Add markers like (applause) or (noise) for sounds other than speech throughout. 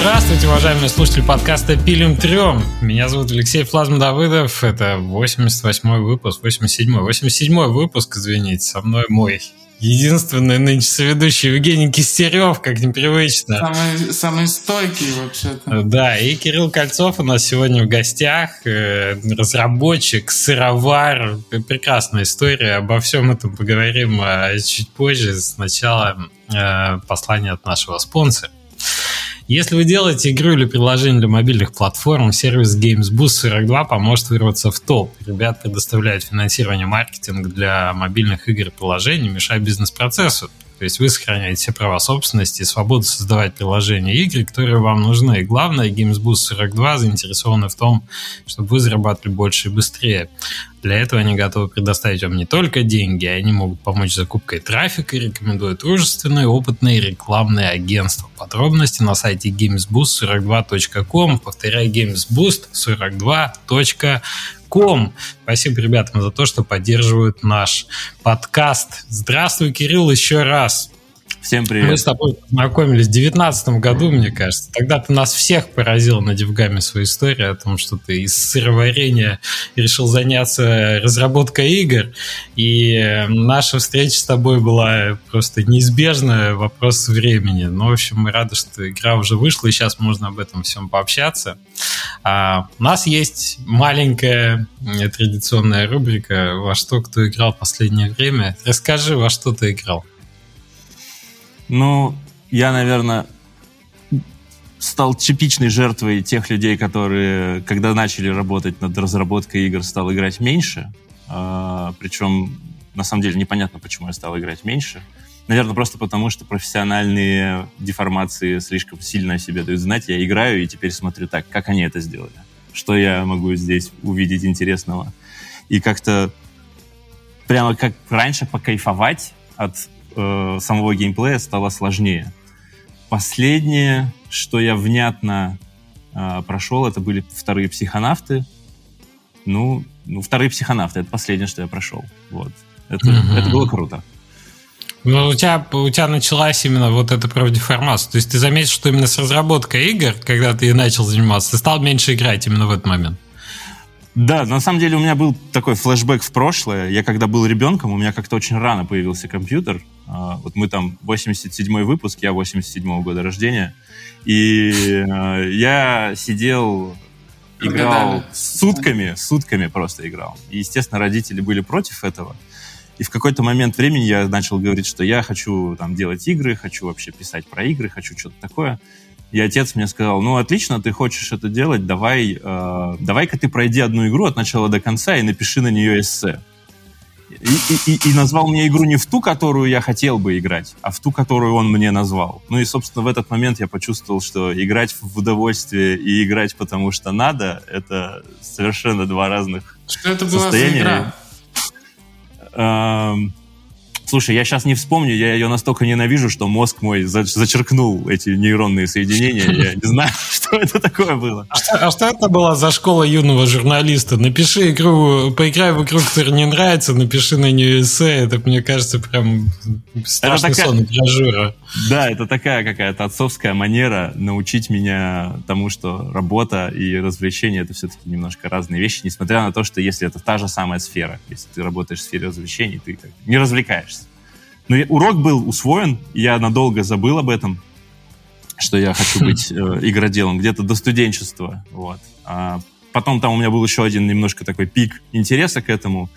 Здравствуйте, уважаемые слушатели подкаста «Пилим трем». Меня зовут Алексей Флазм Давыдов. Это 88-й выпуск, 87-й, 87-й выпуск, извините, со мной мой единственный нынче соведущий Евгений Кистерев, как непривычно. Самый, самый стойкий вообще-то. Да, и Кирилл Кольцов у нас сегодня в гостях, э, разработчик, сыровар. Прекрасная история, обо всем этом поговорим а, чуть позже. Сначала э, послание от нашего спонсора. Если вы делаете игру или приложение для мобильных платформ, сервис Games Boost 42 поможет вырваться в топ. Ребят предоставляют финансирование маркетинг для мобильных игр и приложений, мешая бизнес-процессу. То есть вы сохраняете все права собственности и свободу создавать приложения и игры, которые вам нужны. И главное, Games Boost 42 заинтересованы в том, чтобы вы зарабатывали больше и быстрее. Для этого они готовы предоставить вам не только деньги, они могут помочь закупкой трафика рекомендуют дружественные, опытные рекламные агентства. Подробности на сайте gamesboost42.com. Повторяю, gamesboost42.com ком. Спасибо ребятам за то, что поддерживают наш подкаст. Здравствуй, Кирилл, еще раз. Всем привет. Мы с тобой познакомились в 2019 году, мне кажется. Тогда ты нас всех поразил на Девгаме свою историю о том, что ты из сыроварения решил заняться разработкой игр. И наша встреча с тобой была просто неизбежная, вопрос времени. Ну, в общем, мы рады, что игра уже вышла, и сейчас можно об этом всем пообщаться. А у нас есть маленькая традиционная рубрика «Во что кто играл в последнее время». Расскажи, во что ты играл. Ну, я, наверное, стал типичной жертвой тех людей, которые, когда начали работать над разработкой игр, стал играть меньше. А, причем, на самом деле, непонятно, почему я стал играть меньше. Наверное, просто потому, что профессиональные деформации слишком сильно о себе дают знать. Я играю и теперь смотрю так, как они это сделали. Что я могу здесь увидеть интересного. И как-то прямо как раньше покайфовать от э, самого геймплея стало сложнее. Последнее, что я внятно э, прошел, это были вторые психонавты. Ну, ну, вторые психонавты, это последнее, что я прошел. Вот. Это, mm-hmm. это было круто. Ну, у тебя, у тебя началась именно вот эта профдеформация. То есть ты заметил, что именно с разработкой игр, когда ты начал заниматься, ты стал меньше играть именно в этот момент. Да, на самом деле у меня был такой флешбэк в прошлое. Я когда был ребенком, у меня как-то очень рано появился компьютер. А, вот мы там 87-й выпуск, я 87-го года рождения. И а, я сидел, играл сутками, сутками просто играл. И, естественно, родители были против этого. И в какой-то момент времени я начал говорить, что я хочу там делать игры, хочу вообще писать про игры, хочу что-то такое. И отец мне сказал, ну, отлично, ты хочешь это делать, давай, э, давай-ка ты пройди одну игру от начала до конца и напиши на нее эссе. И, и, и назвал мне игру не в ту, которую я хотел бы играть, а в ту, которую он мне назвал. Ну и, собственно, в этот момент я почувствовал, что играть в удовольствие и играть потому что надо, это совершенно два разных Что это была состояния. за игра? Слушай, я сейчас не вспомню, я ее настолько ненавижу, что мозг мой зачеркнул эти нейронные соединения. (laughs) Я не знаю, (laughs) что это такое было. А что, а что это была за школа юного журналиста? Напиши игру, поиграй в игру, которая не нравится, напиши на нее эссе. Это, мне кажется, прям страшный такая... сон. Да, это такая какая-то отцовская манера научить меня тому, что работа и развлечение — это все-таки немножко разные вещи, несмотря на то, что если это та же самая сфера, если ты работаешь в сфере развлечений, ты не развлекаешься. Но ну, урок был усвоен, я надолго забыл об этом, что я хочу быть э, игроделом, где-то до студенчества. Вот. А потом там у меня был еще один немножко такой пик интереса к этому.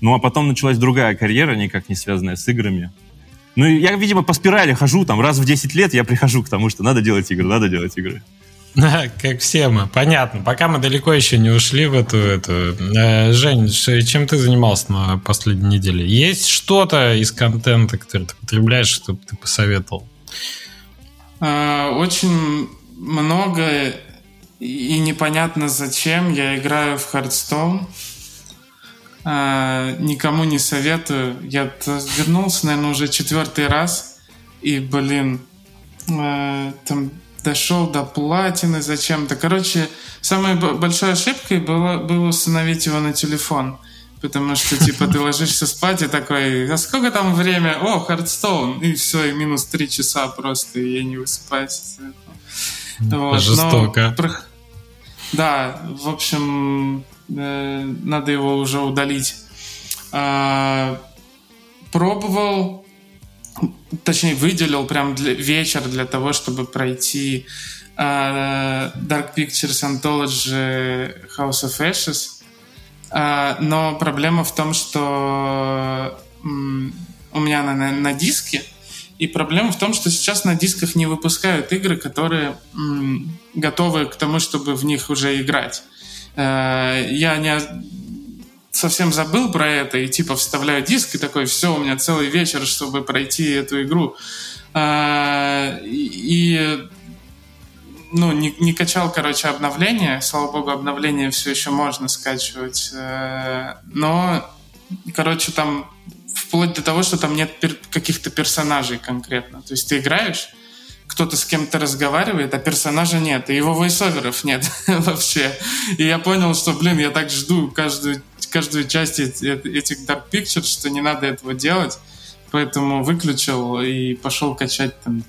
Ну, а потом началась другая карьера, никак не связанная с играми. Ну, я, видимо, по спирали хожу, там, раз в 10 лет я прихожу к тому, что надо делать игры, надо делать игры. (laughs) Как все мы, понятно. Пока мы далеко еще не ушли в эту... эту. Э, Жень, чем ты занимался на последней неделе? Есть что-то из контента, который ты потребляешь, чтобы ты посоветовал? А, очень много и непонятно зачем. Я играю в Hearthstone. А, никому не советую. Я вернулся, наверное, уже четвертый раз. И, блин, там дошел до платины зачем-то. Короче, самой большой ошибкой было, было установить его на телефон. Потому что, типа, ты (laughs) ложишься спать и такой, а сколько там время? О, Хардстоун. И все, и минус три часа просто, и я не высыпаюсь. Вот. Жестоко. Но, да, в общем, э, надо его уже удалить. А, пробовал, точнее, выделил прям для, вечер для того, чтобы пройти а, Dark Pictures Anthology House of Ashes. А, но проблема в том, что у меня на, на диске, и проблема в том, что сейчас на дисках не выпускают игры, которые м, готовы к тому, чтобы в них уже играть. Э, я не совсем забыл про это и типа вставляю диск и такой, все, у меня целый вечер, чтобы пройти эту игру. Э, и ну, не, не качал, короче, обновления. Слава богу, обновления все еще можно скачивать. Э, но, короче, там вплоть до того, что там нет пер- каких-то персонажей конкретно. То есть ты играешь, кто-то с кем-то разговаривает, а персонажа нет, и его войсоверов нет (laughs) вообще. И я понял, что, блин, я так жду каждую, каждую часть этих Dark Pictures, что не надо этого делать. Поэтому выключил и пошел качать там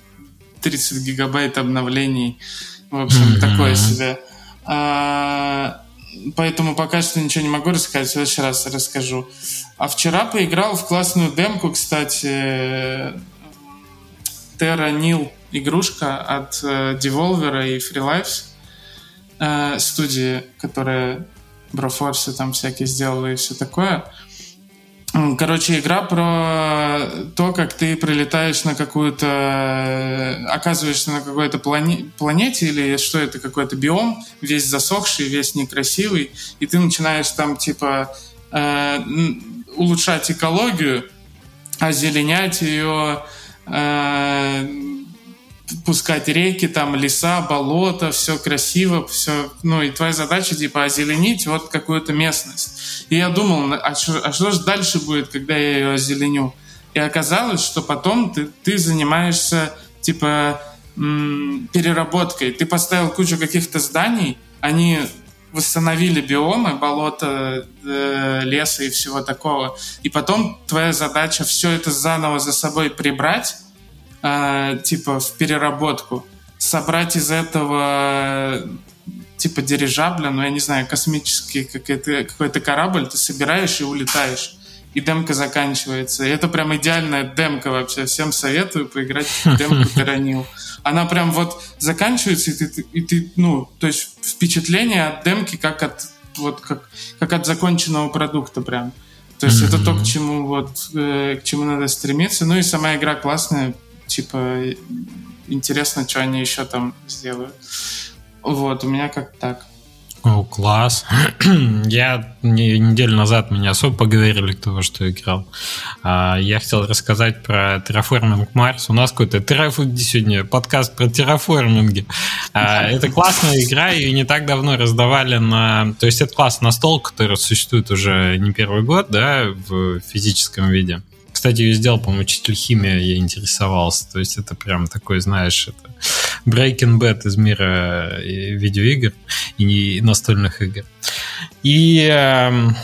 30 гигабайт обновлений. В общем, такое себе. А, поэтому пока что ничего не могу рассказать, в следующий раз расскажу. А вчера поиграл в классную демку, кстати, Terra Nil игрушка от э, Devolver и Free Lives, э, студии, которая Broforce там всякие сделала и все такое. Короче, игра про то, как ты прилетаешь на какую-то... оказываешься на какой-то плане... планете, или что это, какой-то биом, весь засохший, весь некрасивый, и ты начинаешь там, типа, э, улучшать экологию, озеленять ее, э, пускать реки, там леса, болота, все красиво, все, ну и твоя задача типа озеленить вот какую-то местность. И я думал, а что, а что же дальше будет, когда я ее озеленю? И оказалось, что потом ты, ты занимаешься типа м- переработкой. Ты поставил кучу каких-то зданий, они восстановили биомы, болота, э, леса и всего такого. И потом твоя задача все это заново за собой прибрать э, типа в переработку, собрать из этого типа дирижабля, ну я не знаю, космический какой-то, какой-то корабль, ты собираешь и улетаешь. И демка заканчивается. И это прям идеальная демка вообще. Всем советую поиграть в (laughs) демку Таранил. Она прям вот заканчивается, и ты, и ты, ну, то есть впечатление от демки как от вот как, как от законченного продукта прям. То есть mm-hmm. это то, к чему вот э, к чему надо стремиться. Ну и сама игра классная, типа, интересно, что они еще там сделают. Вот, у меня как так. О, класс. (clears throat) Я не, неделю назад меня особо поговорили, кто во что играл. А, я хотел рассказать про Terraforming Mars. У нас какой-то терраф... сегодня подкаст про терраформинги. А, это классная игра, ее не так давно раздавали на... То есть это класс на стол, который существует уже не первый год, да, в физическом виде. Кстати, ее сделал, по-моему, учитель химии, я интересовался. То есть это прям такой, знаешь, это Breaking Bad из мира э, видеоигр и настольных игр. И эм,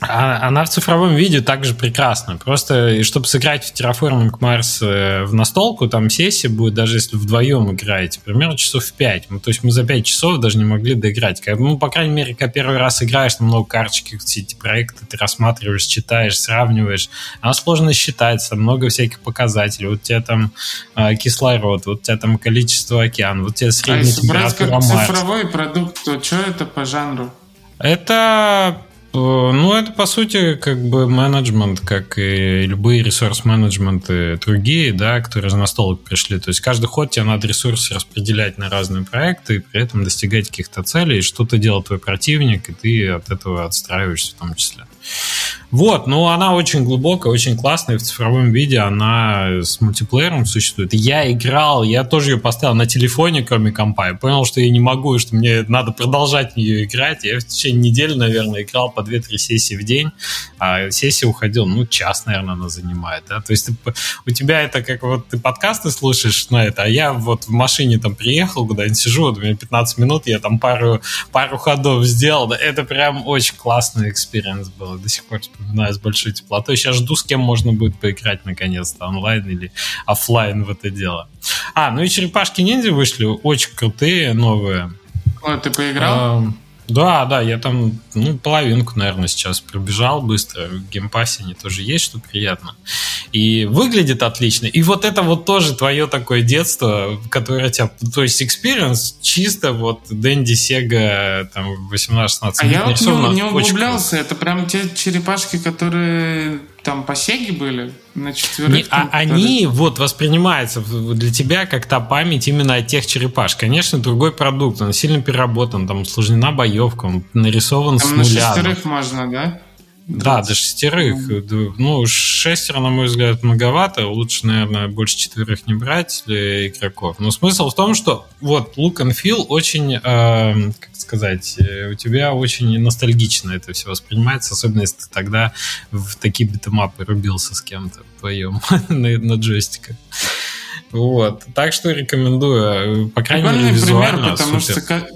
она в цифровом виде также прекрасна. Просто, чтобы сыграть в Terraforming Mars э, в настолку, там сессия будет, даже если вдвоем играете, примерно часов в 5. Ну, то есть мы за 5 часов даже не могли доиграть. Ну, по крайней мере, когда первый раз играешь, там много карточек, все эти проекты ты рассматриваешь, читаешь, сравниваешь. Она сложно считается, много всяких показателей. Вот у тебя там э, кислород, вот у тебя там количество океан, вот у тебя средняя а температура как цифровой продукт, то что это по жанру? Это ну, это, по сути, как бы менеджмент, как и любые ресурс-менеджменты другие, да, которые на столик пришли. То есть каждый ход тебе надо ресурсы распределять на разные проекты и при этом достигать каких-то целей. Что-то делает твой противник, и ты от этого отстраиваешься в том числе. Вот, но она очень глубокая, очень классная, в цифровом виде она с мультиплеером существует. Я играл, я тоже ее поставил на телефоне, кроме компа, я понял, что я не могу, и что мне надо продолжать в нее играть. Я в течение недели, наверное, играл по 2-3 сессии в день, а сессия уходила, ну, час, наверное, она занимает, да, то есть ты, у тебя это как вот ты подкасты слушаешь на это, а я вот в машине там приехал, куда-нибудь сижу, вот у меня 15 минут, я там пару, пару ходов сделал, да, это прям очень классный experience был. Дело. До сих пор вспоминаю с большой теплотой. Сейчас жду, с кем можно будет поиграть наконец-то, онлайн или офлайн в это дело. А, ну и черепашки ниндзя вышли, очень крутые, новые. О, ты поиграл? А, да, да, я там ну, половинку, наверное, сейчас пробежал быстро. В геймпассе они тоже есть, что приятно. И выглядит отлично. И вот это вот тоже твое такое детство, которое тебя... То есть experience чисто вот Денди, Сега там 18-16 А я вот не, не углублялся. Это прям те черепашки, которые там по Сеге были на четверых. Не, а они вот воспринимаются для тебя как та память именно от тех черепах. Конечно, другой продукт, он сильно переработан, там усложнена боевка, он нарисован там с нуля. на шестерых можно, да? Да, до шестерых. Ну, шестеро, на мой взгляд, многовато. Лучше, наверное, больше четверых не брать для игроков. Но смысл в том, что вот look and feel очень, э, как сказать, э, у тебя очень ностальгично это все воспринимается, особенно если ты тогда в такие битэмапы рубился с кем-то вдвоем (laughs) на, на джойстиках. Вот. Так что рекомендую. По крайней мере, визуально пример, потому супер. что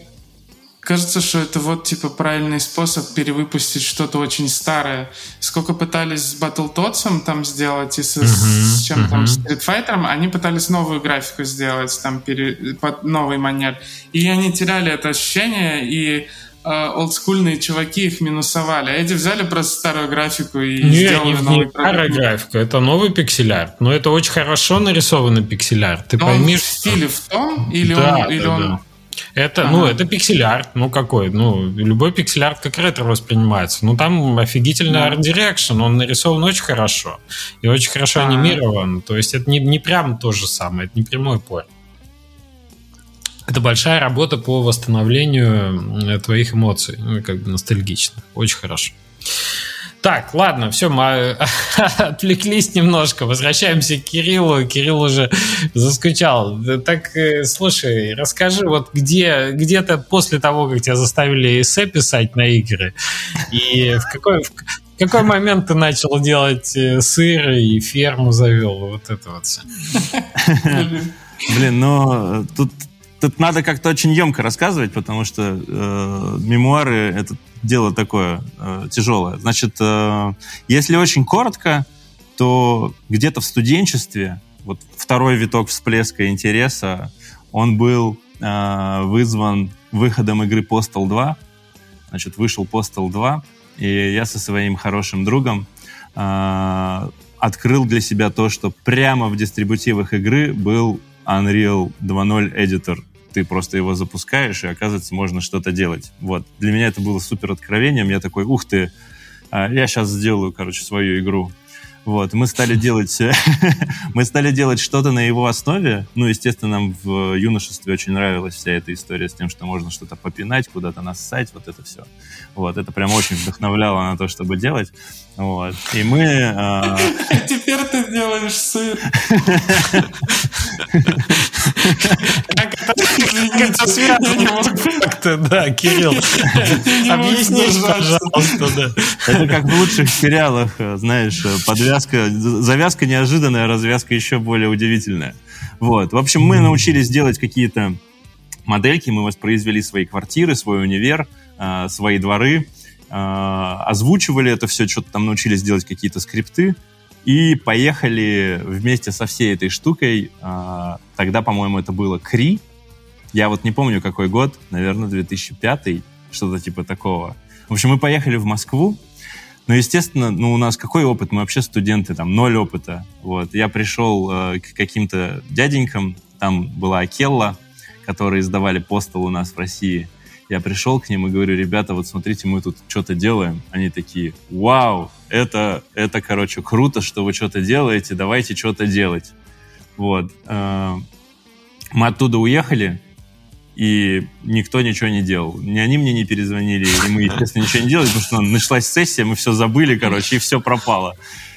Кажется, что это вот типа правильный способ перевыпустить что-то очень старое. Сколько пытались с Battletoads там сделать и с, uh-huh, с чем uh-huh. там Street Fighter, они пытались новую графику сделать там пере, под новый манер. И они теряли это ощущение, и э, олдскульные чуваки их минусовали. А эти взяли просто старую графику и не, сделали не, новый не старая графика, это новый пиксель-арт. Но это очень хорошо нарисованный пиксель-арт. Ты Но пойми, он в стиле в том? Или да, он... Или да, он... Да это, ну, ага. ну, это пиксель-арт, ну какой, ну, любой пиксель-арт как ретро воспринимается. Ну, там офигительный да. art direction, он нарисован очень хорошо и очень хорошо а анимирован. То есть это не, не прям то же самое, это не прямой порт. Это большая работа по восстановлению твоих эмоций, ну, как бы ностальгичных. Очень хорошо. Так, ладно, все, мы (laughs) отвлеклись немножко. Возвращаемся к Кириллу. Кирилл уже заскучал. Так, э, слушай, расскажи, вот где, где-то после того, как тебя заставили эссе писать на игры, и в какой, в какой момент ты начал делать э, сыр и ферму завел? Вот это вот все. (laughs) Блин, ну, тут тут надо как-то очень емко рассказывать, потому что э, мемуары это дело такое э, тяжелое. Значит, э, если очень коротко, то где-то в студенчестве вот второй виток всплеска интереса, он был э, вызван выходом игры Postal 2. Значит, вышел Postal 2, и я со своим хорошим другом э, открыл для себя то, что прямо в дистрибутивах игры был Unreal 2.0 Editor ты просто его запускаешь, и оказывается, можно что-то делать. Вот. Для меня это было супер откровением. Я такой, ух ты, а, я сейчас сделаю, короче, свою игру. Вот, мы стали делать, (laughs) мы стали делать что-то на его основе. Ну, естественно, нам в юношестве очень нравилась вся эта история с тем, что можно что-то попинать, куда-то нассать, вот это все. Вот, это прям очень вдохновляло на то, чтобы делать. Вот, и мы... А... (laughs) Теперь ты делаешь сыр. (laughs) Как это связано как-то, да, Кирилл. Объясни, пожалуйста, да. Это как в лучших сериалах, знаешь, подвязка, завязка неожиданная, развязка еще более удивительная. Вот. В общем, мы научились делать какие-то модельки, мы воспроизвели свои квартиры, свой универ, а, свои дворы, а, озвучивали это все, что-то там научились делать какие-то скрипты, и поехали вместе со всей этой штукой. А, тогда, по-моему, это было Кри. Я вот не помню, какой год, наверное, 2005, что-то типа такого. В общем, мы поехали в Москву, но, естественно, ну, у нас какой опыт? Мы вообще студенты, там, ноль опыта. Вот. Я пришел э, к каким-то дяденькам, там была Акелла, которые издавали постол у нас в России. Я пришел к ним и говорю, ребята, вот смотрите, мы тут что-то делаем. Они такие, вау, это, это, короче, круто, что вы что-то делаете, давайте что-то делать. Вот. Э, мы оттуда уехали, и никто ничего не делал. Ни они мне не перезвонили, и мы, естественно, ничего не делали, потому что началась сессия, мы все забыли, короче, и все пропало.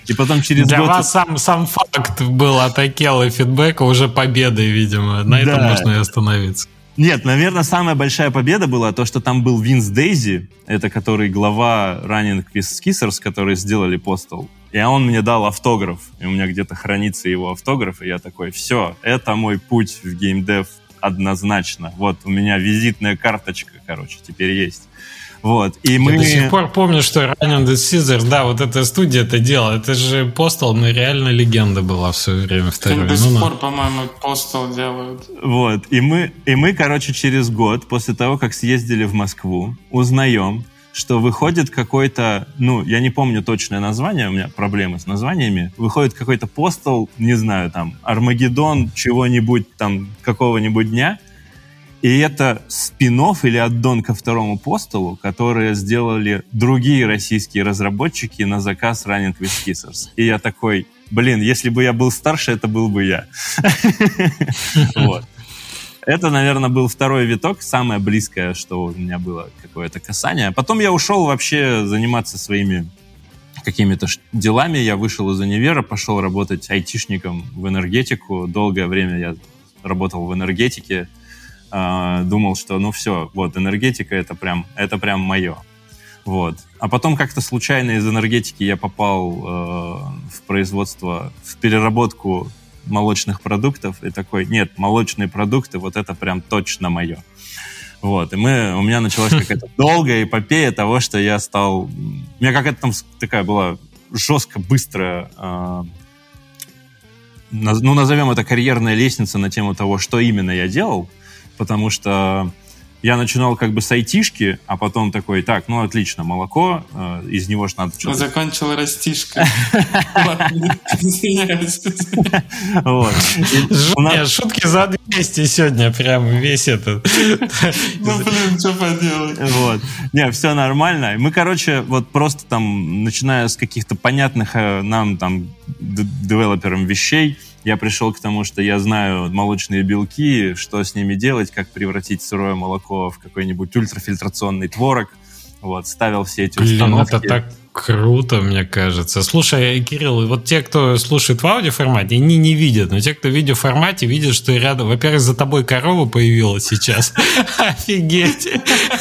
И потом через Для год... вас сам, сам факт был от Акела фидбэка уже победой, видимо. На да. этом можно и остановиться. Нет, наверное, самая большая победа была то, что там был Винс Дейзи, это который глава Running Kissers, которые сделали Postal. И он мне дал автограф, и у меня где-то хранится его автограф, и я такой, все, это мой путь в геймдев однозначно. Вот у меня визитная карточка, короче, теперь есть. Вот. И мы... Я до сих пор помню, что Running the Scissors, да, вот эта студия это делала. Это же Postal, ну, реально легенда была в свое время. Второй. До сих ну, пор, по-моему, Postal делают. Вот. И мы, и мы, короче, через год, после того, как съездили в Москву, узнаем, что выходит какой-то, ну, я не помню точное название, у меня проблемы с названиями, выходит какой-то постол, не знаю, там, Армагеддон чего-нибудь там, какого-нибудь дня, и это спин или аддон ко второму постулу, которые сделали другие российские разработчики на заказ Running with Kissers. И я такой, блин, если бы я был старше, это был бы я. (laughs) Вот. Это, наверное, был второй виток, самое близкое, что у меня было какое-то касание. Потом я ушел вообще заниматься своими какими-то делами. Я вышел из универа, пошел работать айтишником в энергетику. Долгое время я работал в энергетике. А, думал, что ну все, вот энергетика это прям, это прям мое. Вот. А потом как-то случайно из энергетики я попал э, в производство, в переработку молочных продуктов и такой, нет, молочные продукты, вот это прям точно мое. Вот, и мы, у меня началась (laughs) какая-то долгая эпопея того, что я стал... У меня какая-то там такая была жестко, быстрая э, ну, назовем это карьерная лестница на тему того, что именно я делал потому что я начинал как бы с айтишки, а потом такой, так, ну отлично, молоко, э, из него же надо что-то... Закончил растишка. (laughs) Шутки за 200 сегодня, прям весь этот. Ну, блин, что поделать. Вот. Не, все нормально. Мы, короче, вот просто там, начиная с каких-то понятных э, нам там девелоперам вещей, я пришел к тому, что я знаю молочные белки, что с ними делать, как превратить сырое молоко в какой-нибудь ультрафильтрационный творог. Вот, ставил все эти Блин, установки. это так круто, мне кажется. Слушай, Кирилл, вот те, кто слушает в аудиоформате, они не видят, но те, кто в видеоформате, видят, что рядом, во-первых, за тобой корова появилась сейчас. (laughs) Офигеть!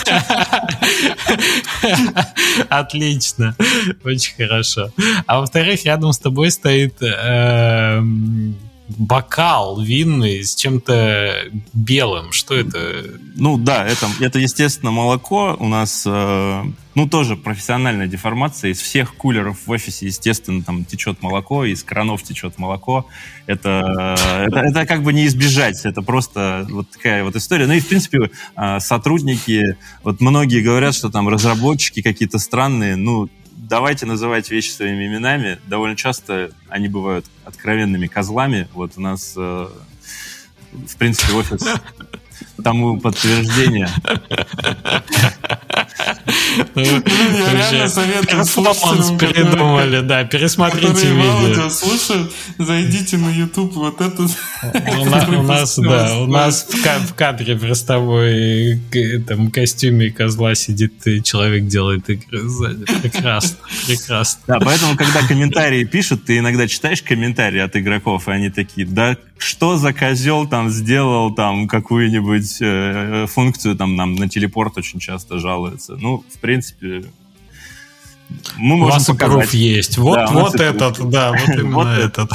(laughs) Отлично. Очень хорошо. А во-вторых, рядом с тобой стоит эм, бокал винный с чем-то белым. Что это? Ну да, это, это естественно, молоко. У нас, э, ну, тоже профессиональная деформация. Из всех кулеров в офисе, естественно, там течет молоко, из кранов течет молоко. Это, это, это как бы не избежать. Это просто вот такая вот история. Ну и, в принципе, э, сотрудники, вот многие говорят, что там разработчики какие-то странные. Ну, давайте называть вещи своими именами. Довольно часто они бывают откровенными козлами. Вот у нас, э, в принципе, офис тому подтверждение. Я реально советую слушателям, придумали, да, пересмотрите видео. слушают, зайдите на YouTube, вот это... (laughs) У нас, да, у нас в кадре в ростовой там костюме козла сидит человек делает игры сзади. Прекрасно, прекрасно. Да, поэтому, когда комментарии пишут, ты иногда читаешь комментарии от игроков, и они такие, да что за козел там сделал там какую-нибудь э, функцию там нам на телепорт очень часто жалуются. Ну, в принципе, мы можем У вас показать. есть. Вот, да, (laughs) вот этот, да, вот именно этот.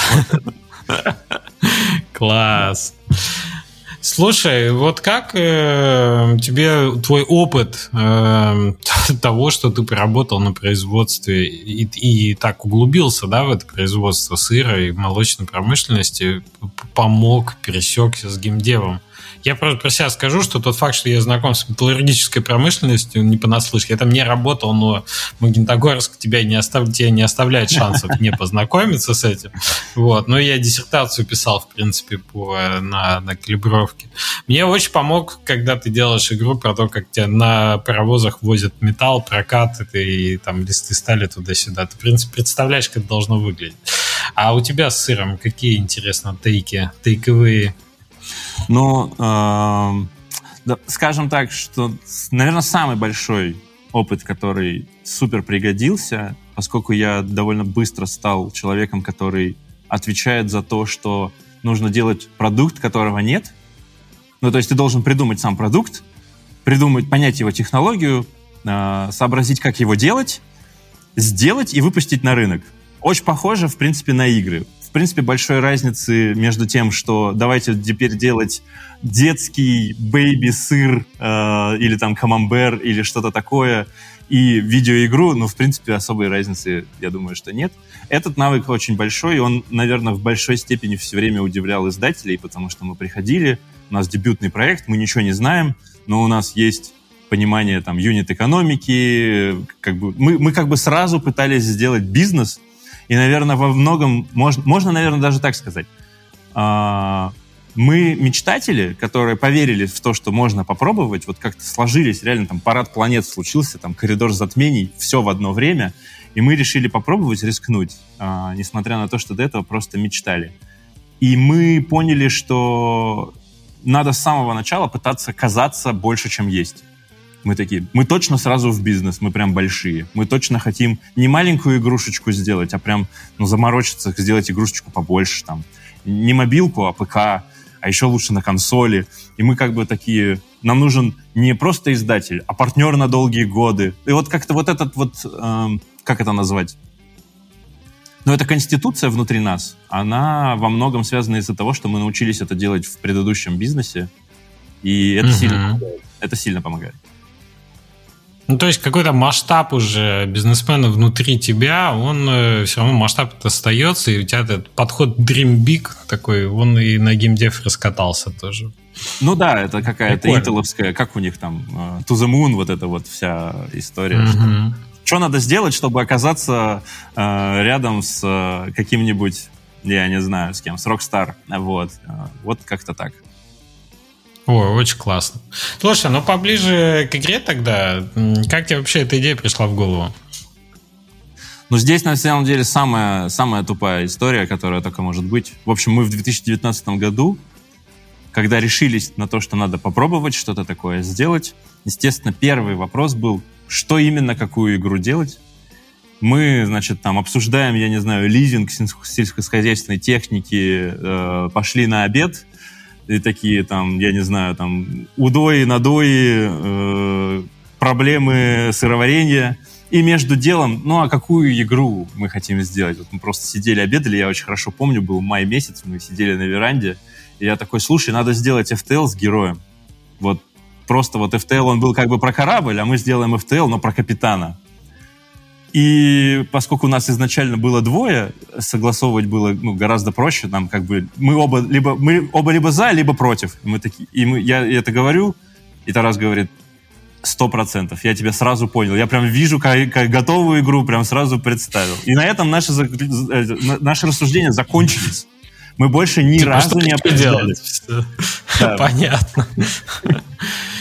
Класс. Слушай, вот как э, тебе твой опыт э, (laughs) того, что ты поработал на производстве и, и так углубился, да, в это производство сыра и молочной промышленности, помог, пересекся с геймдевом? Я просто про себя скажу, что тот факт, что я знаком с металлургической промышленностью, не понаслышке. Я там не работал, но Магнитогорск тебя не, остав... тебя не оставляет шансов не познакомиться с этим. Вот. Но я диссертацию писал, в принципе, по, на, на калибровке. Мне очень помог, когда ты делаешь игру про то, как тебя на паровозах возят металл, прокат, и там листы стали туда-сюда. Ты, в принципе, представляешь, как это должно выглядеть. А у тебя с сыром какие, интересно, тейки, тейковые но, э, да, скажем так, что, наверное, самый большой опыт, который супер пригодился, поскольку я довольно быстро стал человеком, который отвечает за то, что нужно делать продукт, которого нет. Ну, то есть ты должен придумать сам продукт, придумать, понять его технологию, э, сообразить, как его делать, сделать и выпустить на рынок. Очень похоже, в принципе, на игры. В принципе, большой разницы между тем, что давайте теперь делать детский baby-сыр э, или там камамбер или что-то такое, и видеоигру, ну, в принципе, особой разницы, я думаю, что нет. Этот навык очень большой, и он, наверное, в большой степени все время удивлял издателей, потому что мы приходили, у нас дебютный проект, мы ничего не знаем, но у нас есть понимание там юнит-экономики, как бы, мы, мы как бы сразу пытались сделать бизнес, и, наверное, во многом, можно, можно наверное, даже так сказать, а, мы мечтатели, которые поверили в то, что можно попробовать, вот как-то сложились, реально там парад планет случился, там коридор затмений, все в одно время, и мы решили попробовать рискнуть, а, несмотря на то, что до этого просто мечтали. И мы поняли, что надо с самого начала пытаться казаться больше, чем есть. Мы такие, мы точно сразу в бизнес, мы прям большие. Мы точно хотим не маленькую игрушечку сделать, а прям ну, заморочиться, сделать игрушечку побольше. Там. Не мобилку, а ПК, а еще лучше на консоли. И мы как бы такие, нам нужен не просто издатель, а партнер на долгие годы. И вот как-то вот этот вот, э, как это назвать? Но эта конституция внутри нас, она во многом связана из-за того, что мы научились это делать в предыдущем бизнесе, и это, угу. сильно, это сильно помогает. Ну, то есть какой-то масштаб уже бизнесмена внутри тебя, он э, все равно масштаб остается, и у тебя этот подход Dream Big такой, он и на геймдев раскатался тоже. Ну да, это какая-то интеловская, как у них там, uh, To the Moon, вот эта вот вся история. Mm-hmm. Что, что надо сделать, чтобы оказаться uh, рядом с uh, каким-нибудь, я не знаю, с кем, с Rockstar. Вот, uh, вот как-то так. О, очень классно. Слушай, ну поближе к игре тогда, как тебе вообще эта идея пришла в голову? Ну, здесь, на самом деле, самая, самая тупая история, которая только может быть. В общем, мы в 2019 году, когда решились на то, что надо попробовать что-то такое сделать, естественно, первый вопрос был, что именно, какую игру делать. Мы, значит, там обсуждаем, я не знаю, лизинг сельскохозяйственной техники, э, пошли на обед, и такие там, я не знаю, там удои, надои, э, проблемы сыроварения. И между делом, ну а какую игру мы хотим сделать? Вот мы просто сидели, обедали, я очень хорошо помню, был май месяц, мы сидели на веранде, и я такой, слушай, надо сделать FTL с героем. Вот просто вот FTL, он был как бы про корабль, а мы сделаем FTL, но про капитана. И поскольку у нас изначально было двое, согласовывать было ну, гораздо проще. Нам как бы мы оба либо мы оба либо за, либо против. И мы такие, и мы, я это говорю, и Тарас говорит, сто процентов. Я тебя сразу понял. Я прям вижу как, как готовую игру, прям сразу представил. И на этом наши, э, наши рассуждения закончились. Мы больше ни типа, разу не определяли. Да. (laughs) Понятно. (laughs)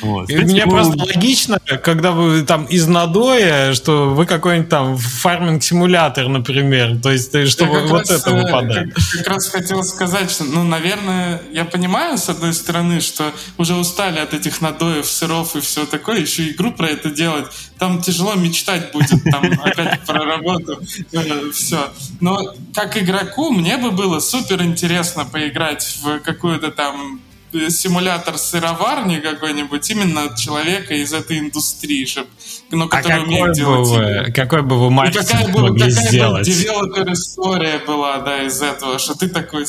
Вот. И мне мы... просто логично, когда вы там из надоя, что вы какой-нибудь там фарминг-симулятор, например, то есть чтобы вот раз, это э, выпадает. Как, как раз хотел сказать, что, ну, наверное, я понимаю, с одной стороны, что уже устали от этих надоев, сыров и все такое, еще игру про это делать, там тяжело мечтать будет, там (laughs) опять про работу, э, все. Но как игроку мне бы было супер интересно поиграть в какую-то там симулятор сыроварни какой-нибудь именно от человека из этой индустрии, чтобы, ну, а который а умеет делать бы вы, Какой бы вы маркетинг какая бы, могли какая сделать? бы девелопер история была, да, из этого, что ты такой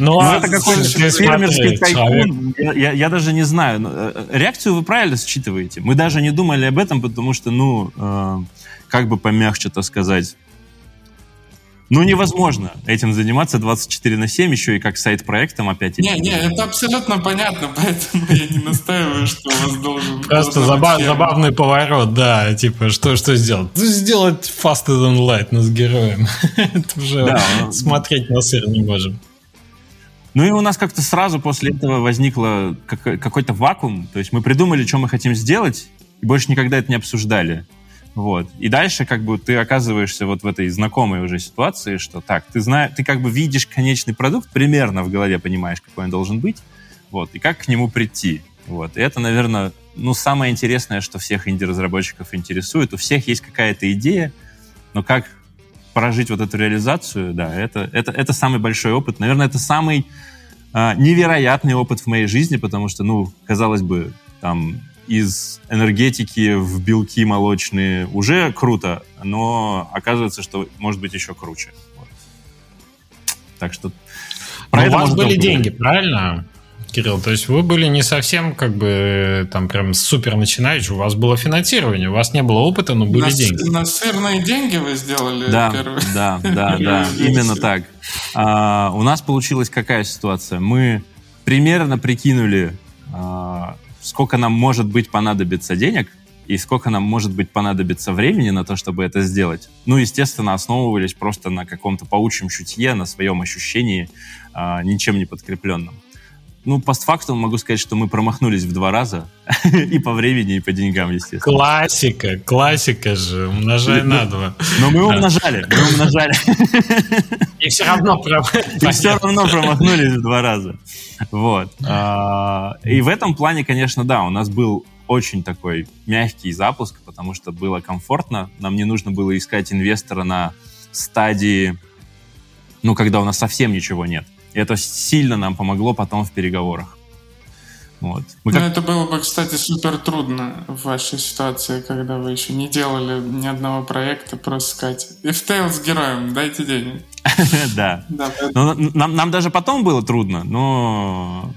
ну, ну это какой-то фермерский тайкун. Я, я, я даже не знаю. Э, реакцию вы правильно считываете. Мы даже не думали об этом, потому что, ну, э, как бы помягче-то сказать, ну, невозможно этим заниматься 24 на 7, еще и как сайт-проектом опять. Не, не, это абсолютно понятно, (laughs) поэтому я не настаиваю, что у вас должен... Просто заба- забавный поворот, да, типа, что, что сделать? Ну, сделать faster than light, но с героем. (laughs) это уже да, смотреть на сыр не можем. Ну и у нас как-то сразу после этого возникло какой-то вакуум, то есть мы придумали, что мы хотим сделать, и больше никогда это не обсуждали. Вот. И дальше как бы ты оказываешься вот в этой знакомой уже ситуации, что так, ты знаешь, ты как бы видишь конечный продукт, примерно в голове понимаешь, какой он должен быть, вот, и как к нему прийти. Вот. И это, наверное, ну, самое интересное, что всех инди-разработчиков интересует. У всех есть какая-то идея, но как прожить вот эту реализацию, да, это, это, это самый большой опыт. Наверное, это самый э, невероятный опыт в моей жизни, потому что, ну, казалось бы, там из энергетики в белки молочные уже круто, но оказывается, что может быть еще круче. Вот. Так что... Про это у вас были деньги, правильно? Кирилл, то есть вы были не совсем как бы там прям супер начинающий, у вас было финансирование, у вас не было опыта, но были на, деньги. На сырные деньги вы сделали да, первый. Да, да, (laughs) да, именно так. А, у нас получилась какая ситуация? Мы примерно прикинули, а, сколько нам может быть понадобится денег, и сколько нам, может быть, понадобится времени на то, чтобы это сделать. Ну, естественно, основывались просто на каком-то паучьем чутье, на своем ощущении, э, ничем не подкрепленном. Ну, постфактум могу сказать, что мы промахнулись в два раза. (laughs) и по времени, и по деньгам, естественно. Классика, классика же. Умножай на два. Но мы умножали, мы умножали. и все равно И все равно промахнулись в два раза. Вот. А, и в этом плане, конечно, да, у нас был очень такой мягкий запуск, потому что было комфортно. Нам не нужно было искать инвестора на стадии, ну, когда у нас совсем ничего нет. И это сильно нам помогло потом в переговорах. Вот. Мы как... Ну, это было бы, кстати, супер трудно в вашей ситуации, когда вы еще не делали ни одного проекта, просто сказать, тейл с героем, дайте денег. (laughs) Да. Нам даже потом было трудно, но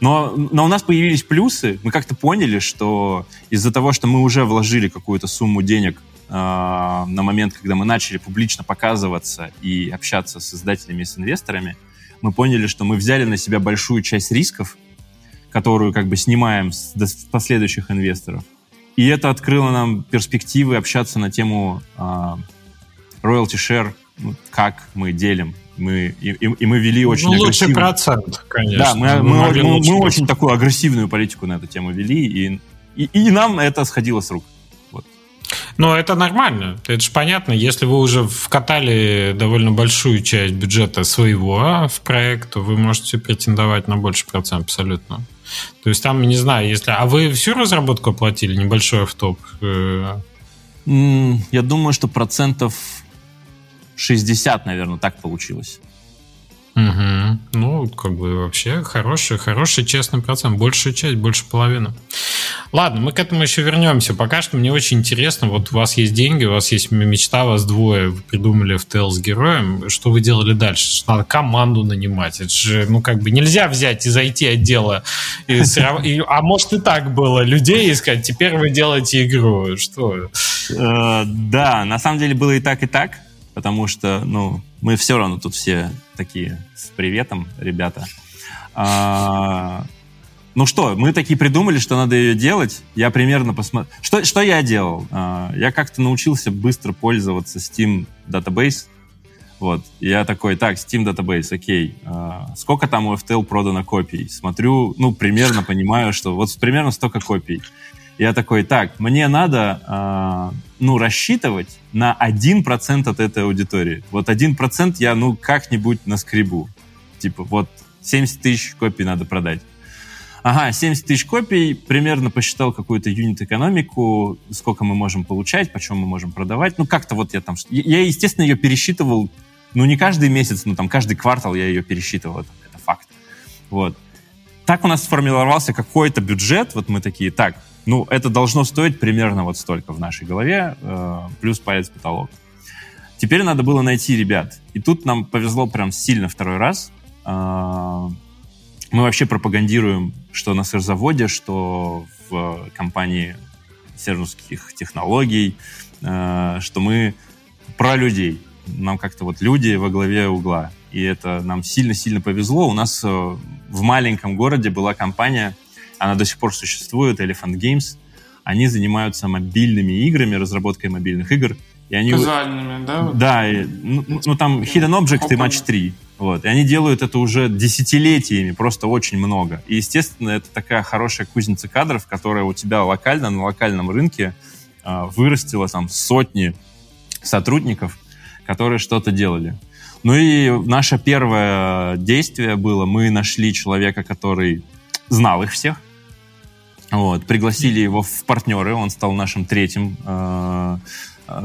но, но у нас появились плюсы. Мы как-то поняли, что из-за того, что мы уже вложили какую-то сумму денег э, на момент, когда мы начали публично показываться и общаться с издателями и с инвесторами, мы поняли, что мы взяли на себя большую часть рисков, которую как бы снимаем с, последующих инвесторов. И это открыло нам перспективы общаться на тему э, royalty share, ну, как мы делим. Мы, и, и мы вели очень ну, лучший процент, конечно. Да, мы, мы, мы, мы, мы очень такую агрессивную политику на эту тему вели, и, и, и нам это сходило с рук. Но это нормально. Это же понятно. Если вы уже вкатали довольно большую часть бюджета своего а, в проект, то вы можете претендовать на больше процент абсолютно. То есть там, не знаю, если... А вы всю разработку оплатили? Небольшой автоп? Э? Я думаю, что процентов 60, наверное, так получилось. Угу. Ну, как бы вообще хороший, хороший честный процент. Большая часть, больше половины. Ладно, мы к этому еще вернемся. Пока что мне очень интересно, вот у вас есть деньги, у вас есть мечта, вас двое, придумали в ТЛ с героем. Что вы делали дальше? Что надо команду нанимать. Это же, ну, как бы нельзя взять и зайти отдела. И, и, а может и так было. Людей искать, теперь вы делаете игру. Что? Э, да, на самом деле было и так, и так. Потому что, ну, мы все равно тут все такие с приветом, ребята. А, ну что, мы такие придумали, что надо ее делать. Я примерно посмотрел. Что, что я делал? А, я как-то научился быстро пользоваться Steam Database. Вот. Я такой, так, Steam Database, окей. А, сколько там у FTL продано копий? Смотрю, ну, примерно понимаю, что вот примерно столько копий. Я такой, так, мне надо, э, ну, рассчитывать на 1% от этой аудитории. Вот 1% я, ну, как-нибудь наскребу. Типа, вот 70 тысяч копий надо продать. Ага, 70 тысяч копий, примерно посчитал какую-то юнит-экономику, сколько мы можем получать, почем мы можем продавать. Ну, как-то вот я там... Я, естественно, ее пересчитывал, ну, не каждый месяц, но там каждый квартал я ее пересчитывал, это факт. Вот. Так у нас сформировался какой-то бюджет, вот мы такие, так, ну, это должно стоить примерно вот столько в нашей голове, э, плюс палец потолок. Теперь надо было найти ребят. И тут нам повезло прям сильно второй раз. Э, мы вообще пропагандируем, что на сырзаводе, что в компании серверских технологий, э, что мы про людей. Нам как-то вот люди во главе угла. И это нам сильно-сильно повезло. У нас э, в маленьком городе была компания, она до сих пор существует, Elephant Games. Они занимаются мобильными играми, разработкой мобильных игр. И они... Казуальными, да? Да, и, ну, ну там Hidden Object и Match 3. Вот. И они делают это уже десятилетиями, просто очень много. И, естественно, это такая хорошая кузница кадров, которая у тебя локально, на локальном рынке э, вырастила там сотни сотрудников, которые что-то делали. Ну и наше первое действие было, мы нашли человека, который знал их всех, вот, пригласили его в партнеры, он стал нашим третьим э,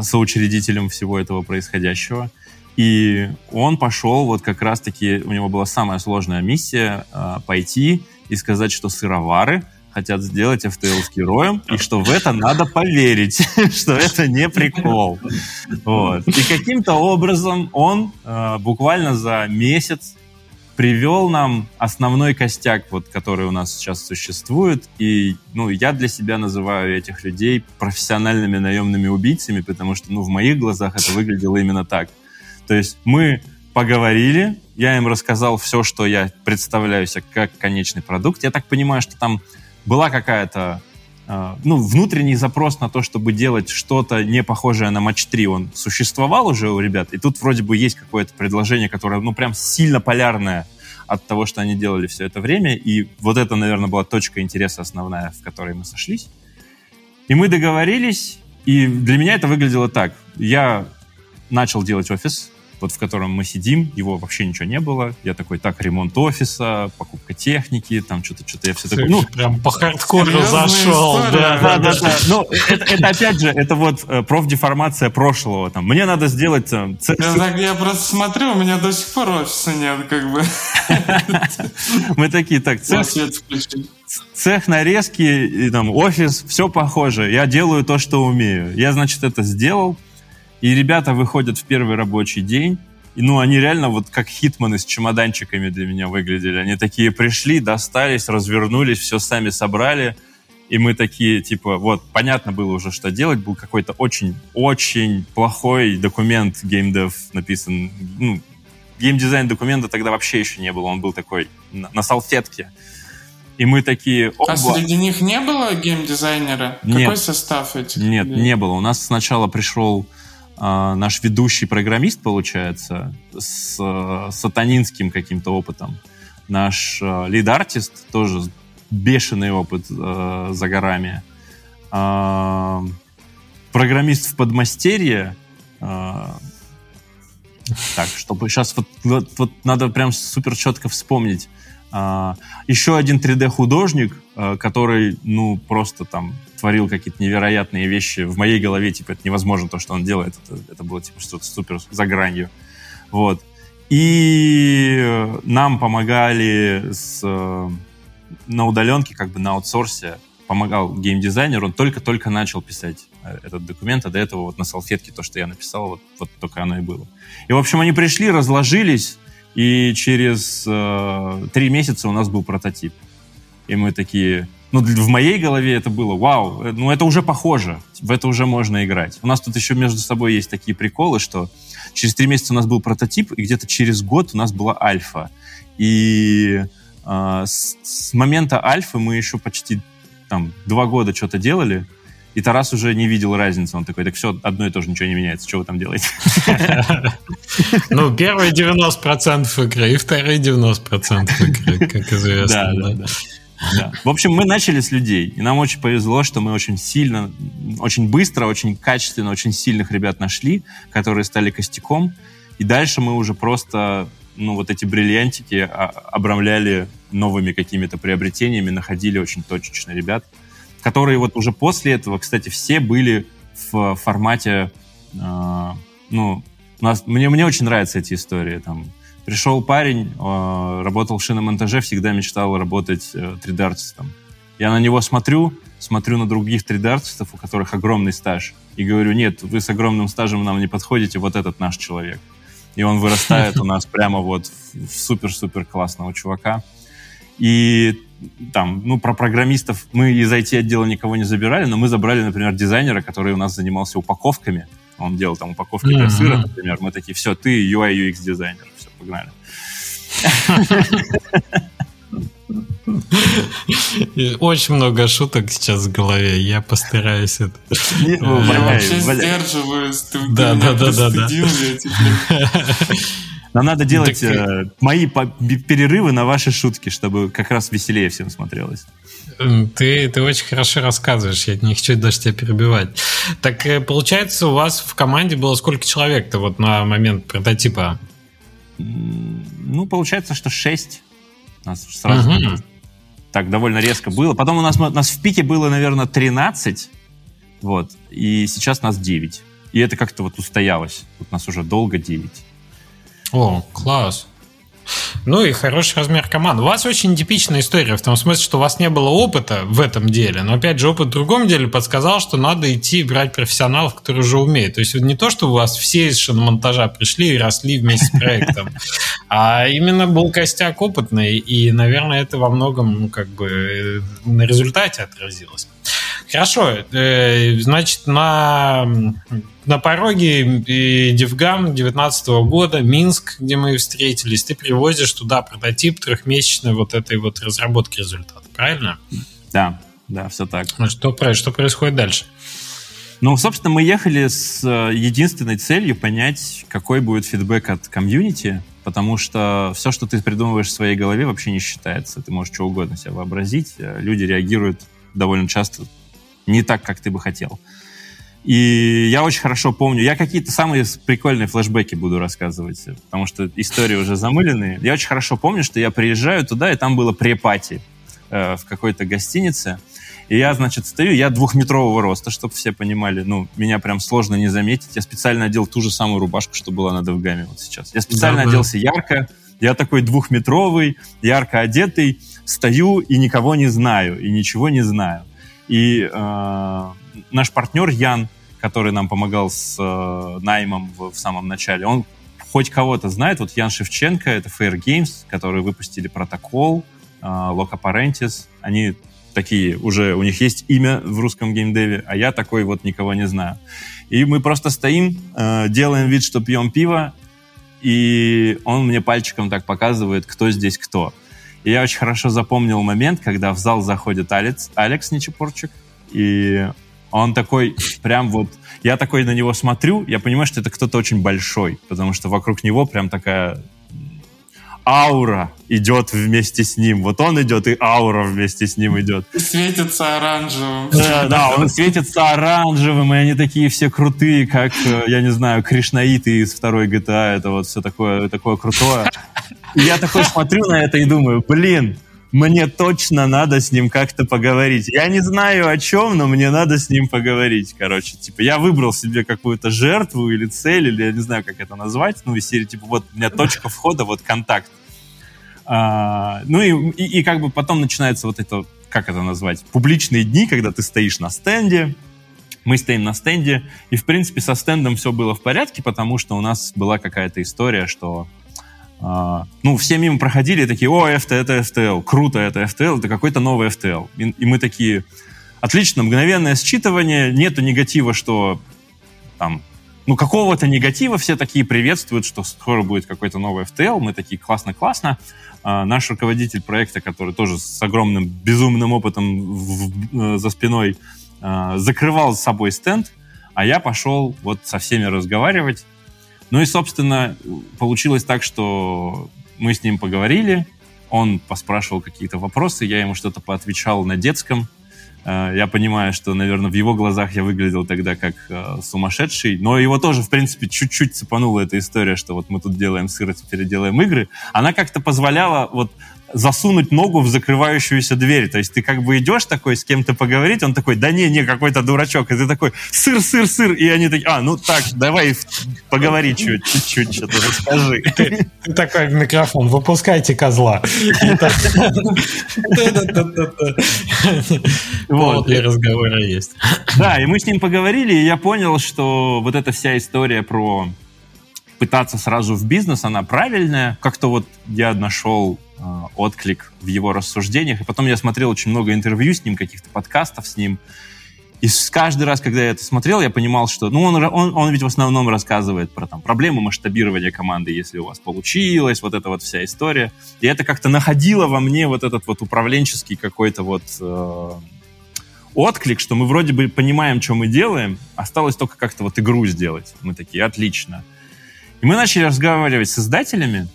соучредителем всего этого происходящего. И он пошел, вот как раз-таки, у него была самая сложная миссия э, пойти и сказать, что сыровары хотят сделать FTL с героем, и что в это надо поверить, (laughs) что это не прикол. Вот. И каким-то образом он э, буквально за месяц привел нам основной костяк, вот, который у нас сейчас существует. И ну, я для себя называю этих людей профессиональными наемными убийцами, потому что ну, в моих глазах это выглядело именно так. То есть мы поговорили, я им рассказал все, что я представляю себе как конечный продукт. Я так понимаю, что там была какая-то ну, внутренний запрос на то, чтобы делать что-то не похожее на матч 3, он существовал уже у ребят, и тут вроде бы есть какое-то предложение, которое, ну, прям сильно полярное от того, что они делали все это время, и вот это, наверное, была точка интереса основная, в которой мы сошлись. И мы договорились, и для меня это выглядело так. Я начал делать офис, вот в котором мы сидим, его вообще ничего не было. Я такой, так, ремонт офиса, покупка техники, там что-то, что-то, я все такое, ну... Прям по хардкору зашел, да, да, да, да. (laughs) Ну, это, это опять же, это вот э, профдеформация прошлого, там, мне надо сделать... Там, ц... я, так, я просто смотрю, у меня до сих пор офиса нет, как бы. (laughs) Мы такие, так, цех, цех нарезки, и, там, офис, все похоже, я делаю то, что умею. Я, значит, это сделал, и ребята выходят в первый рабочий день, и, ну, они реально вот как хитманы с чемоданчиками для меня выглядели. Они такие пришли, достались, развернулись, все сами собрали. И мы такие, типа, вот, понятно было уже, что делать. Был какой-то очень-очень плохой документ геймдев написан. Ну, геймдизайн документа тогда вообще еще не было. Он был такой на, на салфетке. И мы такие... Оба. А среди них не было геймдизайнера? Нет. Какой состав этих? Нет, людей? не было. У нас сначала пришел наш ведущий программист, получается, с сатанинским каким-то опытом. Наш э, лид-артист, тоже бешеный опыт э, за горами. Э, программист в подмастерье. Э, так, чтобы сейчас вот, вот, вот надо прям супер четко вспомнить. Uh, еще один 3D-художник, uh, который, ну, просто там творил какие-то невероятные вещи. В моей голове, типа, это невозможно то, что он делает. Это, это было, типа, что-то супер за гранью. Вот. И нам помогали с, на удаленке, как бы на аутсорсе, помогал геймдизайнер, он только-только начал писать э, этот документ, а до этого вот на салфетке то, что я написал, вот, вот только оно и было. И, в общем, они пришли, разложились, и через э, три месяца у нас был прототип. И мы такие, ну, в моей голове это было, вау, э, ну, это уже похоже, в это уже можно играть. У нас тут еще между собой есть такие приколы, что через три месяца у нас был прототип, и где-то через год у нас была альфа. И э, с, с момента альфы мы еще почти там два года что-то делали, и Тарас уже не видел разницы. Он такой, так все, одно и то же, ничего не меняется. Что вы там делаете? (laughs) Ну, первые 90% игры и вторые 90% игры, как известно. Да, да, да. Да. В общем, мы начали с людей, и нам очень повезло, что мы очень сильно, очень быстро, очень качественно, очень сильных ребят нашли, которые стали костяком, и дальше мы уже просто, ну, вот эти бриллиантики обрамляли новыми какими-то приобретениями, находили очень точечно ребят, которые вот уже после этого, кстати, все были в формате, э, ну, у нас, мне, мне очень нравятся эти истории, там, Пришел парень, э, работал в шиномонтаже, всегда мечтал работать 3D-артистом. Э, Я на него смотрю, смотрю на других 3D-артистов, у которых огромный стаж, и говорю, нет, вы с огромным стажем нам не подходите, вот этот наш человек. И он вырастает у нас прямо вот в супер-супер классного чувака. И там, ну, про программистов мы из IT-отдела никого не забирали, но мы забрали, например, дизайнера, который у нас занимался упаковками. Он делал там упаковки для сыра, например. Мы такие, все, ты UI UX дизайнер погнали. Очень много шуток сейчас в голове. Я постараюсь это. Я вообще сдерживаюсь. Да, да, да, да. (laughs) Нам надо делать так... э, мои перерывы на ваши шутки, чтобы как раз веселее всем смотрелось. Ты, ты очень хорошо рассказываешь, я не хочу даже тебя перебивать. Так э, получается, у вас в команде было сколько человек-то вот на момент прототипа? Ну, получается, что 6. У нас сразу угу. так довольно резко было. Потом у нас, у нас в пике было, наверное, 13. Вот. И сейчас нас 9. И это как-то вот устоялось. Вот нас уже долго 9. О, класс. Ну и хороший размер команды. У вас очень типичная история, в том смысле, что у вас не было опыта в этом деле, но опять же опыт в другом деле подсказал, что надо идти брать профессионалов, которые уже умеют. То есть не то, что у вас все из шиномонтажа пришли и росли вместе с проектом, а именно был костяк опытный, и, наверное, это во многом ну, как бы на результате отразилось. Хорошо, э, значит, на, на пороге Девгам 19 года, Минск, где мы встретились, ты привозишь туда прототип трехмесячной вот этой вот разработки результата, правильно? Да, да, все так. Ну, что, что происходит дальше? Ну, собственно, мы ехали с э, единственной целью понять, какой будет фидбэк от комьюнити, потому что все, что ты придумываешь в своей голове, вообще не считается. Ты можешь что угодно себе вообразить. Э, люди реагируют довольно часто не так, как ты бы хотел. И я очень хорошо помню, я какие-то самые прикольные флешбеки буду рассказывать, потому что истории уже замыленные. Я очень хорошо помню, что я приезжаю туда, и там было препати э, в какой-то гостинице. И я, значит, стою, я двухметрового роста, чтобы все понимали. Ну, меня прям сложно не заметить. Я специально одел ту же самую рубашку, что была на Девгаме вот сейчас. Я специально да, оделся ярко. Я такой двухметровый, ярко одетый, стою и никого не знаю, и ничего не знаю. И э, наш партнер Ян, который нам помогал с э, наймом в, в самом начале, он хоть кого-то знает. Вот Ян Шевченко, это Fair Games, которые выпустили протокол, э, Loca Parentis. Они такие уже, у них есть имя в русском геймдеве, а я такой вот никого не знаю. И мы просто стоим, э, делаем вид, что пьем пиво, и он мне пальчиком так показывает, кто здесь кто. И я очень хорошо запомнил момент, когда в зал заходит Алекс, Алекс Нечепорчик, и он такой прям вот... Я такой на него смотрю, я понимаю, что это кто-то очень большой, потому что вокруг него прям такая аура идет вместе с ним. Вот он идет, и аура вместе с ним идет. И светится оранжевым. Да, да, он светится оранжевым, и они такие все крутые, как, э, я не знаю, кришнаиты из второй GTA. Это вот все такое, такое крутое. Я такой смотрю на это и думаю, блин, мне точно надо с ним как-то поговорить. Я не знаю о чем, но мне надо с ним поговорить, короче. Типа, я выбрал себе какую-то жертву или цель, или я не знаю, как это назвать. Ну, из серии, типа, вот у меня точка входа, вот контакт. А, ну и, и, и как бы потом начинается вот это, как это назвать, публичные дни, когда ты стоишь на стенде, мы стоим на стенде, и, в принципе, со стендом все было в порядке, потому что у нас была какая-то история, что а, ну, все мимо проходили такие, о, FT, это FTL, круто, это FTL, это какой-то новый FTL. И, и мы такие, отлично, мгновенное считывание, нету негатива, что там, ну, какого-то негатива, все такие приветствуют, что скоро будет какой-то новый FTL, мы такие, классно-классно. А, наш руководитель проекта, который тоже с огромным безумным опытом в, в, за спиной, а, закрывал с собой стенд, а я пошел вот со всеми разговаривать, ну и, собственно, получилось так, что мы с ним поговорили, он поспрашивал какие-то вопросы, я ему что-то поотвечал на детском. Э, я понимаю, что, наверное, в его глазах я выглядел тогда как э, сумасшедший, но его тоже, в принципе, чуть-чуть цепанула эта история, что вот мы тут делаем сыр, а теперь делаем игры. Она как-то позволяла вот засунуть ногу в закрывающуюся дверь. То есть ты как бы идешь такой с кем-то поговорить, он такой, да не, не, какой-то дурачок. И ты такой, сыр, сыр, сыр. И они такие, а, ну так, давай поговори чуть-чуть, что-то расскажи. Ты, ты такой в микрофон, выпускайте козла. (laughs) Вот, для разговора есть. Да, и мы с ним поговорили, и я понял, что вот эта вся история про пытаться сразу в бизнес, она правильная. Как-то вот я нашел отклик в его рассуждениях. И потом я смотрел очень много интервью с ним, каких-то подкастов с ним. И каждый раз, когда я это смотрел, я понимал, что... Ну, он, он, он ведь в основном рассказывает про там, проблемы масштабирования команды, если у вас получилось, вот эта вот вся история. И это как-то находило во мне вот этот вот управленческий какой-то вот э, отклик, что мы вроде бы понимаем, что мы делаем, осталось только как-то вот игру сделать. Мы такие, отлично. И мы начали разговаривать с издателями,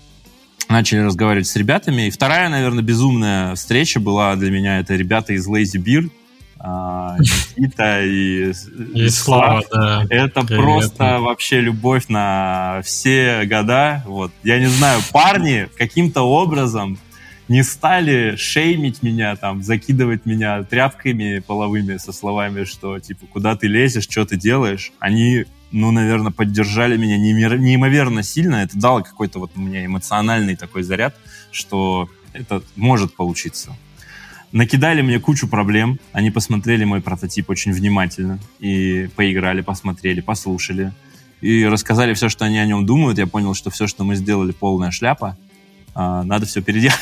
начали разговаривать с ребятами. И вторая, наверное, безумная встреча была для меня. Это ребята из Lazy Beer, а, (laughs) Никита и, и Слава, да. Это Привет. просто вообще любовь на все года. Вот. Я не знаю, парни каким-то образом не стали шеймить меня, там, закидывать меня тряпками половыми со словами, что, типа, куда ты лезешь, что ты делаешь. Они ну, наверное, поддержали меня неимоверно сильно. Это дало какой-то вот мне эмоциональный такой заряд, что это может получиться. Накидали мне кучу проблем. Они посмотрели мой прототип очень внимательно. И поиграли, посмотрели, послушали. И рассказали все, что они о нем думают. Я понял, что все, что мы сделали, полная шляпа. А, надо все переделать.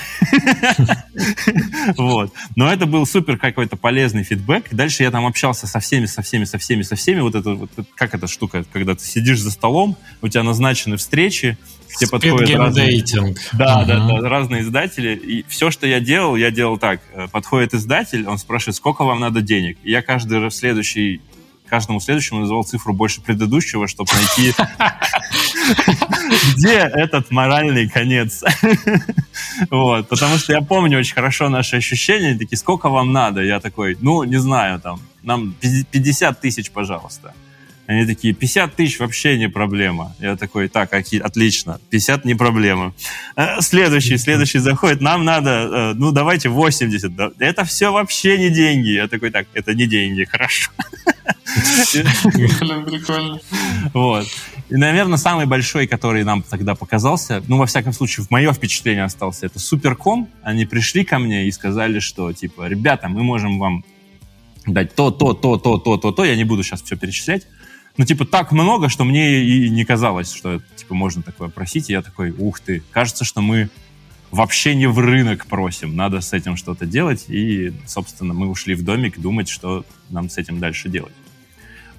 вот. Но это был супер какой-то полезный фидбэк. Дальше я там общался со всеми, со всеми, со всеми, со всеми. Вот это вот, как эта штука, когда ты сидишь за столом, у тебя назначены встречи, где подходят разные... Да, да, да, разные издатели. И все, что я делал, я делал так. Э, подходит издатель, он спрашивает, сколько вам надо денег. И я каждый следующий каждому следующему называл цифру больше предыдущего, чтобы найти, где этот моральный конец. Вот, потому что я помню очень хорошо наши ощущения, такие, сколько вам надо? Я такой, ну, не знаю, там, нам 50 тысяч, пожалуйста. Они такие, 50 тысяч вообще не проблема. Я такой, так, отлично, 50 не проблема. Э, следующий, следующий заходит, нам надо, э, ну, давайте 80. Это все вообще не деньги. Я такой, так, это не деньги, хорошо. Прикольно. Вот. И, наверное, самый большой, который нам тогда показался, ну, во всяком случае, в мое впечатление остался, это Суперком. Они пришли ко мне и сказали, что, типа, ребята, мы можем вам дать то, то, то, то, то, то, то. Я не буду сейчас все перечислять. Ну, типа, так много, что мне и не казалось, что, типа, можно такое просить. И я такой, ух ты, кажется, что мы вообще не в рынок просим, надо с этим что-то делать. И, собственно, мы ушли в домик думать, что нам с этим дальше делать.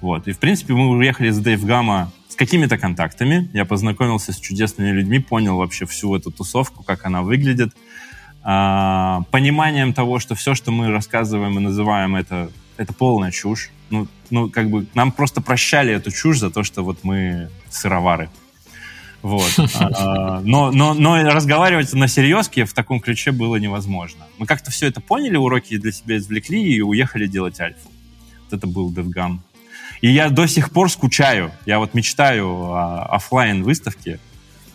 Вот. И, в принципе, мы уехали с Дэйв Гамма с какими-то контактами. Я познакомился с чудесными людьми, понял вообще всю эту тусовку, как она выглядит. А, пониманием того, что все, что мы рассказываем и называем, это, это полная чушь. Ну, ну, как бы нам просто прощали эту чушь за то, что вот мы сыровары. Вот. (laughs) А, но, но, но разговаривать на серьезке в таком ключе было невозможно. Мы как-то все это поняли, уроки для себя извлекли и уехали делать альфу. Вот это был DevGam. И я до сих пор скучаю. Я вот мечтаю о офлайн выставке,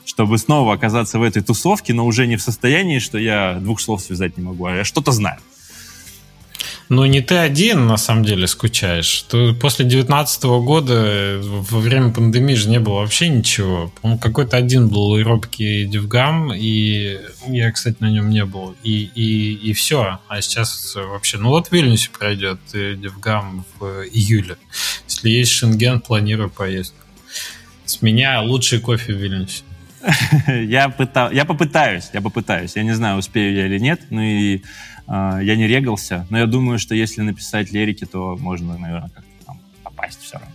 чтобы снова оказаться в этой тусовке, но уже не в состоянии, что я двух слов связать не могу, а я что-то знаю. Ну, не ты один, на самом деле, скучаешь. Ты после 2019 года, во время пандемии же не было вообще ничего. По-моему, какой-то один был робкий Девгам, и я, кстати, на нем не был. И, и, и все. А сейчас вообще... Ну, вот в Вильнюсе пройдет Девгам в июле. Если есть Шенген, планирую поездку. С меня лучший кофе в Вильнюсе. (laughs) Я, пытал, я попытаюсь, я попытаюсь. Я не знаю, успею я или нет. Ну и я не регался, но я думаю, что если написать лирики, то можно, наверное, как-то там попасть все равно.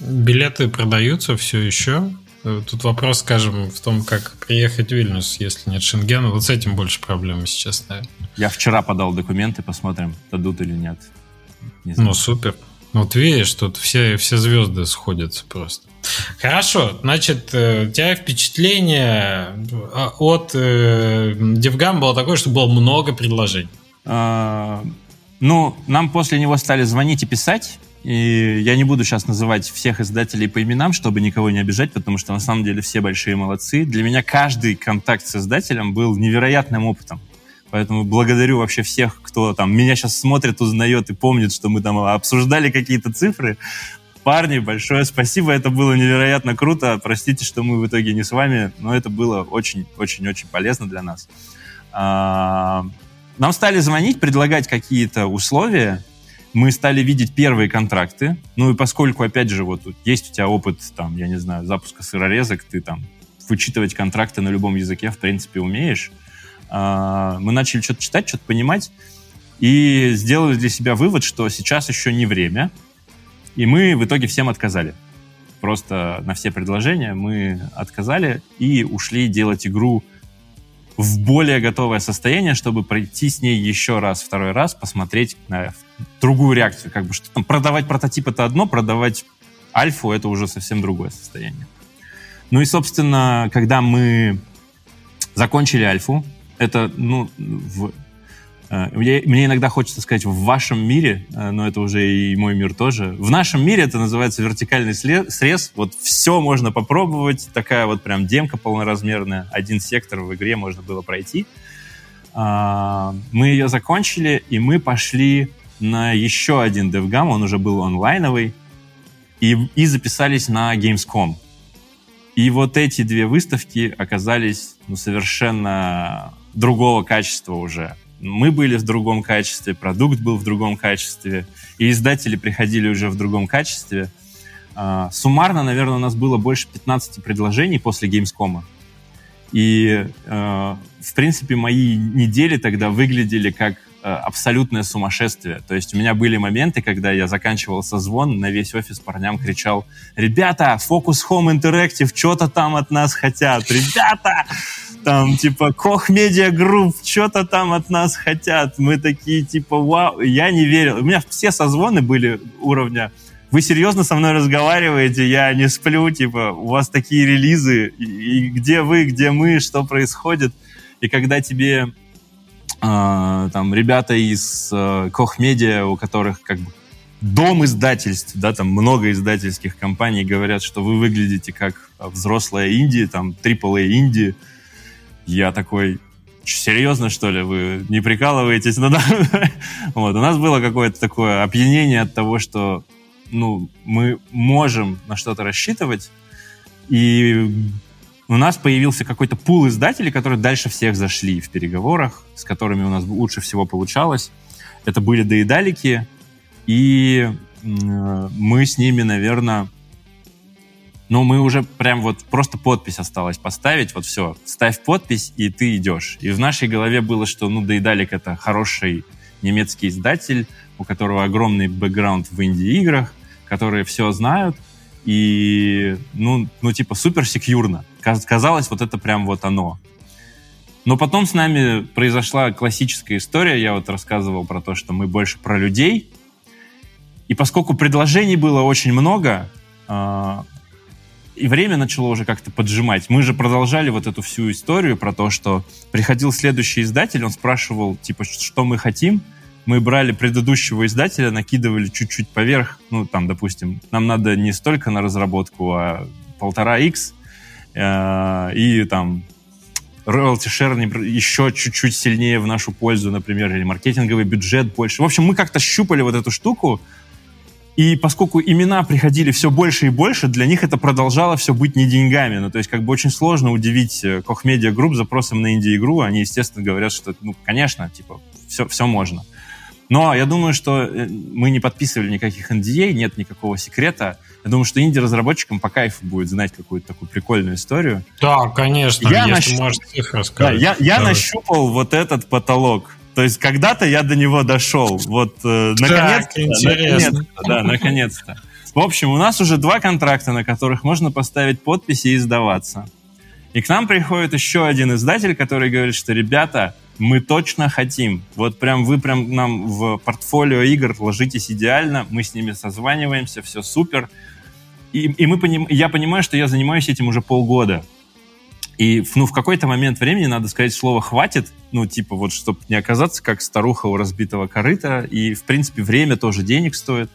Билеты продаются все еще? Тут вопрос, скажем, в том, как приехать в Вильнюс, если нет Шенгена. Вот с этим больше проблемы сейчас, наверное. Я вчера подал документы, посмотрим, дадут или нет. Не ну, супер. Вот видишь, тут все, все звезды сходятся просто. Хорошо, значит, э, у тебя впечатление э, от э, Девгам было такое, что было много предложений. А, ну, нам после него стали звонить и писать. И я не буду сейчас называть всех издателей по именам, чтобы никого не обижать, потому что на самом деле все большие молодцы. Для меня каждый контакт с издателем был невероятным опытом. Поэтому благодарю вообще всех, кто там меня сейчас смотрит, узнает и помнит, что мы там обсуждали какие-то цифры. Парни, большое спасибо, это было невероятно круто. Простите, что мы в итоге не с вами, но это было очень-очень-очень полезно для нас. А, нам стали звонить, предлагать какие-то условия, мы стали видеть первые контракты. Ну и поскольку, опять же, вот есть у тебя опыт, там, я не знаю, запуска сырорезок, ты там вычитывать контракты на любом языке, в принципе, умеешь. А, мы начали что-то читать, что-то понимать, и сделали для себя вывод, что сейчас еще не время, и мы в итоге всем отказали. Просто на все предложения мы отказали и ушли делать игру в более готовое состояние, чтобы пройти с ней еще раз, второй раз, посмотреть на другую реакцию. Как бы что там продавать прототип это одно, продавать альфу это уже совсем другое состояние. Ну и, собственно, когда мы закончили альфу, это, ну, в, э, мне, мне иногда хочется сказать в вашем мире, э, но это уже и мой мир тоже. В нашем мире это называется вертикальный срез. Вот все можно попробовать. Такая вот прям демка полноразмерная. Один сектор в игре можно было пройти. А, мы ее закончили, и мы пошли на еще один DevGam. Он уже был онлайновый. и, и записались на Gamescom. И вот эти две выставки оказались ну, совершенно другого качества уже. Мы были в другом качестве, продукт был в другом качестве, и издатели приходили уже в другом качестве. А, суммарно, наверное, у нас было больше 15 предложений после Gamescom. И, э, в принципе, мои недели тогда выглядели как абсолютное сумасшествие. То есть у меня были моменты, когда я заканчивал созвон, на весь офис парням кричал, «Ребята, Focus Home Interactive, что-то там от нас хотят! Ребята, там, типа, Koch Media Group, что-то там от нас хотят!» Мы такие, типа, вау! Я не верил. У меня все созвоны были уровня вы серьезно со мной разговариваете, я не сплю, типа, у вас такие релизы, и, и где вы, где мы, что происходит. И когда тебе э, там ребята из э, Koch Media, у которых как бы дом издательств, да, там много издательских компаний говорят, что вы выглядите как взрослая Индия, там, AAA Индия. Я такой, серьезно, что ли, вы не прикалываетесь? Ну, да. (laughs) вот, у нас было какое-то такое опьянение от того, что ну, мы можем на что-то рассчитывать, и у нас появился какой-то пул издателей, которые дальше всех зашли в переговорах, с которыми у нас лучше всего получалось. Это были доедалики, и мы с ними, наверное, ну, мы уже прям вот просто подпись осталось поставить, вот все, ставь подпись, и ты идешь. И в нашей голове было, что, ну, Доедалик — это хороший немецкий издатель, у которого огромный бэкграунд в инди-играх, которые все знают, и, ну, ну типа, супер секьюрно. Казалось, вот это прям вот оно. Но потом с нами произошла классическая история. Я вот рассказывал про то, что мы больше про людей. И поскольку предложений было очень много, э, и время начало уже как-то поджимать, мы же продолжали вот эту всю историю про то, что приходил следующий издатель, он спрашивал, типа, что мы хотим, мы брали предыдущего издателя, накидывали чуть-чуть поверх, ну, там, допустим, нам надо не столько на разработку, а полтора x э, и там royalty share еще чуть-чуть сильнее в нашу пользу, например, или маркетинговый бюджет больше. В общем, мы как-то щупали вот эту штуку, и поскольку имена приходили все больше и больше, для них это продолжало все быть не деньгами. Ну, то есть, как бы очень сложно удивить э, Koch Media Group запросом на инди-игру. Они, естественно, говорят, что, ну, конечно, типа, все, все можно. Но я думаю, что э, мы не подписывали никаких NDA, нет никакого секрета. Я думаю, что инди-разработчикам по кайфу будет знать какую-то такую прикольную историю. Да, конечно, я если нащ... можешь их рассказать. Да, я, я нащупал вот этот потолок. То есть когда-то я до него дошел. Вот э, наконец-то. Наконец-то, да, наконец-то. В общем, у нас уже два контракта, на которых можно поставить подписи и сдаваться. И к нам приходит еще один издатель, который говорит, что, ребята, мы точно хотим. Вот прям вы прям нам в портфолио игр ложитесь идеально, мы с ними созваниваемся, все супер. И, и мы поним, я понимаю, что я занимаюсь этим уже полгода. И ну, в какой-то момент времени надо сказать слово «хватит», ну, типа вот, чтобы не оказаться как старуха у разбитого корыта. И, в принципе, время тоже денег стоит.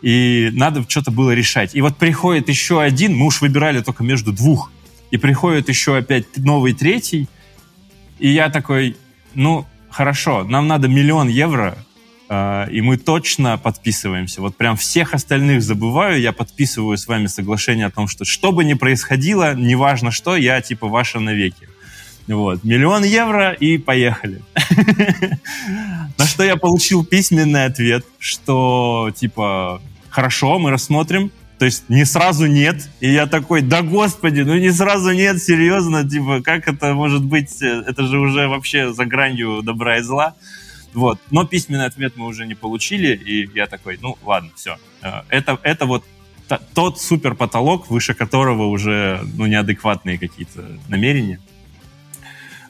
И надо что-то было решать. И вот приходит еще один, мы уж выбирали только между двух. И приходит еще опять новый третий – и я такой, ну, хорошо, нам надо миллион евро, э, и мы точно подписываемся. Вот прям всех остальных забываю, я подписываю с вами соглашение о том, что что бы ни происходило, неважно что, я типа ваша навеки. Вот. Миллион евро и поехали. (laughs) На что я получил письменный ответ, что типа хорошо, мы рассмотрим, то есть не сразу нет. И я такой, да господи, ну не сразу нет, серьезно, типа, как это может быть? Это же уже вообще за гранью добра и зла. Вот. Но письменный ответ мы уже не получили, и я такой, ну ладно, все. Э, это, это вот тот супер потолок, выше которого уже ну, неадекватные какие-то намерения.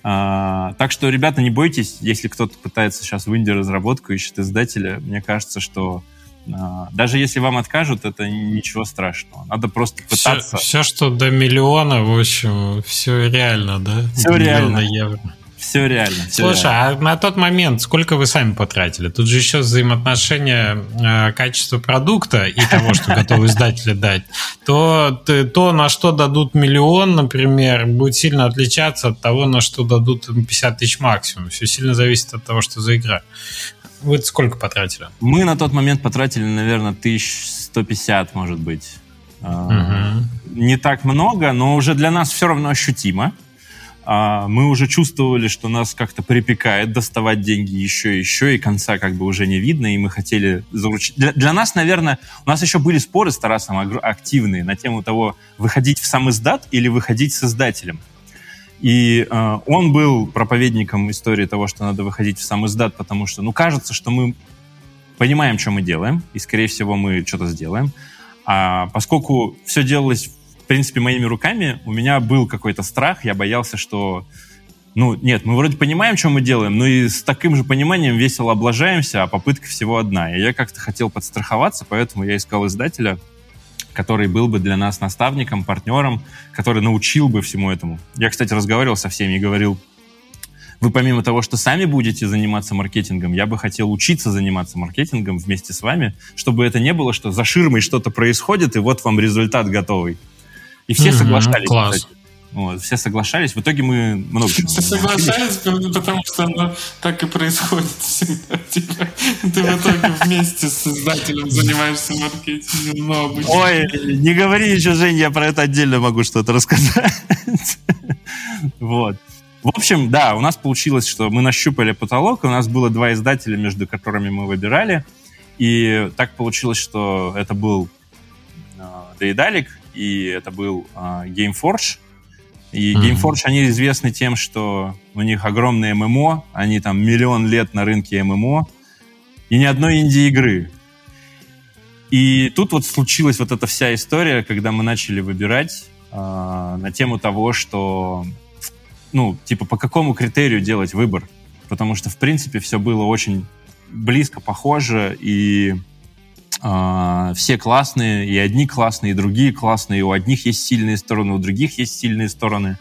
А, так что, ребята, не бойтесь, если кто-то пытается сейчас в Индии разработку, ищет издателя, мне кажется, что даже если вам откажут, это ничего страшного. Надо просто пытаться. Все, все что до миллиона, в общем, все реально, да? Все реально. Евро. Все реально. Все Слушай, реально. а на тот момент сколько вы сами потратили? Тут же еще взаимоотношения э, качества продукта и того, что готовы издатели дать. То, то, на что дадут миллион, например, будет сильно отличаться от того, на что дадут 50 тысяч максимум. Все сильно зависит от того, что за игра. Вы сколько потратили? Мы на тот момент потратили, наверное, 1150, может быть. Угу. Не так много, но уже для нас все равно ощутимо. А, мы уже чувствовали, что нас как-то припекает доставать деньги еще и еще, и конца как бы уже не видно, и мы хотели заручить. Для, для нас, наверное, у нас еще были споры с Тарасом активные на тему того, выходить в сам издат или выходить с издателем. И э, он был проповедником истории того, что надо выходить в сам издат, потому что, ну, кажется, что мы понимаем, что мы делаем, и, скорее всего, мы что-то сделаем. А поскольку все делалось принципе, моими руками, у меня был какой-то страх, я боялся, что ну, нет, мы вроде понимаем, что мы делаем, но и с таким же пониманием весело облажаемся, а попытка всего одна. И я как-то хотел подстраховаться, поэтому я искал издателя, который был бы для нас наставником, партнером, который научил бы всему этому. Я, кстати, разговаривал со всеми и говорил, вы помимо того, что сами будете заниматься маркетингом, я бы хотел учиться заниматься маркетингом вместе с вами, чтобы это не было, что за ширмой что-то происходит, и вот вам результат готовый. И все соглашались. Класс. Вот, все соглашались. В итоге мы много чего Все соглашались, потому что оно так и происходит всегда. Типа, ты в итоге вместе с издателем занимаешься маркетингом, но обычно... Ой, не говори еще, Жень, я про это отдельно могу что-то рассказать. Вот. В общем, да, у нас получилось, что мы нащупали потолок, у нас было два издателя, между которыми мы выбирали, и так получилось, что это был Дейдалик, и это был uh, Gameforge. И mm-hmm. Gameforge, они известны тем, что у них огромные ММО, они там миллион лет на рынке ММО, и ни одной инди-игры. И тут вот случилась вот эта вся история, когда мы начали выбирать э, на тему того, что, ну, типа, по какому критерию делать выбор. Потому что, в принципе, все было очень близко, похоже, и э, все классные, и одни классные, и другие классные, и у одних есть сильные стороны, у других есть сильные стороны.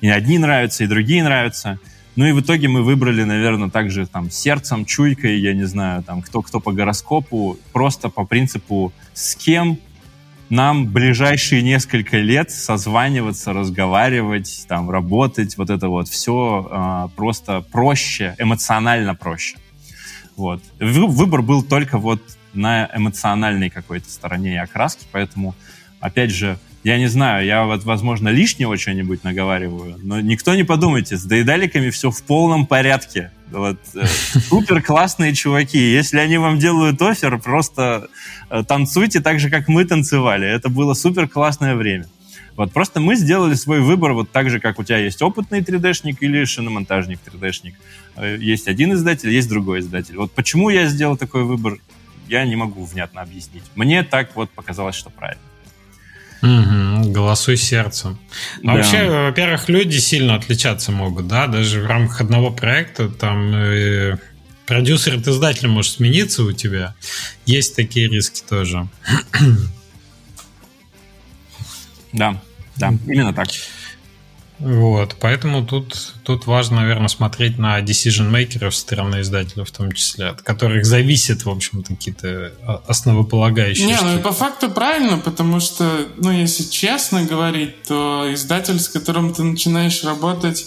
И одни нравятся, и другие нравятся. Ну и в итоге мы выбрали, наверное, также там сердцем, чуйкой, я не знаю, там кто-кто по гороскопу, просто по принципу, с кем нам ближайшие несколько лет созваниваться, разговаривать, там, работать, вот это вот все э, а, просто проще, эмоционально проще. Вот. Выбор был только вот на эмоциональной какой-то стороне и окраске, поэтому, опять же, я не знаю, я вот, возможно, лишнего что-нибудь наговариваю, но никто не подумайте, с дейдаликами все в полном порядке. Вот, э, (laughs) супер классные чуваки. Если они вам делают офер, просто э, танцуйте так же, как мы танцевали. Это было супер классное время. Вот просто мы сделали свой выбор вот так же, как у тебя есть опытный 3D-шник или шиномонтажник 3D-шник. Э, есть один издатель, есть другой издатель. Вот почему я сделал такой выбор, я не могу внятно объяснить. Мне так вот показалось, что правильно. Угу, голосуй сердцем. Да. Вообще, во-первых, люди сильно отличаться могут, да, даже в рамках одного проекта там э, продюсер от издателя может смениться у тебя. Есть такие риски тоже. Да, да, именно так. Вот, поэтому тут, тут важно, наверное, смотреть на decision-makers со стороны издателя в том числе, от которых зависят, в общем-то, какие-то основополагающие Не, штуки. ну по факту правильно, потому что, ну, если честно говорить, то издатель, с которым ты начинаешь работать,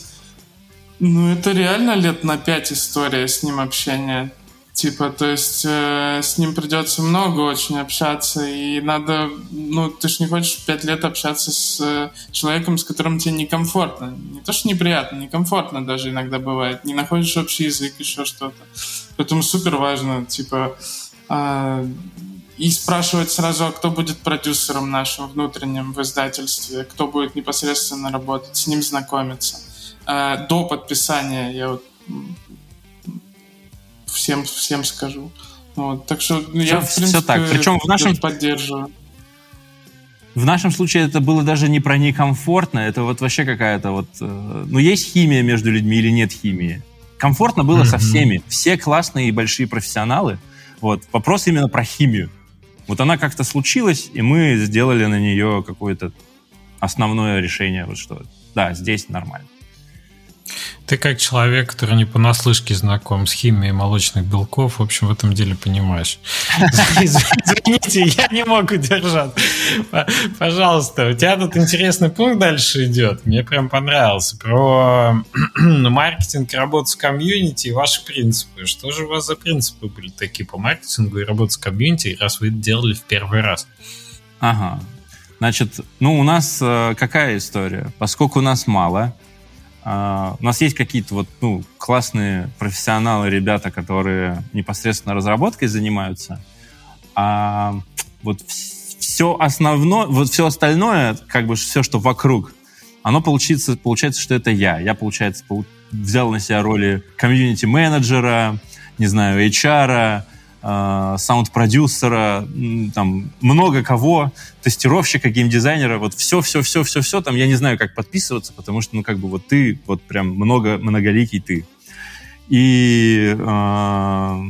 ну, это реально лет на пять история с ним общения. Типа, то есть э, с ним придется много очень общаться, и надо, ну, ты же не хочешь пять лет общаться с э, человеком, с которым тебе некомфортно. Не то, что неприятно, некомфортно даже иногда бывает. Не находишь общий язык, еще что-то. Поэтому супер важно, типа, э, и спрашивать сразу, а кто будет продюсером нашим внутренним в издательстве, кто будет непосредственно работать, с ним знакомиться. Э, до подписания я вот всем, всем скажу. Вот, так что ну, я, в принципе, все так. Причем в нашем... поддерживаю. В нашем случае это было даже не про некомфортно, это вот вообще какая-то вот... Э, ну, есть химия между людьми или нет химии? Комфортно было mm-hmm. со всеми. Все классные и большие профессионалы. Вот. Вопрос именно про химию. Вот она как-то случилась, и мы сделали на нее какое-то основное решение, вот что да, здесь нормально. Ты как человек, который не понаслышке знаком с химией молочных белков, в общем, в этом деле понимаешь. (laughs) Извините, я не мог удержать. Пожалуйста, у тебя тут интересный пункт дальше идет. Мне прям понравился. Про (clears throat) маркетинг, работу с комьюнити и ваши принципы. Что же у вас за принципы были такие по маркетингу и работе с комьюнити, раз вы это делали в первый раз? Ага. Значит, ну у нас э, какая история? Поскольку у нас мало, Uh, у нас есть какие-то вот ну, классные профессионалы, ребята, которые непосредственно разработкой занимаются, а вот все основное, вот все остальное, как бы все, что вокруг, оно получится, получается, что это я. Я, получается, взял на себя роли комьюнити-менеджера, не знаю, HR, Э, саунд-продюсера, там много кого, тестировщика, геймдизайнера, вот все-все-все-все-все, там я не знаю, как подписываться, потому что, ну, как бы вот ты, вот прям много, многоликий ты. И э,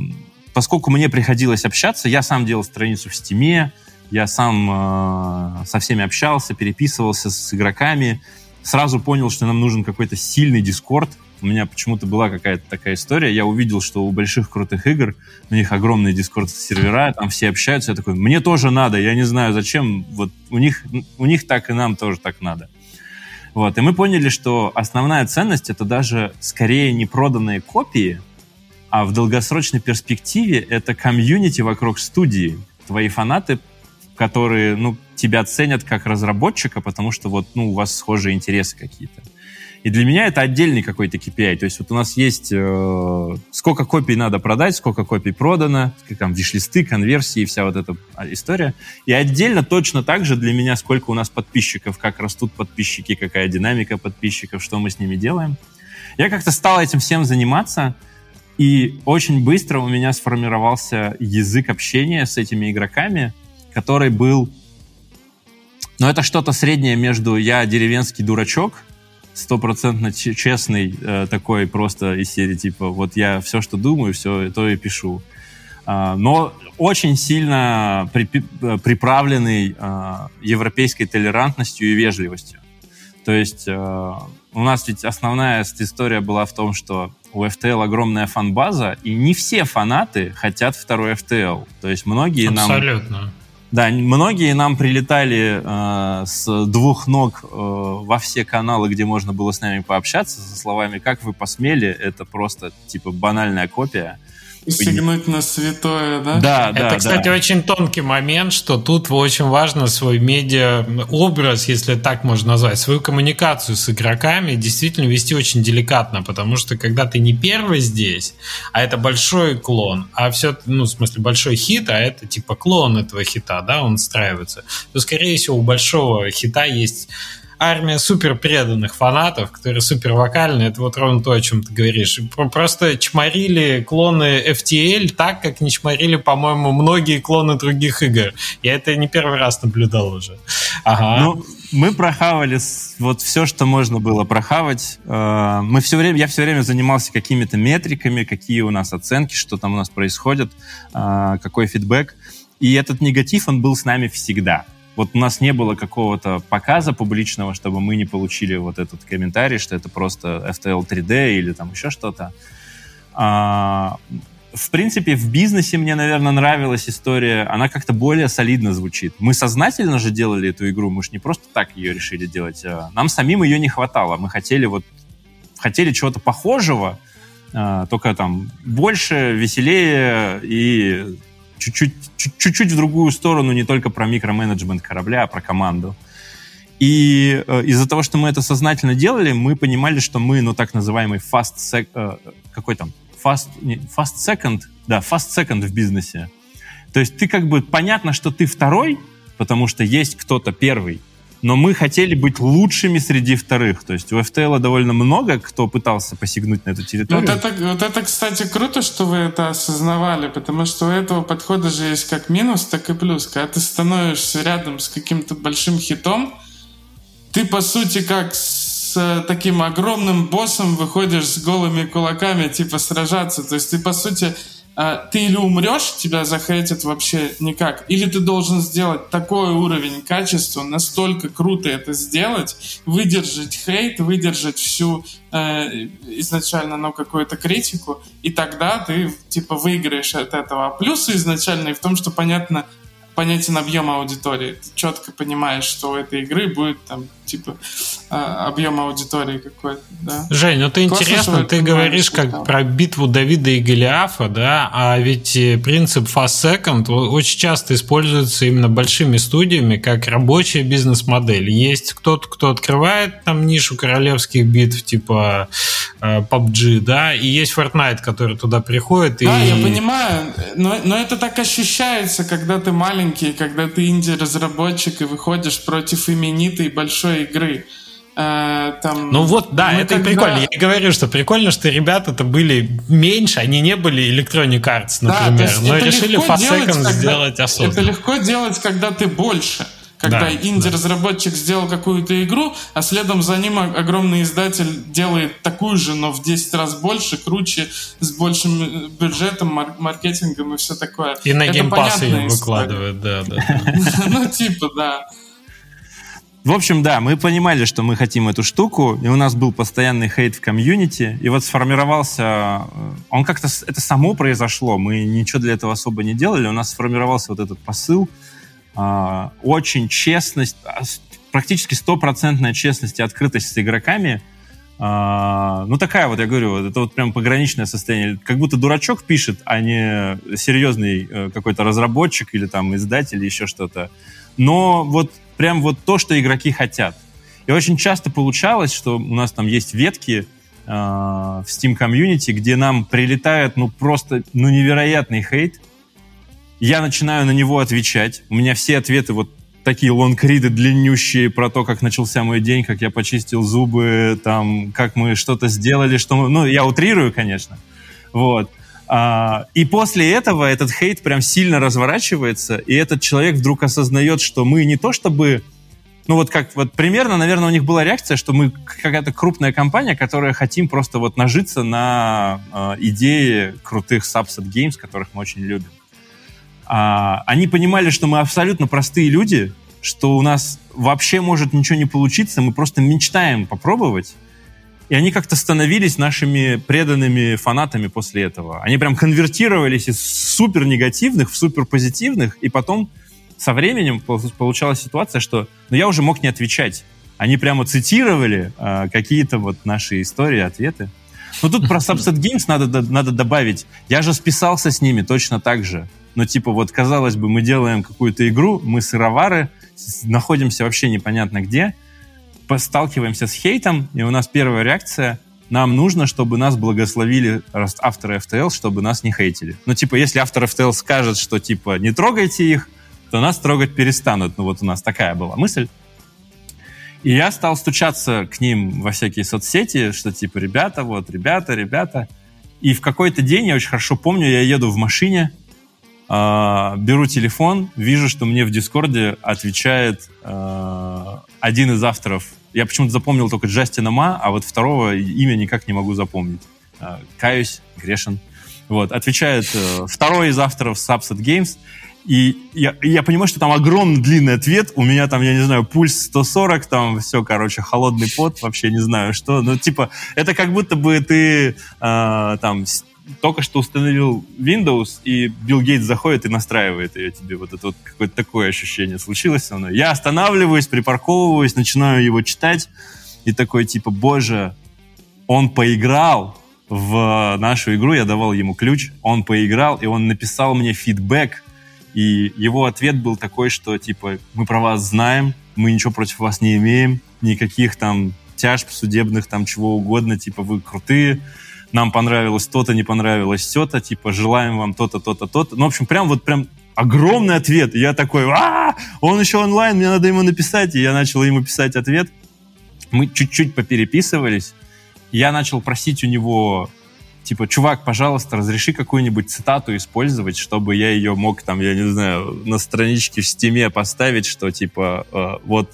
поскольку мне приходилось общаться, я сам делал страницу в Стиме, я сам э, со всеми общался, переписывался с игроками, сразу понял, что нам нужен какой-то сильный дискорд, у меня почему-то была какая-то такая история. Я увидел, что у больших крутых игр у них огромные дискорд-сервера, там все общаются. Я такой, мне тоже надо, я не знаю зачем. Вот у них, у них так и нам тоже так надо. Вот. И мы поняли, что основная ценность это даже скорее не проданные копии, а в долгосрочной перспективе это комьюнити вокруг студии. Твои фанаты, которые ну, тебя ценят как разработчика, потому что вот, ну, у вас схожие интересы какие-то. И для меня это отдельный какой-то KPI. То есть вот у нас есть э, сколько копий надо продать, сколько копий продано, там виш-листы, конверсии, вся вот эта история. И отдельно точно так же для меня, сколько у нас подписчиков, как растут подписчики, какая динамика подписчиков, что мы с ними делаем. Я как-то стал этим всем заниматься, и очень быстро у меня сформировался язык общения с этими игроками, который был... Ну, это что-то среднее между «я деревенский дурачок», стопроцентно честный э, такой просто из серии типа вот я все, что думаю, все то и пишу. Э, но очень сильно при, э, приправленный э, европейской толерантностью и вежливостью. То есть э, у нас ведь основная история была в том, что у FTL огромная фан-база, и не все фанаты хотят второй FTL. То есть многие Абсолютно. нам да, многие нам прилетали э, с двух ног э, во все каналы, где можно было с нами пообщаться, со словами «Как вы посмели?» Это просто, типа, банальная копия. Сигнуть на святое, да? Да, да. Это, кстати, да. очень тонкий момент, что тут очень важно свой медиа-образ, если так можно назвать, свою коммуникацию с игроками действительно вести очень деликатно, потому что когда ты не первый здесь, а это большой клон, а все, ну, в смысле, большой хит, а это типа клон этого хита, да, он встраивается, то, скорее всего, у большого хита есть армия супер преданных фанатов, которые супер вокальные. Это вот ровно то, о чем ты говоришь. Просто чморили клоны FTL так, как не чморили, по-моему, многие клоны других игр. Я это не первый раз наблюдал уже. Ага. Ну, мы прохавали вот все, что можно было прохавать. Э, мы все время, я все время занимался какими-то метриками, какие у нас оценки, что там у нас происходит, э, какой фидбэк. И этот негатив, он был с нами всегда вот у нас не было какого-то показа публичного, чтобы мы не получили вот этот комментарий, что это просто FTL 3D или там еще что-то. А, в принципе, в бизнесе мне, наверное, нравилась история, она как-то более солидно звучит. Мы сознательно же делали эту игру, мы же не просто так ее решили делать. А нам самим ее не хватало. Мы хотели вот хотели чего-то похожего, а, только там больше, веселее и чуть-чуть, чуть-чуть в другую сторону, не только про микроменеджмент корабля, а про команду. И э, из-за того, что мы это сознательно делали, мы понимали, что мы, ну, так называемый fast sec, э, какой там, fast, не, fast second, да, fast second в бизнесе. То есть ты как бы, понятно, что ты второй, потому что есть кто-то первый, но мы хотели быть лучшими среди вторых. То есть у FTL довольно много, кто пытался посягнуть на эту территорию. Вот это, вот это, кстати, круто, что вы это осознавали, потому что у этого подхода же есть как минус, так и плюс. Когда ты становишься рядом с каким-то большим хитом, ты, по сути, как с э, таким огромным боссом выходишь с голыми кулаками, типа, сражаться. То есть ты, по сути, а, ты или умрешь, тебя захейтят вообще никак, или ты должен сделать такой уровень качества, настолько круто это сделать, выдержать хейт, выдержать всю э, изначально, ну, какую-то критику, и тогда ты, типа, выиграешь от этого. А плюсы изначально и в том, что, понятно, понятен объем аудитории. Ты четко понимаешь, что у этой игры будет там типа а, объем аудитории какой-то, да. Жень, ну ты Классно, интересно, ты говоришь как там. про битву Давида и Голиафа, да, а ведь э, принцип fast second очень часто используется именно большими студиями как рабочая бизнес-модель. Есть кто-то, кто открывает там нишу королевских битв, типа э, PUBG, да, и есть Fortnite, который туда приходит. Да, и... я понимаю, но, но это так ощущается, когда ты маленький, когда ты инди-разработчик и выходишь против именитой большой игры. Э, там, ну вот, да, это когда... прикольно. Я говорю, что прикольно, что ребята-то были меньше, они не были Electronic Arts, например, да, но решили Fast Second когда... сделать осознанно. Это легко делать, когда ты больше. Когда да, инди-разработчик да. сделал какую-то игру, а следом за ним огромный издатель делает такую же, но в 10 раз больше, круче, с большим э, бюджетом, мар- маркетингом и все такое. И на Game Pass ее выкладывают, да, да. (laughs) Ну, типа, да. В общем, да, мы понимали, что мы хотим эту штуку, и у нас был постоянный хейт в комьюнити, и вот сформировался, э, он как-то, это само произошло, мы ничего для этого особо не делали, у нас сформировался вот этот посыл, э, очень честность, а, практически стопроцентная честность и открытость с игроками, э, ну такая вот, я говорю, это вот прям пограничное состояние, как будто дурачок пишет, а не серьезный какой-то разработчик или там издатель или еще что-то. Но вот прям вот то, что игроки хотят. И очень часто получалось, что у нас там есть ветки э, в Steam комьюнити, где нам прилетает ну просто ну невероятный хейт. Я начинаю на него отвечать. У меня все ответы вот такие лонгриды длиннющие про то, как начался мой день, как я почистил зубы, там, как мы что-то сделали, что мы... Ну, я утрирую, конечно. Вот. А, и после этого этот хейт прям сильно разворачивается, и этот человек вдруг осознает, что мы не то чтобы... Ну вот как, вот примерно, наверное, у них была реакция, что мы какая-то крупная компания, которая хотим просто вот нажиться на э, идее крутых Subset Games, которых мы очень любим. А, они понимали, что мы абсолютно простые люди, что у нас вообще может ничего не получиться, мы просто мечтаем попробовать, и они как-то становились нашими преданными фанатами после этого. Они прям конвертировались из супер негативных в супер позитивных, и потом со временем получалась ситуация, что ну, я уже мог не отвечать. Они прямо цитировали э, какие-то вот наши истории, ответы. Но тут про (laughs) Subset Games надо, надо добавить. Я же списался с ними точно так же. Но типа вот, казалось бы, мы делаем какую-то игру, мы сыровары, находимся вообще непонятно где, сталкиваемся с хейтом, и у нас первая реакция нам нужно, чтобы нас благословили авторы FTL, чтобы нас не хейтили. Ну, типа, если автор FTL скажет, что, типа, не трогайте их, то нас трогать перестанут. Ну, вот у нас такая была мысль. И я стал стучаться к ним во всякие соцсети, что, типа, ребята, вот, ребята, ребята. И в какой-то день, я очень хорошо помню, я еду в машине, э, беру телефон, вижу, что мне в Дискорде отвечает э, один из авторов я почему-то запомнил только Джастина Ма, а вот второго имя никак не могу запомнить. А, каюсь, грешен. Вот, отвечает э, второй из авторов Subset Games, и я, я понимаю, что там огромный длинный ответ. У меня там, я не знаю, пульс 140, там все, короче, холодный пот, вообще не знаю что. Ну, типа, это как будто бы ты э, там только что установил Windows, и Билл Гейтс заходит и настраивает ее тебе. Вот это вот какое-то такое ощущение случилось со мной. Я останавливаюсь, припарковываюсь, начинаю его читать, и такой типа, боже, он поиграл в нашу игру, я давал ему ключ, он поиграл, и он написал мне фидбэк, и его ответ был такой, что типа, мы про вас знаем, мы ничего против вас не имеем, никаких там тяжб судебных, там чего угодно, типа, вы крутые, нам понравилось то-то, не понравилось то-то, типа, желаем вам то-то, то-то, то-то. Ну, в общем, прям вот прям огромный ответ. Я такой, а, он еще онлайн, мне надо ему написать. И я начал ему писать ответ. Мы чуть-чуть попереписывались. Я начал просить у него, типа, чувак, пожалуйста, разреши какую-нибудь цитату использовать, чтобы я ее мог, там, я не знаю, на страничке в стиме поставить, что, типа, э, вот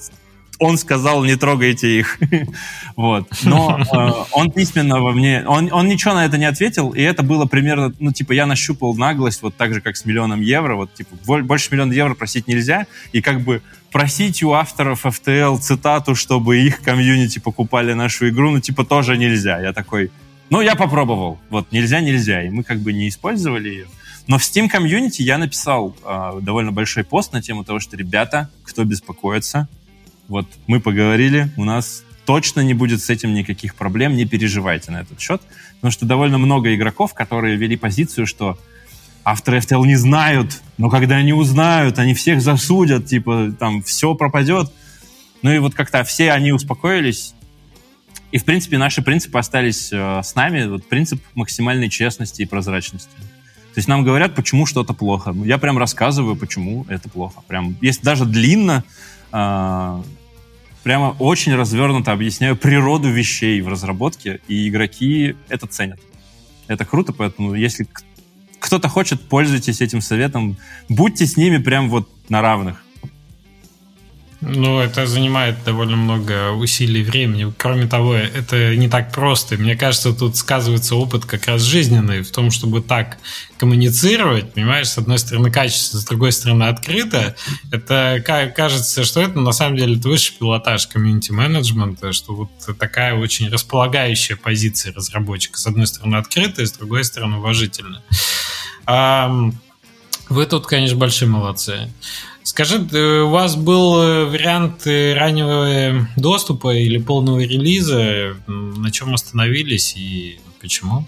он сказал, не трогайте их. (laughs) вот. Но э, он письменно во мне, он, он ничего на это не ответил, и это было примерно, ну, типа, я нащупал наглость, вот так же, как с миллионом евро, вот, типа, больше миллиона евро просить нельзя, и как бы просить у авторов FTL цитату, чтобы их комьюнити покупали нашу игру, ну, типа, тоже нельзя. Я такой, ну, я попробовал. Вот, нельзя, нельзя. И мы как бы не использовали ее. Но в Steam комьюнити я написал э, довольно большой пост на тему того, что, ребята, кто беспокоится, вот мы поговорили, у нас точно не будет с этим никаких проблем, не переживайте на этот счет. Потому что довольно много игроков, которые вели позицию, что авторы FTL не знают, но когда они узнают, они всех засудят, типа, там, все пропадет. Ну и вот как-то все они успокоились, и, в принципе, наши принципы остались э, с нами. Вот принцип максимальной честности и прозрачности. То есть нам говорят, почему что-то плохо. Я прям рассказываю, почему это плохо. Прям, если даже длинно, э, прямо очень развернуто объясняю природу вещей в разработке, и игроки это ценят. Это круто, поэтому если кто-то хочет, пользуйтесь этим советом. Будьте с ними прям вот на равных. Ну, это занимает довольно много усилий и времени. Кроме того, это не так просто. Мне кажется, тут сказывается опыт как раз жизненный в том, чтобы так коммуницировать, понимаешь, с одной стороны качественно, с другой стороны открыто. Это кажется, что это на самом деле это высший пилотаж комьюнити-менеджмента, что вот такая очень располагающая позиция разработчика. С одной стороны открытая, с другой стороны уважительная. Вы тут, конечно, большие молодцы. Скажи, э, у вас был э, вариант э, раннего доступа или полного релиза? На чем остановились и почему?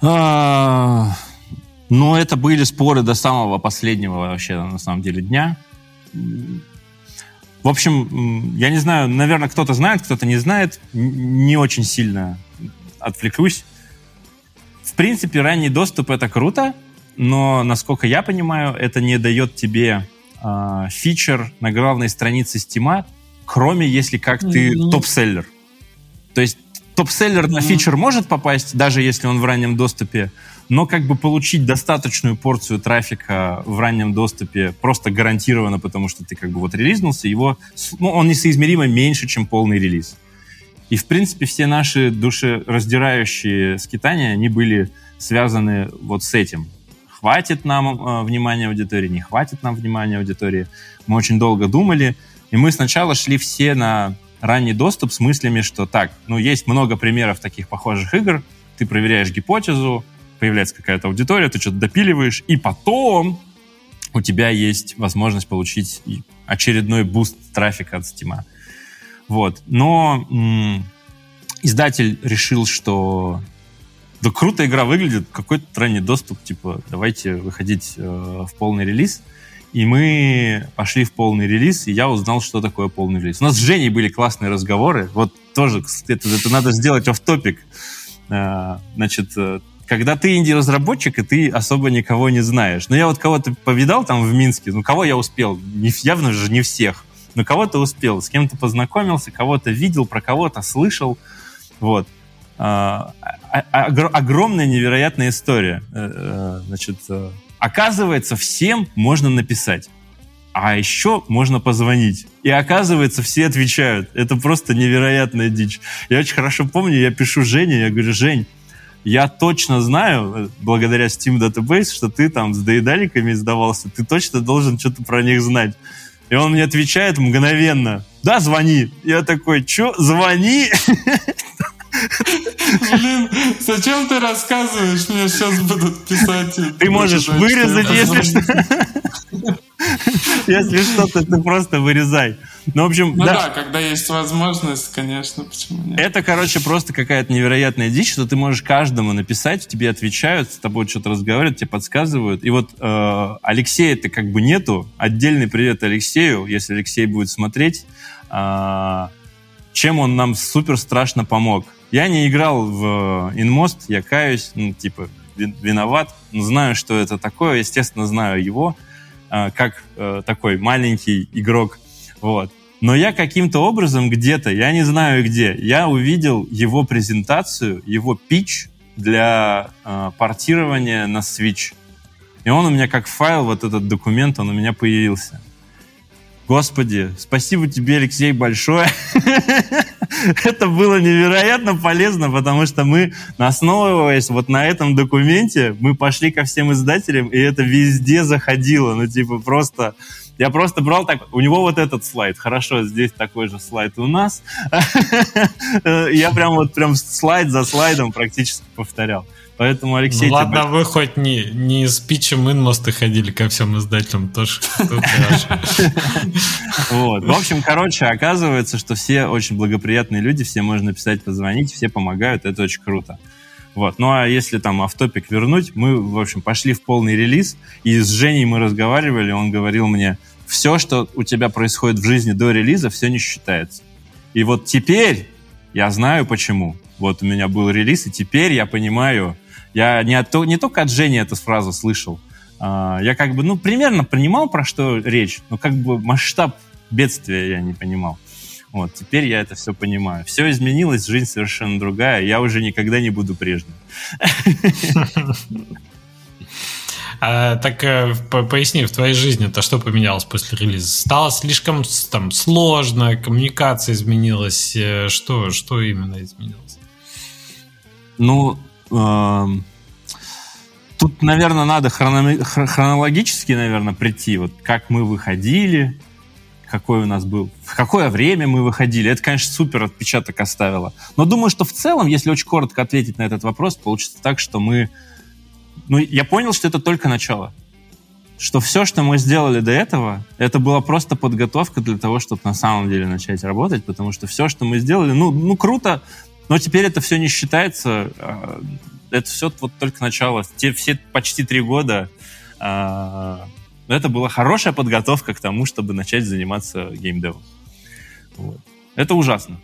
А, ну, это были споры до самого последнего вообще, на самом деле, дня. В общем, я не знаю, наверное, кто-то знает, кто-то не знает. Не очень сильно отвлекусь. В принципе, ранний доступ — это круто, но, насколько я понимаю, это не дает тебе э, фичер на главной странице Стима, кроме если как ты mm-hmm. топ-селлер. То есть топ-селлер mm-hmm. на фичер может попасть, даже если он в раннем доступе, но как бы получить достаточную порцию трафика в раннем доступе просто гарантированно, потому что ты как бы вот релизнулся, его, ну, он несоизмеримо меньше, чем полный релиз. И, в принципе, все наши душераздирающие скитания, они были связаны вот с этим хватит нам э, внимания аудитории, не хватит нам внимания аудитории. Мы очень долго думали, и мы сначала шли все на ранний доступ с мыслями, что так, ну, есть много примеров таких похожих игр, ты проверяешь гипотезу, появляется какая-то аудитория, ты что-то допиливаешь, и потом у тебя есть возможность получить очередной буст трафика от Steam. Вот. Но м- издатель решил, что да круто игра выглядит, какой-то ранний доступ, типа, давайте выходить э, в полный релиз. И мы пошли в полный релиз, и я узнал, что такое полный релиз. У нас с Женей были классные разговоры. Вот тоже, это, это надо сделать оф топик э, Значит, э, когда ты инди-разработчик, и ты особо никого не знаешь. Но я вот кого-то повидал там в Минске, ну, кого я успел? Не, явно же не всех. Но кого-то успел, с кем-то познакомился, кого-то видел, про кого-то слышал. Вот. А, а, а, огромная невероятная история. Э, э, значит, э, оказывается, всем можно написать. А еще можно позвонить. И оказывается, все отвечают. Это просто невероятная дичь. Я очень хорошо помню, я пишу Жене, я говорю, Жень, я точно знаю, благодаря Steam Database, что ты там с доедаликами издавался, ты точно должен что-то про них знать. И он мне отвечает мгновенно, да, звони. Я такой, что, звони? (laughs) Блин, зачем ты рассказываешь? Мне сейчас будут писать. Ты можешь вырезать, если что. Если что-то, ты просто вырезай. Ну, в общем, ну да. да, когда есть возможность, конечно, почему нет. Это, короче, просто какая-то невероятная дичь, что ты можешь каждому написать, тебе отвечают, с тобой что-то разговаривают, тебе подсказывают. И вот э, Алексея-то как бы нету. Отдельный привет Алексею, если Алексей будет смотреть. Э, чем он нам супер страшно помог. Я не играл в Инмост, я каюсь, ну, типа, виноват, но знаю, что это такое, естественно, знаю его, э, как э, такой маленький игрок, вот. Но я каким-то образом где-то, я не знаю где, я увидел его презентацию, его пич для э, портирования на Switch. И он у меня как файл, вот этот документ, он у меня появился. Господи, спасибо тебе, Алексей, большое. (laughs) Это было невероятно полезно, потому что мы, основываясь вот на этом документе, мы пошли ко всем издателям, и это везде заходило. Ну, типа, просто... Я просто брал так... У него вот этот слайд. Хорошо, здесь такой же слайд у нас. (laughs) Я прям вот прям слайд за слайдом практически повторял. Поэтому, Алексей... Ну ладно, вы хоть не, не с питчем инмоста ходили ко всем издателям, тоже (laughs) Вот. В общем, короче, оказывается, что все очень благоприятные люди, все можно написать, позвонить, все помогают, это очень круто. Вот. Ну а если там автопик вернуть, мы, в общем, пошли в полный релиз, и с Женей мы разговаривали, он говорил мне, все, что у тебя происходит в жизни до релиза, все не считается. И вот теперь я знаю почему. Вот у меня был релиз, и теперь я понимаю, я не, от, не только от Жени эту фразу слышал, а, я как бы, ну, примерно понимал, про что речь, но как бы масштаб бедствия я не понимал. Вот, теперь я это все понимаю. Все изменилось, жизнь совершенно другая, я уже никогда не буду прежним. (laughs) А, так э, поясни, в твоей жизни-то что поменялось после релиза? Стало слишком там сложно, коммуникация изменилась, э, что, что именно изменилось? Ну, Тут, наверное, надо хронологически, наверное, прийти. Вот как мы выходили, какой у нас был, в какое время мы выходили. Это, конечно, супер отпечаток оставило. Но думаю, что в целом, если очень коротко ответить на этот вопрос, получится так, что мы... Ну, я понял, что это только начало. Что все, что мы сделали до этого, это была просто подготовка для того, чтобы на самом деле начать работать, потому что все, что мы сделали, ну, ну круто, но теперь это все не считается. А, это все вот только начало. Те все почти три года а, это была хорошая подготовка к тому, чтобы начать заниматься геймдевом. Вот. Это ужасно.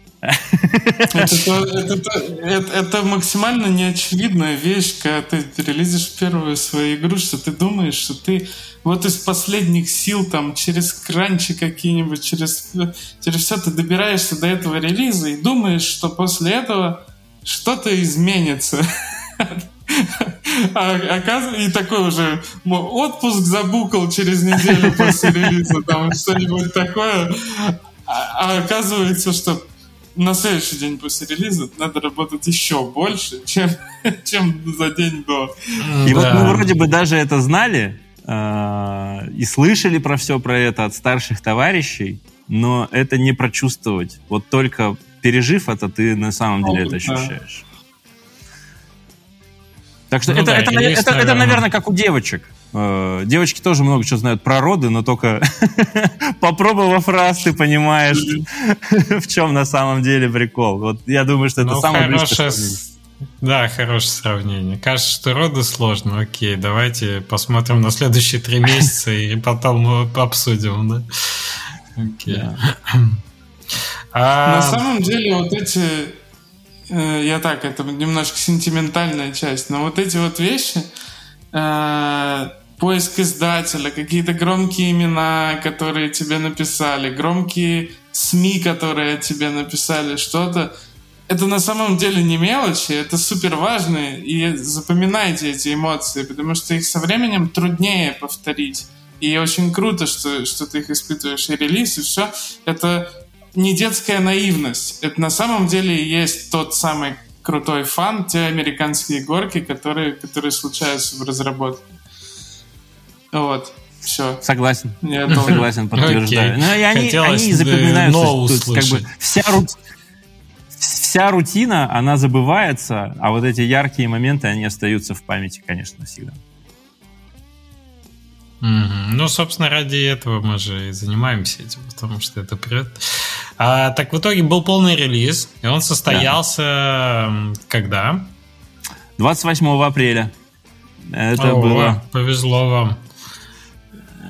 Это, максимально неочевидная вещь, когда ты релизишь первую свою игру, что ты думаешь, что ты вот из последних сил там через кранчи какие-нибудь, через, через все ты добираешься до этого релиза и думаешь, что после этого что-то изменится. А, и такой уже отпуск забукал через неделю после релиза, там что-нибудь такое. А, а оказывается, что на следующий день после релиза надо работать еще больше, чем, (laughs) чем за день до. И да. вот мы вроде бы даже это знали э, и слышали про все про это от старших товарищей, но это не прочувствовать. Вот только пережив это, ты на самом деле это ощущаешь. Да. Так что ну, это, да, это, это, это, это, наверное, как у девочек. Э, девочки тоже много чего знают про роды, но только (laughs) попробовав раз, ты понимаешь, (laughs) в чем на самом деле прикол. Вот я думаю, что это ну, самое близкое Да, хорошее сравнение. Кажется, что роды сложно. Окей, давайте посмотрим на следующие три месяца и потом обсудим, да? Окей. А... На самом деле вот эти э, я так, это немножко сентиментальная часть, но вот эти вот вещи, э, поиск издателя, какие-то громкие имена, которые тебе написали, громкие СМИ, которые тебе написали что-то. Это на самом деле не мелочи, это супер важно, и запоминайте эти эмоции, потому что их со временем труднее повторить. И очень круто, что, что ты их испытываешь, и релиз, и все. Это не детская наивность. Это на самом деле есть тот самый крутой фан, те американские горки, которые, которые случаются в разработке. Вот. Все. Согласен. Я Согласен, подтверждаю. Okay. Ну, и они, они запоминаются. Что, как бы вся, рут... вся рутина, она забывается, а вот эти яркие моменты, они остаются в памяти, конечно, всегда. Mm-hmm. Ну, собственно, ради этого мы же и занимаемся этим, потому что это прет. А, так в итоге был полный релиз, и он состоялся да. когда? 28 апреля. Это О, было. Повезло вам.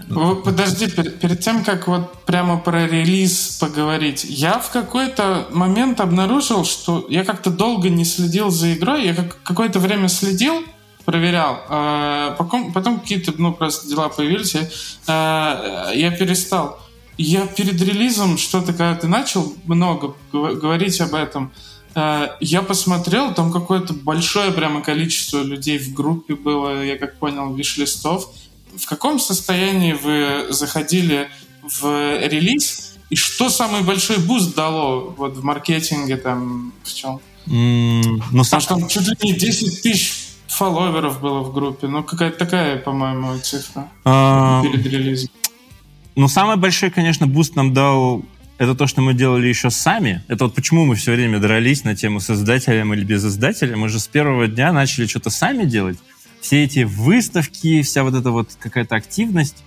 Подожди, перед, перед тем, как вот прямо про релиз поговорить, я в какой-то момент обнаружил, что я как-то долго не следил за игрой, я как, какое-то время следил, проверял, а потом, потом какие-то, ну, просто дела появились, я, а, я перестал. Я перед релизом что-то, когда ты начал много говорить об этом, а, я посмотрел, там какое-то большое прямо количество людей в группе было, я как понял, виш-листов, в каком состоянии вы заходили в релиз, и что самый большой буст дало вот в маркетинге там в чем? М-м, ну, Потому что там чуть ли не 10 тысяч фолловеров было в группе. Ну, какая-то такая, по-моему, цифра э, перед релизом. Ну, самый большой, конечно, буст нам дал это то, что мы делали еще сами. Это вот почему мы все время дрались на тему с издателем или без издателя. Мы же с первого дня начали что-то сами делать. Все эти выставки, вся вот эта вот какая-то активность,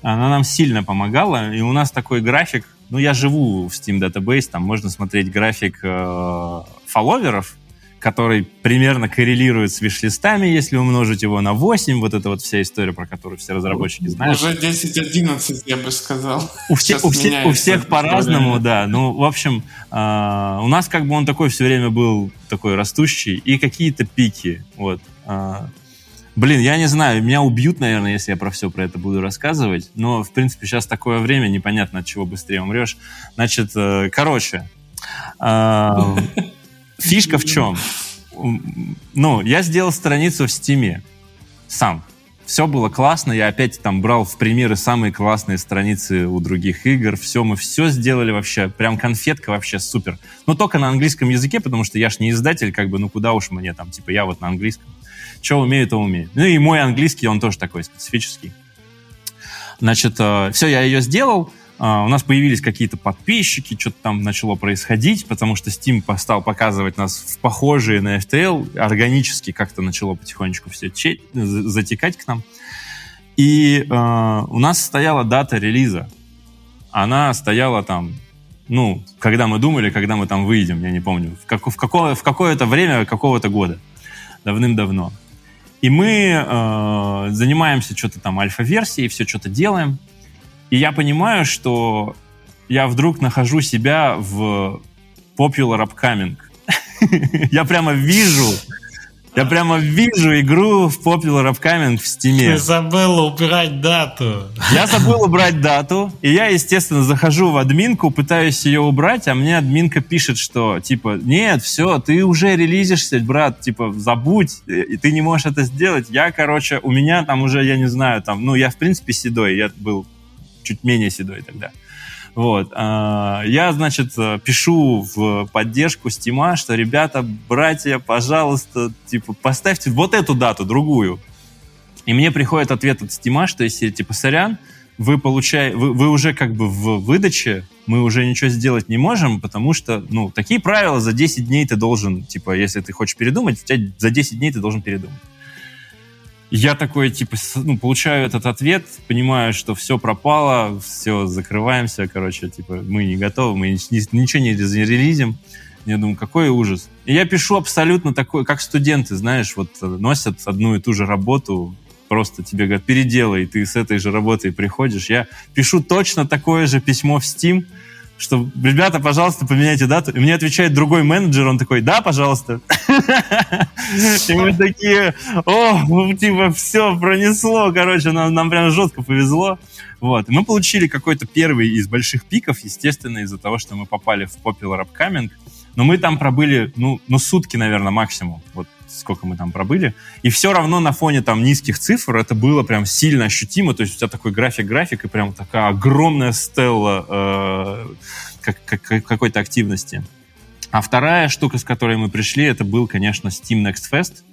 она нам сильно помогала. И у нас такой график, ну, я живу в Steam Database, там можно смотреть график э, фолловеров, который примерно коррелирует с виш-листами, если умножить его на 8, вот это вот вся история, про которую все разработчики знают. Уже 10-11, я бы сказал. У, все, у, все, у всех по-разному, да. Ну, в общем, э, у нас как бы он такой все время был такой растущий, и какие-то пики, вот. Э, Блин, я не знаю, меня убьют, наверное, если я про все про это буду рассказывать. Но, в принципе, сейчас такое время, непонятно, от чего быстрее умрешь. Значит, э, короче, э, (laughs) фишка в чем? Ну, я сделал страницу в Стиме сам. Все было классно, я опять там брал в примеры самые классные страницы у других игр, все, мы все сделали вообще, прям конфетка вообще супер. Но только на английском языке, потому что я ж не издатель, как бы, ну куда уж мне там, типа я вот на английском. Что умею, то умею. Ну и мой английский, он тоже такой специфический. Значит, э, все, я ее сделал. Uh, у нас появились какие-то подписчики, что-то там начало происходить, потому что Steam стал показывать нас в похожие на FTL, органически как-то начало потихонечку все че- затекать к нам. И uh, у нас стояла дата релиза. Она стояла там, ну, когда мы думали, когда мы там выйдем, я не помню, в, как, в, какое, в какое-то время какого-то года, давным-давно. И мы э, занимаемся что-то там альфа-версией, все что-то делаем. И я понимаю, что я вдруг нахожу себя в Popular Upcoming. (laughs) я прямо вижу я прямо вижу игру в Popular Upcoming в Steam. Ты забыл убрать дату. Я забыл убрать дату, и я, естественно, захожу в админку, пытаюсь ее убрать, а мне админка пишет, что, типа, нет, все, ты уже релизишься, брат, типа, забудь, и ты не можешь это сделать. Я, короче, у меня там уже, я не знаю, там, ну, я, в принципе, седой, я был чуть менее седой тогда. Вот. А, я, значит, пишу в поддержку Стима, что, ребята, братья, пожалуйста, типа, поставьте вот эту дату, другую. И мне приходит ответ от Стима, что если, типа, сорян, вы, получаете, вы, вы уже как бы в выдаче, мы уже ничего сделать не можем, потому что, ну, такие правила, за 10 дней ты должен, типа, если ты хочешь передумать, у тебя за 10 дней ты должен передумать. Я такой, типа, ну, получаю этот ответ, понимаю, что все пропало, все, закрываемся, короче, типа, мы не готовы, мы ничего не релизим. Я думаю, какой ужас. И я пишу абсолютно такой, как студенты, знаешь, вот носят одну и ту же работу, просто тебе говорят, переделай, ты с этой же работой приходишь. Я пишу точно такое же письмо в Steam, что, ребята, пожалуйста, поменяйте дату. И мне отвечает другой менеджер, он такой, да, пожалуйста. (laughs) И мы такие, о, ну, типа, все, пронесло, короче, нам, нам прям жестко повезло. Вот. И мы получили какой-то первый из больших пиков, естественно, из-за того, что мы попали в Popular Upcoming. Но мы там пробыли, ну, ну сутки, наверное, максимум. Вот сколько мы там пробыли. И все равно на фоне там низких цифр это было прям сильно ощутимо. То есть у тебя такой график-график и прям такая огромная стелла э, как, как, какой-то активности. А вторая штука, с которой мы пришли, это был, конечно, Steam Next Fest.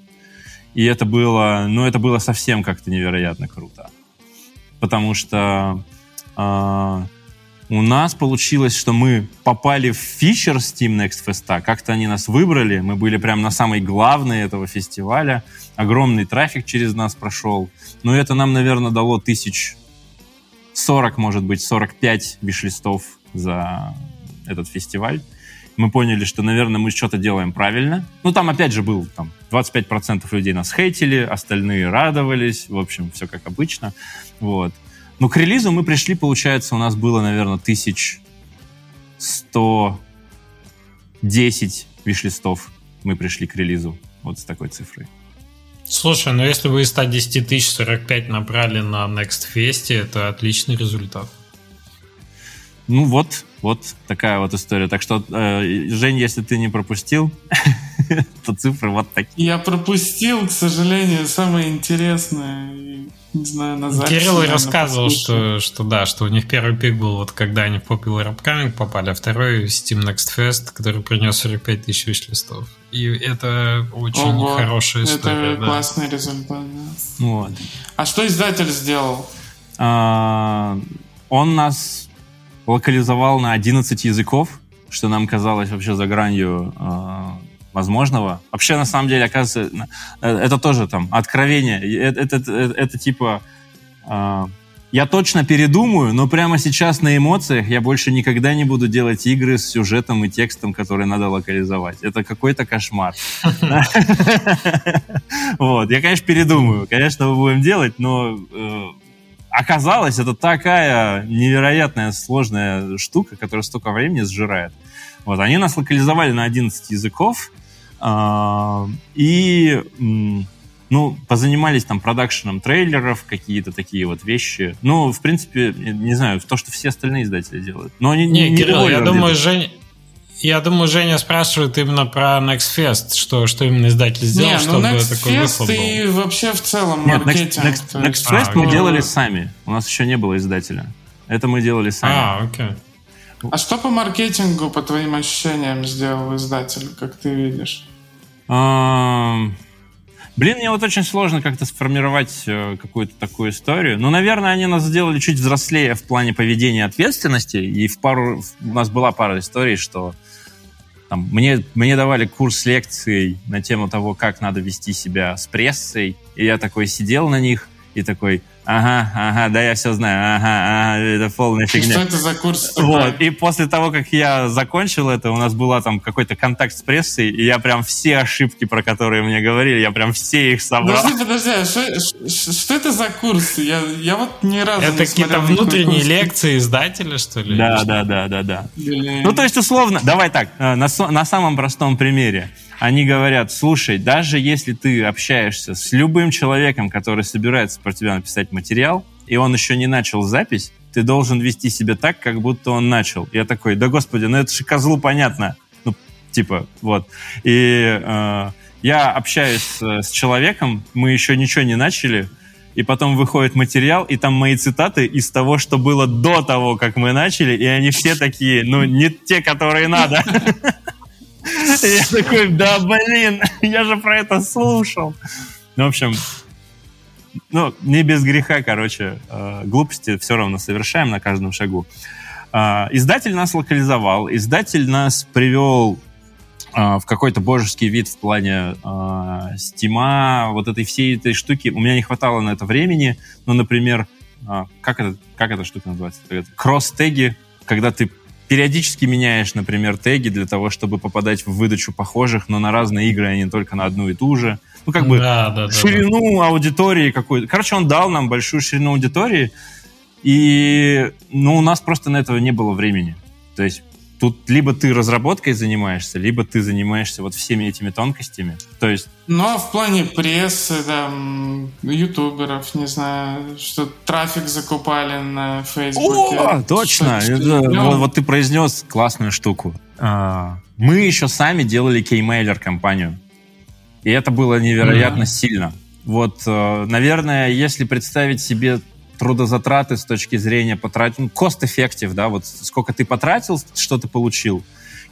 И это было, ну, это было совсем как-то невероятно круто. Потому что э, у нас получилось, что мы попали в фичер Steam Next Fest. Как-то они нас выбрали. Мы были прям на самой главной этого фестиваля. Огромный трафик через нас прошел. Но это нам, наверное, дало тысяч 40, может быть, 45 виш-листов за этот фестиваль. Мы поняли, что, наверное, мы что-то делаем правильно. Ну, там, опять же, был там 25% людей нас хейтили, остальные радовались. В общем, все как обычно. Вот. Ну, к релизу мы пришли, получается, у нас было, наверное, 1110 виш-листов мы пришли к релизу. Вот с такой цифрой. Слушай, ну если вы из 110 тысяч 45 набрали на Next Fest, это отличный результат. Ну вот, вот такая вот история. Так что, э, Жень, если ты не пропустил, (laughs) то цифры вот такие. Я пропустил, к сожалению, самое интересное. не знаю, на запись. Кирилл рассказывал, что, что да, что у них первый пик был вот когда они в Popular Upcoming попали, а второй Steam Next Fest, который принес 45 тысяч виш-листов. И это очень Ого, хорошая история. Это да. классный результат, да. Вот. А что издатель сделал? А, Он нас локализовал на 11 языков, что нам казалось вообще за гранью а, возможного. Вообще, на самом деле, оказывается, э, это тоже там откровение. Это, это- это- это типа... а, Я точно передумаю, но прямо сейчас на эмоциях я больше никогда не буду делать игры с сюжетом и текстом, которые надо локализовать. Это какой-то кошмар. (laughs) Вот, я, конечно, передумаю. Конечно, мы будем делать, но э, оказалось, это такая невероятная сложная штука, которая столько времени сжирает. Вот, они нас локализовали на 11 языков, а, и, ну, позанимались там продакшеном трейлеров, какие-то такие вот вещи. Ну, в принципе, не знаю, то, что все остальные издатели делают. Но они Не, Кирилл, я думаю. Жень... Я думаю, Женя спрашивает именно про Next Fest, что, что именно издатель сделал, Не, ну чтобы Next такой Fest был. и вообще в целом Нет, Next, маркетинг. Next- Next есть, Fest А, мы окей. делали сами. У нас еще не было издателя. Это мы делали сами. А, окей. А что по маркетингу, по твоим ощущениям, сделал издатель, как ты видишь? Блин, мне вот очень сложно как-то сформировать э, какую-то такую историю. Ну, наверное, они нас сделали чуть взрослее в плане поведения ответственности. И в пару... У нас была пара историй, что там, мне, мне давали курс лекций на тему того, как надо вести себя с прессой. И я такой сидел на них и такой, ага, ага, да я все знаю, ага, ага, это полная И фигня. Что это за курс? Вот. И после того, как я закончил это, у нас была там какой-то контакт с прессой, и я прям все ошибки, про которые мне говорили, я прям все их собрал. Подожди, подожди, а что, что это за курс? Я, я вот ни разу Это не какие-то внутренние курс. лекции издателя, что ли? Да, да, да, да, да. Или- Ну, то есть, условно, давай так, э, на, на самом простом примере. Они говорят, слушай, даже если ты общаешься с любым человеком, который собирается про тебя написать материал, и он еще не начал запись, ты должен вести себя так, как будто он начал. Я такой, да господи, ну это же козлу понятно. Ну, типа, вот. И э, я общаюсь с, с человеком, мы еще ничего не начали, и потом выходит материал, и там мои цитаты из того, что было до того, как мы начали, и они все такие, ну, не те, которые надо. (laughs) Я такой, да блин, (laughs) я же про это слушал. Ну, в общем, ну, не без греха, короче, э, глупости все равно совершаем на каждом шагу. А, Издатель нас локализовал, издатель нас привел а, в какой-то божеский вид в плане а, стима, вот этой всей этой штуки. У меня не хватало на это времени, но, например, а, как, это, как эта штука называется? Кросс-теги, когда ты периодически меняешь, например, теги для того, чтобы попадать в выдачу похожих, но на разные игры, а не только на одну и ту же. Ну, как бы Да, да, да, ширину аудитории какую-то. Короче, он дал нам большую ширину аудитории, и ну, у нас просто на этого не было времени. То есть тут либо ты разработкой занимаешься, либо ты занимаешься вот всеми этими тонкостями. То есть Ну, а в плане прессы, там, ютуберов, не знаю, что трафик закупали на Фейсбуке. О, точно! Что- Это- что- вот, вот ты произнес классную штуку. А, мы еще сами делали кеймейлер компанию. И это было невероятно сильно. Вот, э, наверное, если представить себе трудозатраты с точки зрения потратить, ну, cost-effective, да, вот сколько ты потратил, что ты получил.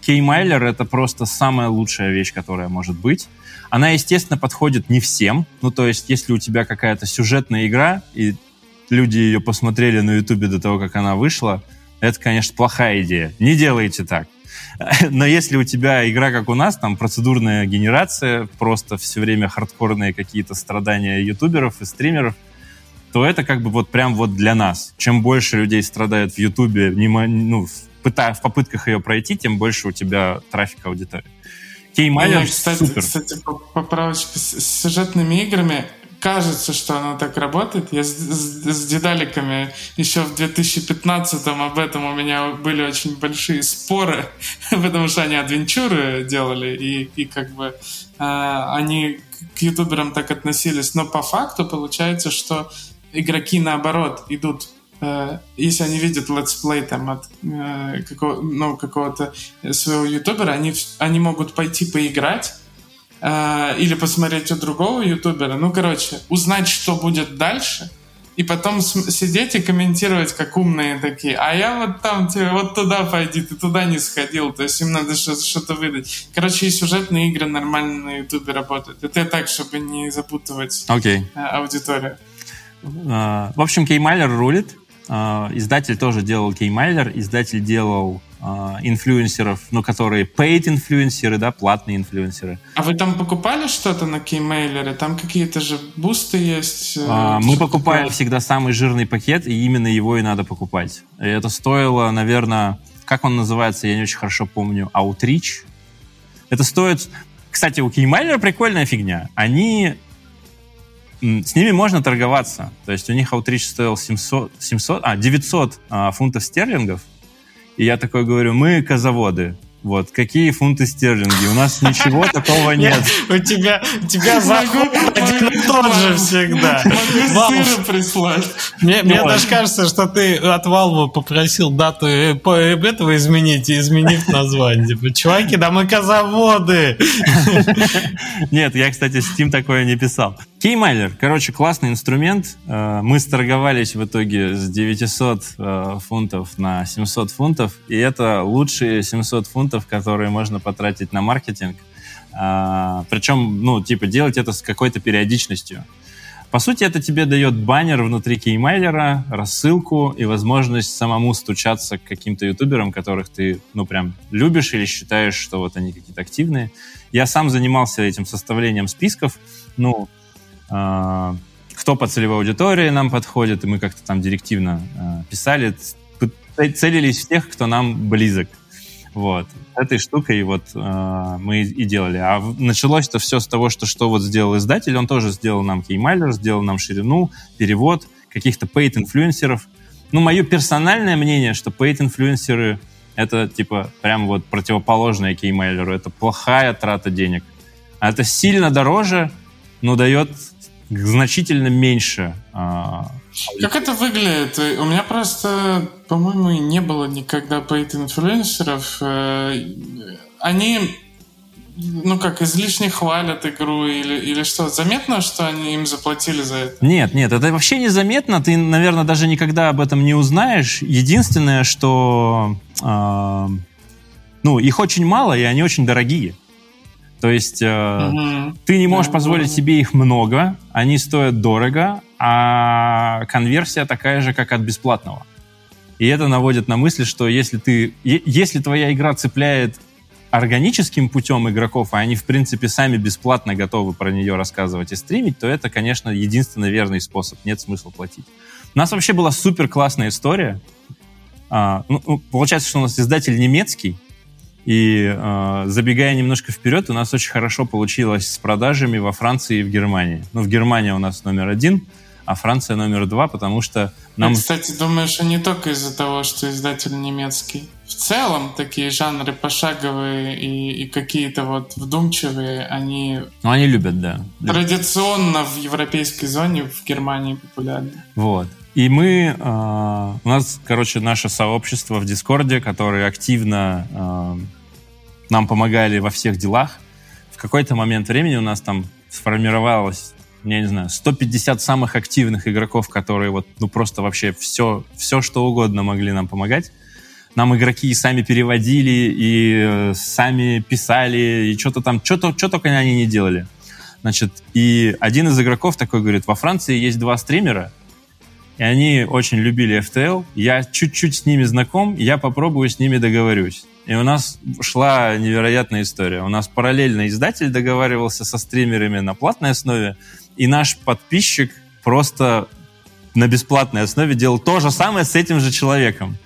Кеймайлер — это просто самая лучшая вещь, которая может быть. Она, естественно, подходит не всем. Ну, то есть, если у тебя какая-то сюжетная игра, и люди ее посмотрели на Ютубе до того, как она вышла, это, конечно, плохая идея. Не делайте так. (laughs) Но если у тебя игра, как у нас, там процедурная генерация, просто все время хардкорные какие-то страдания ютуберов и стримеров, то это как бы вот прям вот для нас. Чем больше людей страдают в Ютубе, ну, в, пыта- в попытках ее пройти, тем больше у тебя трафик аудитории. Кеймайлер Не, кстати, супер. кстати, по- поправочка с сюжетными играми. Кажется, что оно так работает. Я с, с- с дедаликами еще в 2015-м об этом у меня были очень большие споры, (laughs) потому что они адвенчуры делали, и, и как бы э, они к ютуберам так относились. Но по факту получается, что игроки наоборот идут э, если они видят летсплей там от э, какого, ну, какого-то своего ютубера, они, они могут пойти поиграть э, или посмотреть у другого ютубера. Ну, короче, узнать, что будет дальше, и потом сидеть и комментировать, как умные такие. А я вот там тебе вот туда пойди, ты туда не сходил. То есть им надо что-то выдать. Короче, и сюжетные игры нормально на Ютубе работают. Это так, чтобы не запутывать okay. Э, аудиторию. Uh, в общем, Кеймайлер рулит. Uh, издатель тоже делал Кеймайлер. Издатель делал а, инфлюенсеров, ну, которые paid инфлюенсеры, да, платные инфлюенсеры. А вы там покупали что-то на кеймейлере? Там какие-то же бусты есть? Э, а, мы покупаем такое? всегда самый жирный пакет, и именно его и надо покупать. И это стоило, наверное, как он называется, я не очень хорошо помню, Outreach. Это стоит... Кстати, у кеймейлера прикольная фигня. Они с ними можно торговаться. То есть у них Outreach стоил 700, 700, а, 900 а, фунтов стерлингов, и я такой говорю, мы козаводы. Вот, какие фунты стерлинги? У нас ничего (laughs) такого нет. У тебя, у тебя заход один и тот же всегда. Могу прислать. Мне, мне даже кажется, что ты от Valve попросил дату э, этого изменить, изменив название. Типа, чуваки, да мы козаводы. (laughs) Нет, я, кстати, Steam такое не писал. Кеймайлер, короче, классный инструмент. Э, мы сторговались в итоге с 900 э, фунтов на 700 фунтов, и это лучшие 700 фунтов, которые можно потратить на маркетинг. Э, Причем, ну, типа, делать это с какой-то периодичностью. По сути, это тебе дает баннер внутри кеймайлера, рассылку и возможность самому стучаться к каким-то ютуберам, которых ты, ну, прям любишь или считаешь, что вот они какие-то активные. Я сам занимался этим составлением списков, ну, кто по целевой аудитории нам подходит, и мы как-то там директивно а, писали, целились в тех, кто нам близок. Вот. Этой штукой вот э, мы и делали. А началось это все с того, что, что вот сделал издатель. Он тоже сделал нам кеймайлер, сделал нам ширину, перевод, каких-то paid инфлюенсеров. Ну, мое персональное мнение, что paid инфлюенсеры это типа прям вот противоположное кеймайлеру. Это плохая трата денег. А это сильно дороже, но дает значительно меньше. А, как это выглядит? У меня просто, по-моему, не было никогда paid инфлюенсеров. Э, они ну как, излишне хвалят игру или, или что? Заметно, что они им заплатили за это? Нет, нет, это вообще не заметно. Ты, наверное, даже никогда об этом не узнаешь. Единственное, что э, ну, их очень мало, и они очень дорогие. То есть э, угу. ты не можешь позволить себе их много, они стоят дорого, а конверсия такая же, как от бесплатного. И это наводит на мысль, что если ты, если твоя игра цепляет органическим путем игроков, а они, в принципе, сами бесплатно готовы про нее рассказывать и стримить, то это, конечно, единственный верный способ. Нет смысла платить. У нас вообще была супер классная история. А, ну, ну получается, что у нас издатель немецкий, и э, забегая немножко вперед, у нас очень хорошо получилось с продажами во Франции и в Германии. Ну, в Германии у нас номер один, а Франция номер два, потому что нам... Я, кстати, думаю, что не только из-за того, что издатель немецкий. В целом, такие жанры пошаговые и, и какие-то вот вдумчивые, они... Ну, они любят, да. Традиционно в европейской зоне, в Германии популярны. Вот. И мы, э, у нас, короче, наше сообщество в Дискорде, которое активно нам помогали во всех делах. В какой-то момент времени у нас там сформировалось, я не знаю, 150 самых активных игроков, которые вот, ну, просто вообще все, все что угодно могли нам помогать. Нам игроки сами переводили, и э, сами писали, и что-то там, что-то, что только они не делали. Значит, и один из игроков такой говорит, во Франции есть два стримера, и они очень любили FTL. Я чуть-чуть с ними знаком, я попробую с ними договорюсь. И у нас шла невероятная история. У нас параллельно издатель договаривался со стримерами на платной основе, и наш подписчик просто на бесплатной основе делал то же самое с этим же человеком.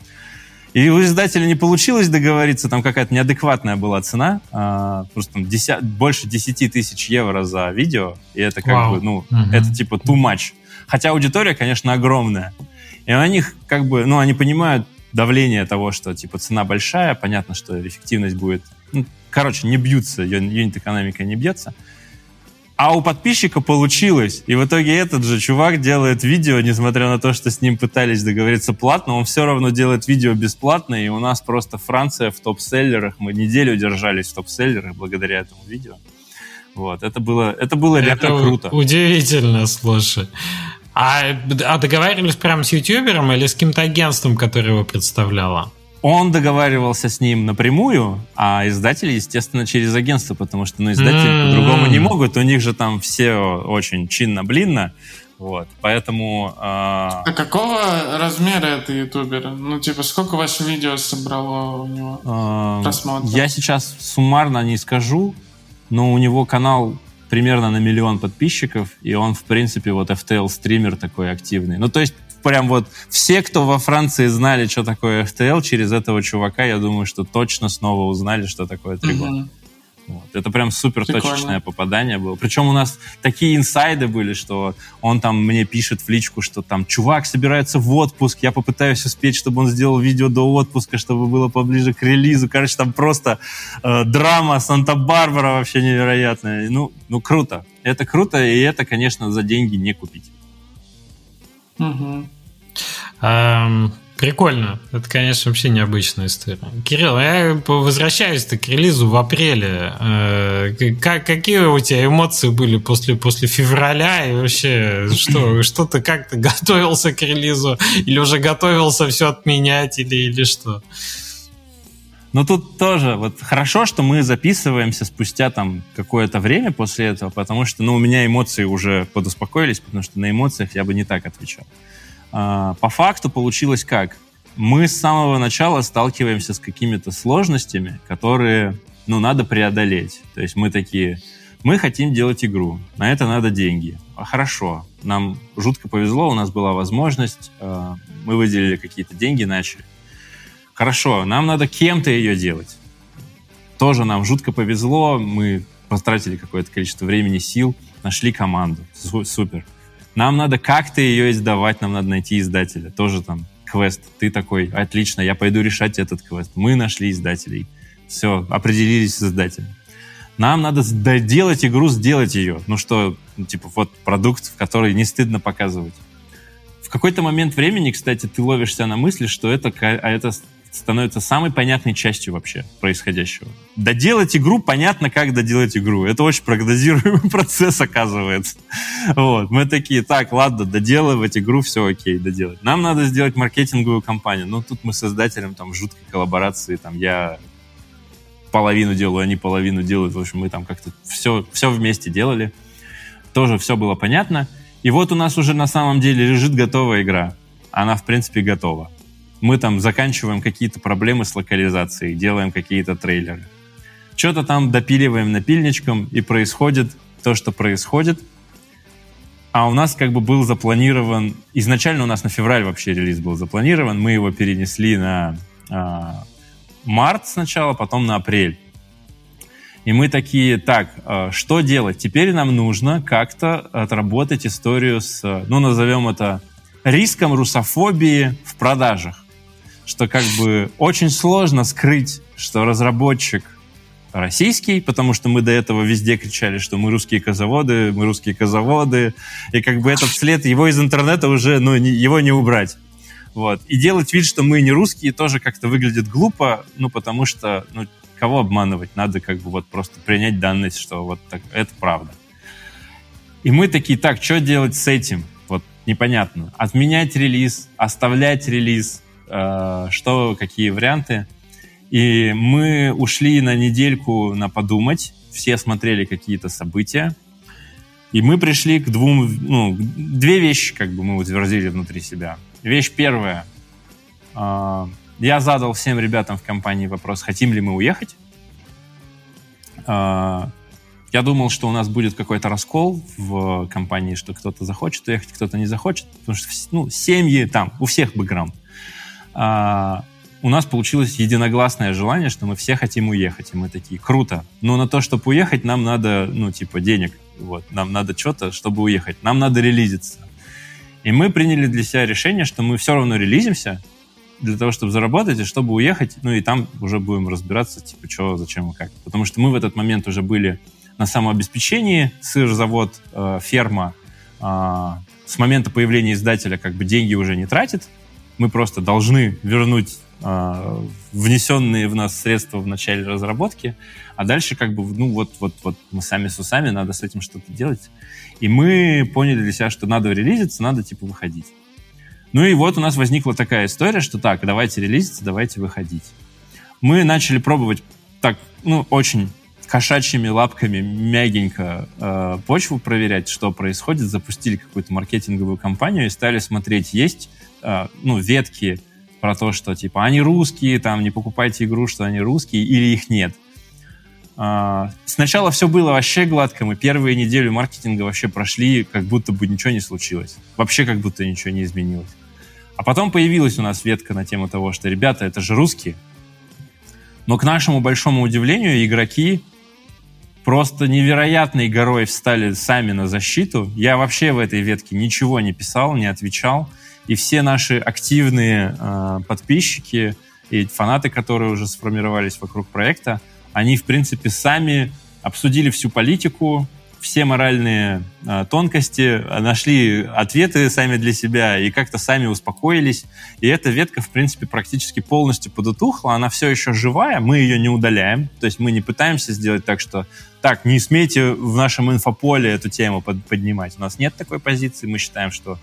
И у издателя не получилось договориться, там какая-то неадекватная была цена, а, просто там 10, больше 10 тысяч евро за видео, и это как Вау. бы, ну, угу. это типа too much. Хотя аудитория, конечно, огромная. И на них как бы, ну, они понимают, давление того, что типа цена большая, понятно, что эффективность будет... Ну, короче, не бьются, юнит-экономика не бьется. А у подписчика получилось. И в итоге этот же чувак делает видео, несмотря на то, что с ним пытались договориться платно, он все равно делает видео бесплатно, и у нас просто Франция в топ-селлерах. Мы неделю держались в топ-селлерах благодаря этому видео. Вот, это было, это было это реально круто. Удивительно, слушай. А, а договаривались прямо с ютубером или с каким-то агентством, которое его представляло? Он договаривался с ним напрямую, а издатели, естественно, через агентство, потому что ну, издатели mm-hmm. по-другому не могут. У них же там все очень чинно-блинно. Вот, поэтому... Э... А какого размера это ютубер? Ну, типа, сколько ваше видео собрало у него э... просмотров? Я сейчас суммарно не скажу, но у него канал примерно на миллион подписчиков, и он, в принципе, вот FTL-стример такой активный. Ну, то есть, прям вот все, кто во Франции знали, что такое FTL, через этого чувака, я думаю, что точно снова узнали, что такое тригон. Mm-hmm. Вот. Это прям супер точечное попадание было. Причем у нас такие инсайды были, что он там мне пишет в личку, что там чувак собирается в отпуск, я попытаюсь успеть, чтобы он сделал видео до отпуска, чтобы было поближе к релизу. Короче, там просто э, драма Санта-Барбара вообще невероятная. Ну, ну круто. Это круто, и это, конечно, за деньги не купить. Угу. Um, Прикольно. Это, конечно, вообще необычная история. Кирилл, я возвращаюсь-то к релизу в апреле. Э, как, какие у тебя эмоции были после, после февраля? И вообще, что, (laughs) что ты как-то готовился к релизу? Или уже готовился все отменять? Или, или что? Но тут тоже, вот хорошо, что мы записываемся спустя там какое-то время после этого, потому что, ну, у меня эмоции уже подуспокоились, потому что на эмоциях я бы не так отвечал. А, по факту получилось как? Мы с самого начала сталкиваемся с какими-то сложностями, которые, ну, надо преодолеть. То есть мы такие, мы хотим делать игру, на это надо деньги. А хорошо, нам жутко повезло, у нас была возможность, а, мы выделили какие-то деньги, начали. Хорошо, нам надо кем-то ее делать. Тоже нам жутко повезло, мы потратили какое-то количество времени, сил, нашли команду. Супер. Нам надо как-то ее издавать, нам надо найти издателя. Тоже там квест. Ты такой, отлично, я пойду решать этот квест. Мы нашли издателей. Все, определились с издателем. Нам надо доделать игру, сделать ее. Ну что, ну, типа вот продукт, в который не стыдно показывать. В какой-то момент времени, кстати, ты ловишься на мысли, что это, а это становится самой понятной частью вообще происходящего. Доделать игру, понятно, как доделать игру. Это очень прогнозируемый (laughs) процесс, оказывается. Вот. Мы такие, так, ладно, доделывать игру, все окей, доделать. Нам надо сделать маркетинговую кампанию. Ну, тут мы с создателем там жуткой коллаборации, там я половину делаю, они половину делают. В общем, мы там как-то все, все вместе делали. Тоже все было понятно. И вот у нас уже на самом деле лежит готовая игра. Она, в принципе, готова мы там заканчиваем какие-то проблемы с локализацией, делаем какие-то трейлеры. Что-то там допиливаем напильничком, и происходит то, что происходит. А у нас как бы был запланирован... Изначально у нас на февраль вообще релиз был запланирован. Мы его перенесли на а, март сначала, потом на апрель. И мы такие, так, а, что делать? Теперь нам нужно как-то отработать историю с, ну, назовем это, риском русофобии в продажах что как бы очень сложно скрыть, что разработчик российский, потому что мы до этого везде кричали, что мы русские козаводы, мы русские козаводы, и как бы этот след, его из интернета уже, ну, не, его не убрать. Вот. И делать вид, что мы не русские, тоже как-то выглядит глупо, ну, потому что, ну, кого обманывать? Надо как бы вот просто принять данность, что вот так, это правда. И мы такие, так, что делать с этим? Вот непонятно. Отменять релиз, оставлять релиз, что, какие варианты. И мы ушли на недельку на подумать, все смотрели какие-то события, и мы пришли к двум, ну, две вещи как бы мы утвердили внутри себя. Вещь первая. Э, я задал всем ребятам в компании вопрос, хотим ли мы уехать. Э, я думал, что у нас будет какой-то раскол в компании, что кто-то захочет уехать, кто-то не захочет, потому что ну, семьи там, у всех бэкграунд а, у нас получилось единогласное желание, что мы все хотим уехать. И мы такие, круто. Но на то, чтобы уехать, нам надо, ну, типа, денег. Вот. Нам надо что-то, чтобы уехать. Нам надо релизиться. И мы приняли для себя решение, что мы все равно релизимся для того, чтобы заработать и чтобы уехать. Ну, и там уже будем разбираться, типа, что, зачем и как. Потому что мы в этот момент уже были на самообеспечении. Сыр-завод, э, ферма. Э, с момента появления издателя как бы деньги уже не тратит мы просто должны вернуть э, внесенные в нас средства в начале разработки, а дальше как бы, ну вот, вот, вот мы сами с усами, надо с этим что-то делать. И мы поняли для себя, что надо релизиться, надо типа выходить. Ну и вот у нас возникла такая история, что так, давайте релизиться, давайте выходить. Мы начали пробовать так, ну, очень кошачьими лапками мягенько э, почву проверять, что происходит, запустили какую-то маркетинговую кампанию и стали смотреть, есть ну, ветки про то, что типа они русские, там не покупайте игру, что они русские, или их нет. Э, сначала все было вообще гладко, мы первые недели маркетинга вообще прошли, как будто бы ничего не случилось. Вообще как будто ничего не изменилось. А потом появилась у нас ветка на тему того, что ребята, это же русские. Но к нашему большому удивлению игроки просто невероятной горой встали сами на защиту. Я вообще в этой ветке ничего не писал, не отвечал. И все наши активные э, подписчики и фанаты, которые уже сформировались вокруг проекта, они, в принципе, сами обсудили всю политику, все моральные э, тонкости, нашли ответы сами для себя и как-то сами успокоились. И эта ветка, в принципе, практически полностью подутухла. Она все еще живая, мы ее не удаляем. То есть мы не пытаемся сделать так, что так, не смейте в нашем инфополе эту тему под, поднимать. У нас нет такой позиции. Мы считаем, что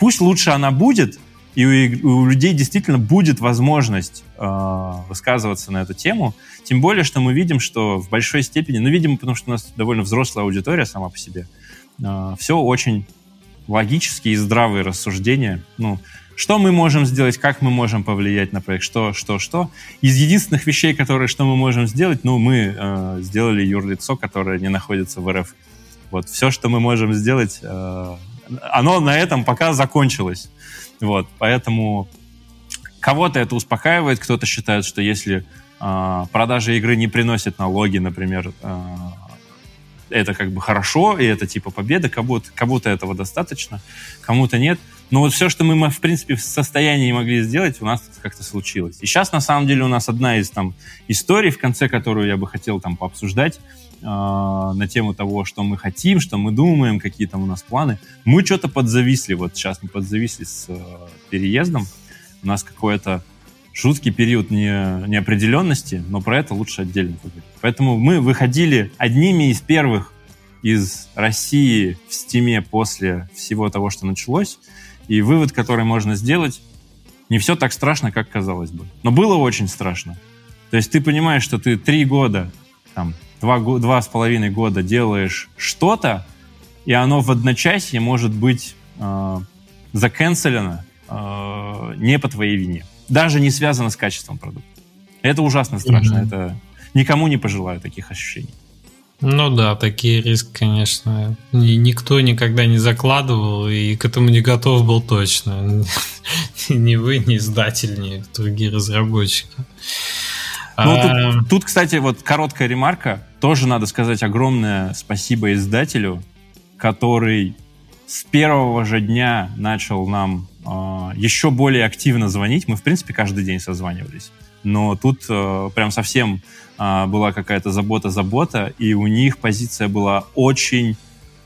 пусть лучше она будет, и у, у людей действительно будет возможность э, высказываться на эту тему. Тем более, что мы видим, что в большой степени, ну, видимо, потому что у нас довольно взрослая аудитория сама по себе, э, все очень логические и здравые рассуждения. Ну, что мы можем сделать, как мы можем повлиять на проект, что, что, что. Из единственных вещей, которые, что мы можем сделать, ну, мы э, сделали юрлицо, которое не находится в РФ. Вот, все, что мы можем сделать, э, оно на этом пока закончилось. Вот, поэтому кого-то это успокаивает, кто-то считает, что если э, продажа игры не приносит налоги, например, э, это как бы хорошо, и это типа победа, кому-то, кому-то этого достаточно, кому-то нет. Но вот все, что мы, в принципе, в состоянии могли сделать, у нас как-то случилось. И сейчас, на самом деле, у нас одна из там историй, в конце которую я бы хотел там пообсуждать, э, на тему того, что мы хотим, что мы думаем, какие там у нас планы. Мы что-то подзависли, вот сейчас мы подзависли с э, переездом. У нас какой-то жуткий период не, неопределенности, но про это лучше отдельно поговорить. Поэтому мы выходили одними из первых из России в стиме после всего того, что началось. И вывод, который можно сделать, не все так страшно, как казалось бы. Но было очень страшно. То есть ты понимаешь, что ты три года, там, два, два с половиной года делаешь что-то, и оно в одночасье может быть э, заканцелено э, не по твоей вине даже не связано с качеством продукта. Это ужасно страшно. Mm-hmm. Это никому не пожелаю таких ощущений. Ну да, такие риски, конечно, никто никогда не закладывал и к этому не готов был точно. (laughs) Ни вы, ни издатель, ни другие разработчики. Ну, а... тут, тут, кстати, вот короткая ремарка. Тоже надо сказать огромное спасибо издателю, который с первого же дня начал нам э, еще более активно звонить. Мы, в принципе, каждый день созванивались. Но тут э, прям совсем э, была какая-то забота-забота, и у них позиция была очень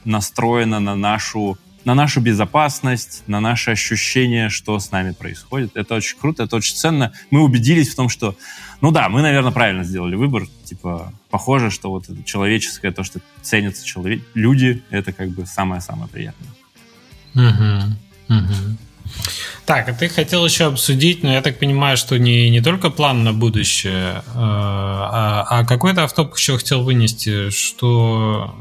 настроена на нашу на нашу безопасность, на наше ощущение, что с нами происходит. Это очень круто, это очень ценно. Мы убедились в том, что, ну да, мы, наверное, правильно сделали выбор. Типа, похоже, что вот это человеческое, то, что ценятся человек, люди, это как бы самое-самое приятное. Угу, угу. Так, а ты хотел еще обсудить, но я так понимаю, что не, не только план на будущее, а, а какой-то автоп еще хотел вынести, что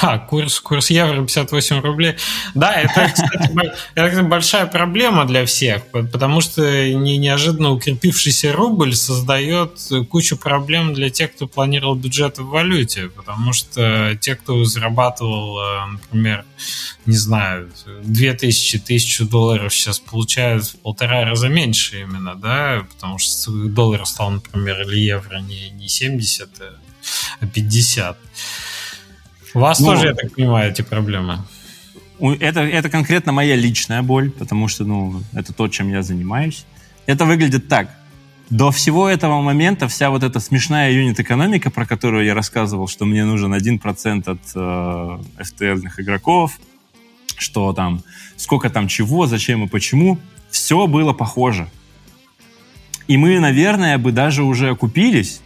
а, курс, курс евро 58 рублей. Да, это, кстати, это большая проблема для всех, потому что не, неожиданно укрепившийся рубль создает кучу проблем для тех, кто планировал бюджет в валюте, потому что те, кто зарабатывал, э, например, не знаю, 2000, 1000 долларов сейчас получают в полтора раза меньше именно, да, потому что доллар стал, например, или евро не, не 70, а 50. У вас ну, тоже, я так понимаю, эти проблемы. Это, это конкретно моя личная боль, потому что, ну, это то, чем я занимаюсь. Это выглядит так. До всего этого момента вся вот эта смешная юнит-экономика, про которую я рассказывал, что мне нужен 1% от э, FTL-ных игроков, что там, сколько там чего, зачем и почему, все было похоже. И мы, наверное, бы даже уже окупились,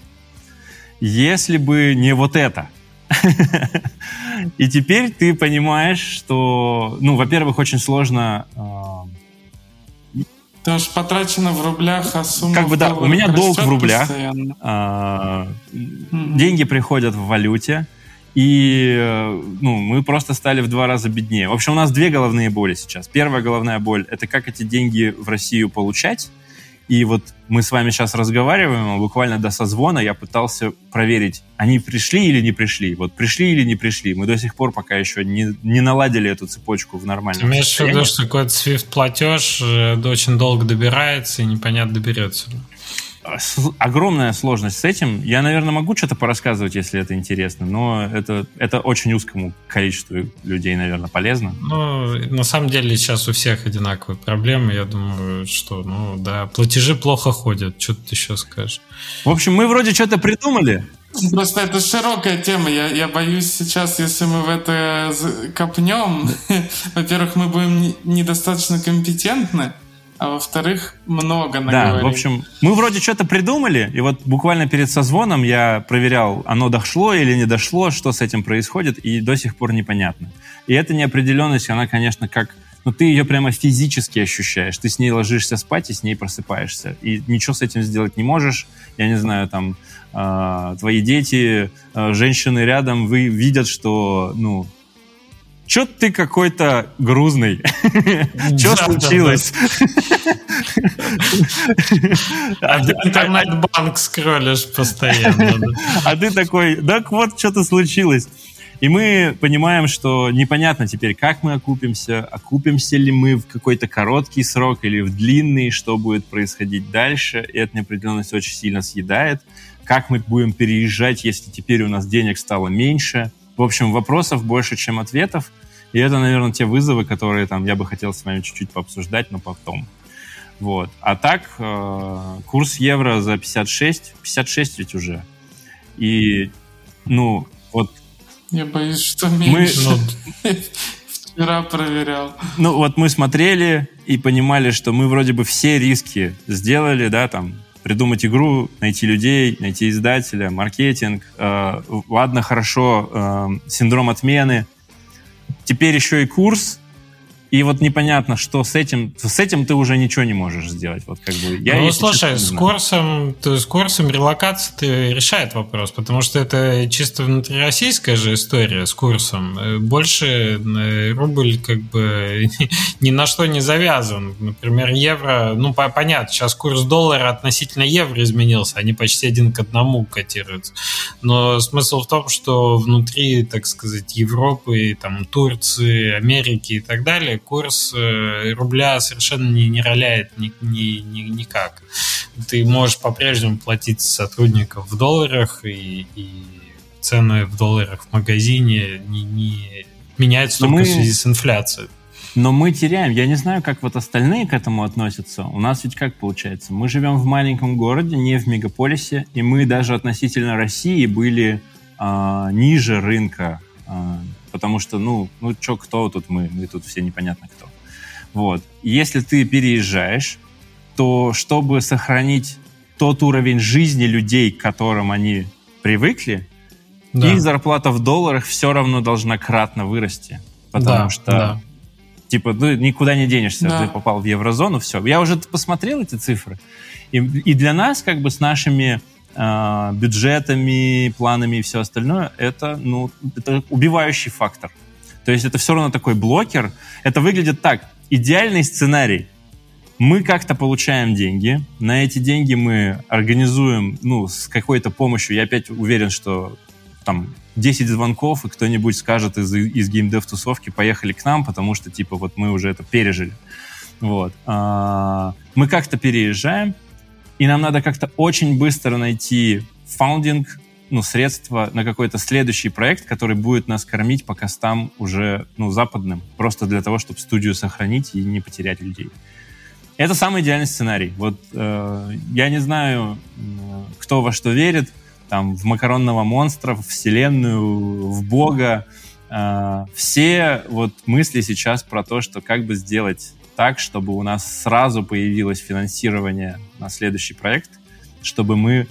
если бы не вот это. (laughs) И теперь ты понимаешь, что, ну, во-первых, очень сложно а, Потому что потрачено в рублях, а сумма Как бы да, у меня долг в рублях, а, mm-hmm. деньги приходят в валюте, и ну, мы просто стали в два раза беднее. В общем, у нас две головные боли сейчас. Первая головная боль — это как эти деньги в Россию получать, и вот мы с вами сейчас разговариваем, а буквально до созвона я пытался проверить, они пришли или не пришли. Вот пришли или не пришли. Мы до сих пор пока еще не, не наладили эту цепочку в нормальном Имеешь в виду, что какой-то SWIFT-платеж э, очень долго добирается и непонятно доберется? Огромная сложность с этим. Я, наверное, могу что-то порассказывать, если это интересно, но это, это очень узкому количеству людей, наверное, полезно. Ну, на самом деле сейчас у всех одинаковые проблемы. Я думаю, что, ну, да, платежи плохо ходят. Что ты еще скажешь? В общем, мы вроде что-то придумали. Просто это широкая тема. Я, я боюсь сейчас, если мы в это копнем, (laughs) во-первых, мы будем недостаточно компетентны, а во-вторых, много наговорили. Да, в общем, мы вроде что-то придумали, и вот буквально перед созвоном я проверял, оно дошло или не дошло, что с этим происходит, и до сих пор непонятно. И эта неопределенность, она, конечно, как... Ну, ты ее прямо физически ощущаешь. Ты с ней ложишься спать и с ней просыпаешься. И ничего с этим сделать не можешь. Я не знаю, там, э, твои дети, э, женщины рядом, вы видят, что, ну, Чё ты какой-то грузный? (laughs) Чё случилось? А интернет-банк скроллишь постоянно. А ты такой, так вот, что-то случилось. И мы понимаем, что непонятно теперь, как мы окупимся, окупимся ли мы в какой-то короткий срок или в длинный, что будет происходить дальше. И эта неопределенность очень сильно съедает. Как мы будем переезжать, если теперь у нас денег стало меньше – в общем, вопросов больше, чем ответов. И это, наверное, те вызовы, которые там я бы хотел с вами чуть-чуть пообсуждать, но потом. Вот. А так, э, курс евро за 56, 56 ведь уже. И, ну, вот... Я боюсь, что меньше. Мы, (laughs) Вчера проверял. Ну, вот мы смотрели и понимали, что мы вроде бы все риски сделали, да, там, придумать игру, найти людей, найти издателя, маркетинг. Э, ладно, хорошо, э, синдром отмены. Теперь еще и курс, и вот непонятно, что с этим, с этим ты уже ничего не можешь сделать. Вот как бы я, ну, слушай, с курсом, то, с курсом релокации решает вопрос, потому что это чисто внутрироссийская же история с курсом. Э, больше э, рубль как бы (laughs) ни на что не завязан. Например, евро, ну, понятно, сейчас курс доллара относительно евро изменился, они почти один к одному котируются. Но смысл в том, что внутри, так сказать, Европы, там, Турции, Америки и так далее, курс э, рубля совершенно не, не роляет ни, ни, ни, никак. Ты можешь по-прежнему платить сотрудников в долларах, и, и цены в долларах в магазине не, не меняются только мы... в связи с инфляцией. Но мы теряем. Я не знаю, как вот остальные к этому относятся. У нас ведь как получается? Мы живем в маленьком городе, не в мегаполисе, и мы даже относительно России были э, ниже рынка э, потому что, ну, ну что, кто тут мы? Мы тут все непонятно кто. Вот. Если ты переезжаешь, то чтобы сохранить тот уровень жизни людей, к которым они привыкли, да. их зарплата в долларах все равно должна кратно вырасти. Потому да, что, да. типа, ты никуда не денешься, да. ты попал в еврозону, все. Я уже посмотрел эти цифры. И, и для нас, как бы, с нашими э, бюджетами, планами и все остальное, это, ну, это убивающий фактор. То есть это все равно такой блокер. Это выглядит так. Идеальный сценарий. Мы как-то получаем деньги. На эти деньги мы организуем, ну, с какой-то помощью. Я опять уверен, что там 10 звонков, и кто-нибудь скажет из, из геймдев-тусовки, поехали к нам, потому что, типа, вот мы уже это пережили. Вот. А, мы как-то переезжаем, и нам надо как-то очень быстро найти фаундинг, ну, средства на какой-то следующий проект, который будет нас кормить по костам уже, ну, западным, просто для того, чтобы студию сохранить и не потерять людей. Это самый идеальный сценарий. Вот э, я не знаю, кто во что верит, там, в макаронного монстра, в вселенную, в бога. Э, все вот мысли сейчас про то, что как бы сделать так, чтобы у нас сразу появилось финансирование на следующий проект, чтобы мы,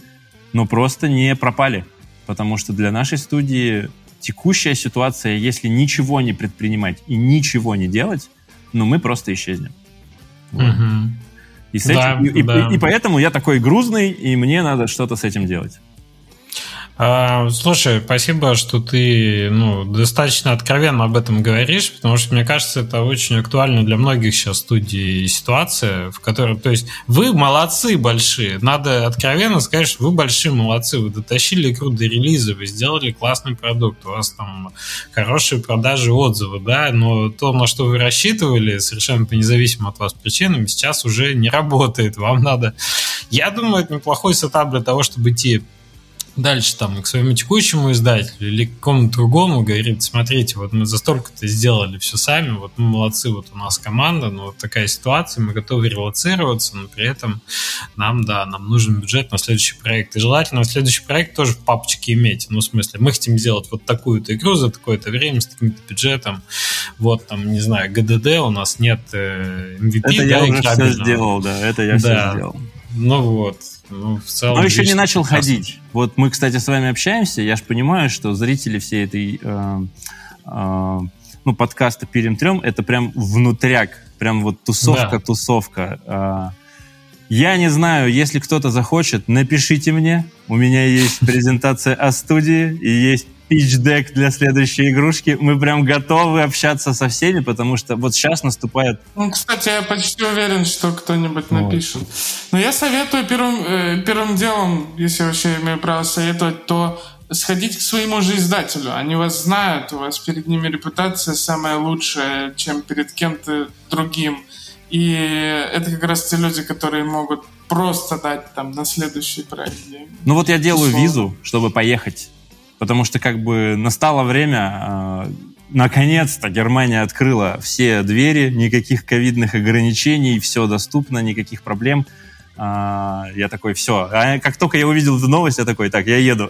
ну, просто не пропали. Потому что для нашей студии текущая ситуация, если ничего не предпринимать и ничего не делать, ну, мы просто исчезнем. Вот. Угу. И, с да, этим, и, да. и, и поэтому я такой грузный, и мне надо что-то с этим делать. А, слушай, спасибо, что ты ну, достаточно откровенно об этом говоришь, потому что, мне кажется, это очень актуально для многих сейчас студий ситуация, в которой, то есть, вы молодцы большие, надо откровенно сказать, что вы большие молодцы, вы дотащили игру до релиза, вы сделали классный продукт, у вас там хорошие продажи, отзывы, да, но то, на что вы рассчитывали, совершенно по независимым от вас причинам, сейчас уже не работает, вам надо... Я думаю, это неплохой сетап для того, чтобы идти дальше там к своему текущему издателю или к какому-то другому, говорит, смотрите, вот мы за столько-то сделали все сами, вот мы молодцы, вот у нас команда, но вот такая ситуация, мы готовы релацироваться, но при этом нам, да, нам нужен бюджет на следующий проект. И желательно следующий проект тоже в папочке иметь. Ну, в смысле, мы хотим сделать вот такую-то игру за такое-то время с таким-то бюджетом. Вот там, не знаю, ГДД у нас нет MVP. Э, это да, я уже все сделал, да, это я да. все сделал. Ну вот, ну, в целом... Но еще не начал ходить. Вот мы, кстати, с вами общаемся, я же понимаю, что зрители всей этой... Э, э, ну, подкаста «Перем трем» — это прям внутряк, прям вот тусовка-тусовка. Да. Э, я не знаю, если кто-то захочет, напишите мне. У меня есть (laughs) презентация о студии и есть пич-дек для следующей игрушки. Мы прям готовы общаться со всеми, потому что вот сейчас наступает... Ну, кстати, я почти уверен, что кто-нибудь вот. напишет. Но я советую первым, э, первым делом, если вообще имею право советовать, то сходить к своему же издателю. Они вас знают, у вас перед ними репутация самая лучшая, чем перед кем-то другим. И это как раз те люди, которые могут просто дать там на следующий проект. Ну вот я делаю Условно. визу, чтобы поехать потому что как бы настало время, э, наконец-то Германия открыла все двери, никаких ковидных ограничений, все доступно, никаких проблем. Э, я такой, все. А как только я увидел эту новость, я такой, так, я еду.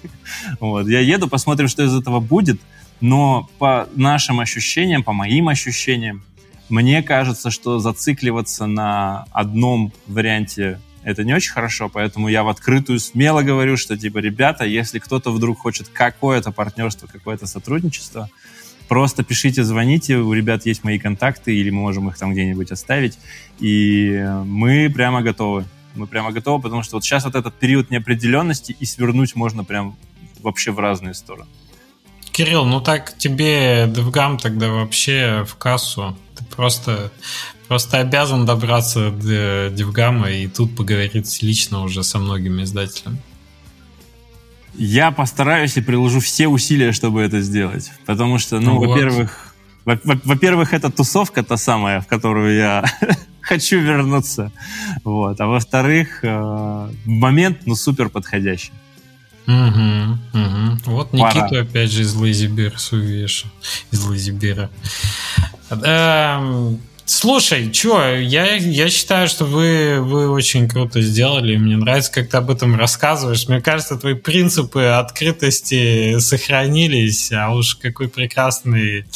(laughs) вот, я еду, посмотрим, что из этого будет. Но по нашим ощущениям, по моим ощущениям, мне кажется, что зацикливаться на одном варианте это не очень хорошо, поэтому я в открытую смело говорю, что, типа, ребята, если кто-то вдруг хочет какое-то партнерство, какое-то сотрудничество, просто пишите, звоните, у ребят есть мои контакты, или мы можем их там где-нибудь оставить, и мы прямо готовы. Мы прямо готовы, потому что вот сейчас вот этот период неопределенности, и свернуть можно прям вообще в разные стороны. Кирилл, ну так тебе DevGam тогда вообще в кассу. Ты просто Просто обязан добраться до Девгама и тут поговорить лично уже со многими издателями. Я постараюсь и приложу все усилия, чтобы это сделать. Потому что, ну, вот. во-первых, во-первых, это тусовка та самая, в которую я (laughs) хочу вернуться. Вот. А во-вторых, э, момент, ну, супер подходящий. Угу, угу. Вот Никиту Пора. опять же из Лазибирс увижу. Из Лазибира. Слушай, чё, я, я считаю, что вы, вы очень круто сделали. Мне нравится, как ты об этом рассказываешь. Мне кажется, твои принципы открытости сохранились, а уж какой прекрасный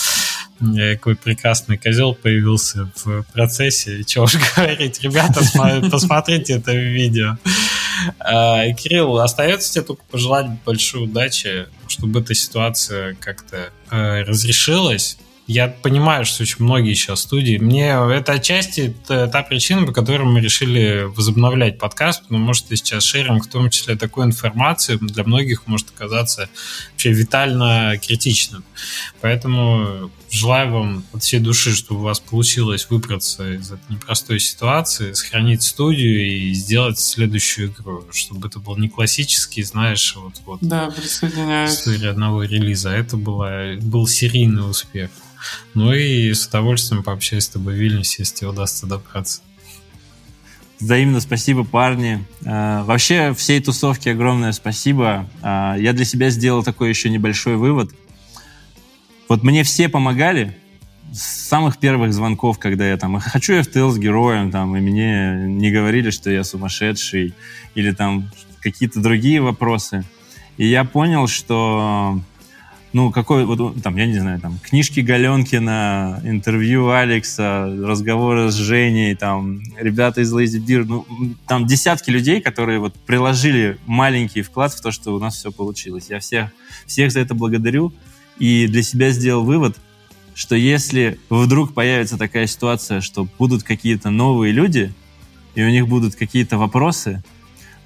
э, какой прекрасный козел появился в процессе. Чего уж (laughs) говорить. Ребята, посмотрите это видео. А, Кирилл, остается тебе только пожелать большой удачи, чтобы эта ситуация как-то э, разрешилась я понимаю, что очень многие сейчас студии. Мне это отчасти та причина, по которой мы решили возобновлять подкаст, потому что сейчас шеринг, в том числе такой информации, для многих может оказаться вообще витально критичным. Поэтому желаю вам от всей души, чтобы у вас получилось выбраться из этой непростой ситуации, сохранить студию и сделать следующую игру, чтобы это был не классический, знаешь, вот вот да, присоединяюсь. история одного релиза, а это была, был серийный успех. Ну и с удовольствием пообщаюсь с тобой в Вильнюсе, если удастся добраться. Взаимно спасибо, парни. Э, вообще, всей тусовке огромное спасибо. Э, я для себя сделал такой еще небольшой вывод. Вот мне все помогали с самых первых звонков, когда я там хочу FTL с героем, там, и мне не говорили, что я сумасшедший, или там какие-то другие вопросы. И я понял, что ну, какой, вот, там, я не знаю, там, книжки Галенкина, интервью Алекса, разговоры с Женей, там, ребята из Lazy Beer, ну, там десятки людей, которые вот приложили маленький вклад в то, что у нас все получилось. Я всех, всех за это благодарю и для себя сделал вывод, что если вдруг появится такая ситуация, что будут какие-то новые люди, и у них будут какие-то вопросы,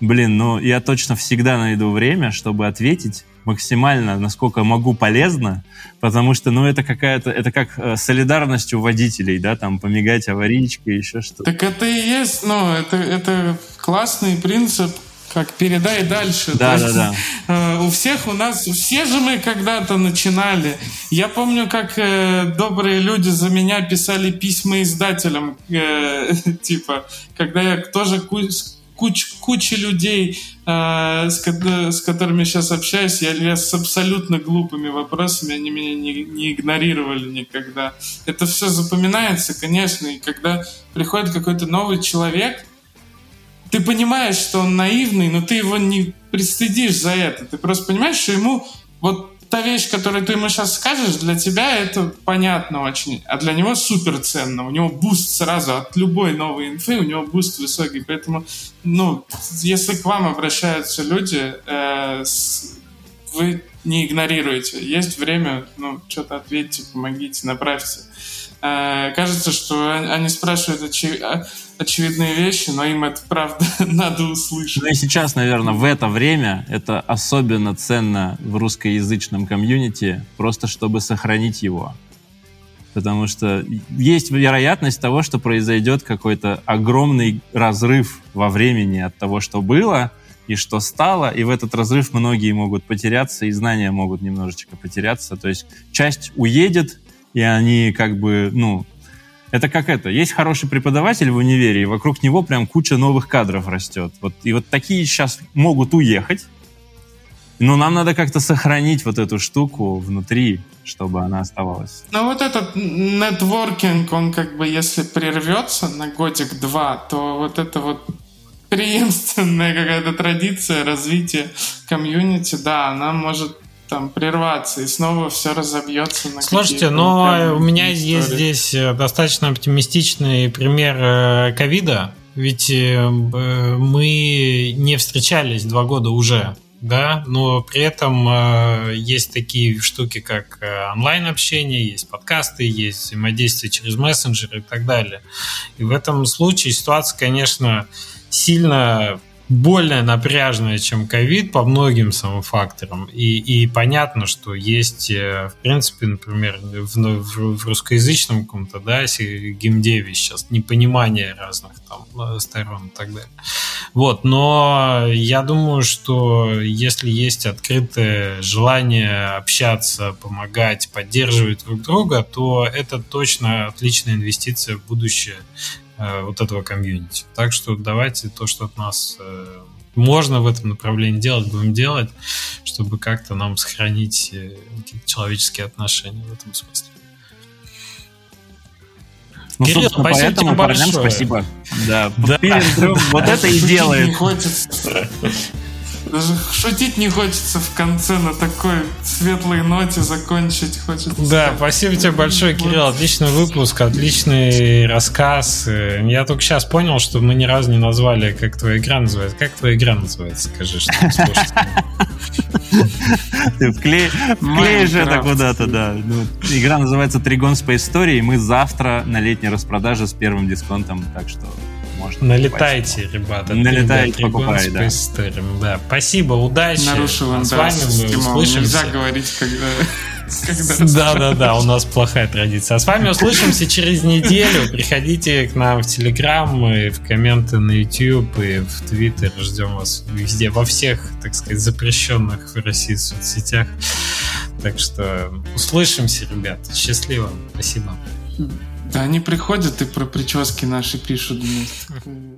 блин, ну, я точно всегда найду время, чтобы ответить максимально, насколько могу, полезно, потому что, ну, это какая-то, это как э, солидарность у водителей, да, там, помигать аварийкой, еще что-то. Так это и есть, ну, это, это классный принцип, как передай дальше. Да, да, да. Э, у всех у нас, все же мы когда-то начинали. Я помню, как э, добрые люди за меня писали письма издателям, э, (laughs) типа, когда я тоже куч, куча людей, э, с, с которыми сейчас общаюсь, я, я с абсолютно глупыми вопросами, они меня не, не игнорировали никогда. Это все запоминается, конечно, и когда приходит какой-то новый человек, ты понимаешь, что он наивный, но ты его не пристыдишь за это. Ты просто понимаешь, что ему вот та вещь, которую ты ему сейчас скажешь, для тебя это понятно очень, а для него супер ценно. У него буст сразу от любой новой инфы, у него буст высокий. Поэтому, ну, если к вам обращаются люди, э, с, вы не игнорируете. Есть время, ну, что-то ответьте, помогите, направьте. Э, кажется, что они спрашивают очи очевидные вещи, но им это правда (laughs) надо услышать. Ну и сейчас, наверное, в это время это особенно ценно в русскоязычном комьюнити, просто чтобы сохранить его. Потому что есть вероятность того, что произойдет какой-то огромный разрыв во времени от того, что было и что стало, и в этот разрыв многие могут потеряться, и знания могут немножечко потеряться. То есть часть уедет, и они как бы, ну, это как это. Есть хороший преподаватель в универе, и вокруг него прям куча новых кадров растет. Вот, и вот такие сейчас могут уехать, но нам надо как-то сохранить вот эту штуку внутри, чтобы она оставалась. Ну вот этот нетворкинг, он как бы, если прервется на годик-два, то вот это вот преемственная какая-то традиция развития комьюнити, да, она может там прерваться, и снова все разобьется на Слушайте, но у меня истории. есть здесь э, достаточно оптимистичный пример э, ковида, ведь э, мы не встречались два года уже, да, но при этом есть такие штуки, как онлайн-общение, есть подкасты, есть взаимодействие через мессенджеры и так далее. И в этом случае ситуация, конечно, сильно более напряжная, чем ковид по многим самым факторам. И, и понятно, что есть, э, в принципе, например, в, в, в русскоязычном каком-то, да, геймдеве сейчас непонимание разных там э, сторон и так далее. Вот, но я думаю, что если есть открытое желание общаться, помогать, поддерживать друг друга, то это точно отличная инвестиция в будущее вот этого комьюнити. Так что давайте то, что от нас э, можно в этом направлении делать, будем делать, чтобы как-то нам сохранить э, какие-то человеческие отношения в этом смысле. Ну, Кирилл, спасибо поэтому тебе большое. спасибо. Да, да. вот это и делает. Даже шутить не хочется в конце на такой светлой ноте закончить хочется. Да, спасибо тебе большое, Кирилл. Отличный выпуск, отличный рассказ. Я только сейчас понял, что мы ни разу не назвали, как твоя игра называется. Как твоя игра называется, скажи, что Ты вклеишь это куда-то, да. Ну, игра называется Тригон Space Story, и мы завтра на летней распродаже с первым дисконтом, так что можно. Налетайте, покупать. ребята. Налетайте, покупай, да. да. Спасибо, удачи. Нарушил а с вами мы услышимся. Нельзя говорить, когда... (laughs) Да, да, да, у нас плохая традиция. А с вами услышимся через неделю. Приходите к нам в Телеграм, и в комменты на YouTube и в Твиттер. Ждем вас везде, во всех, так сказать, запрещенных в России соцсетях. Так что услышимся, ребят. Счастливо. Спасибо. Да они приходят и про прически наши пишут. (laughs)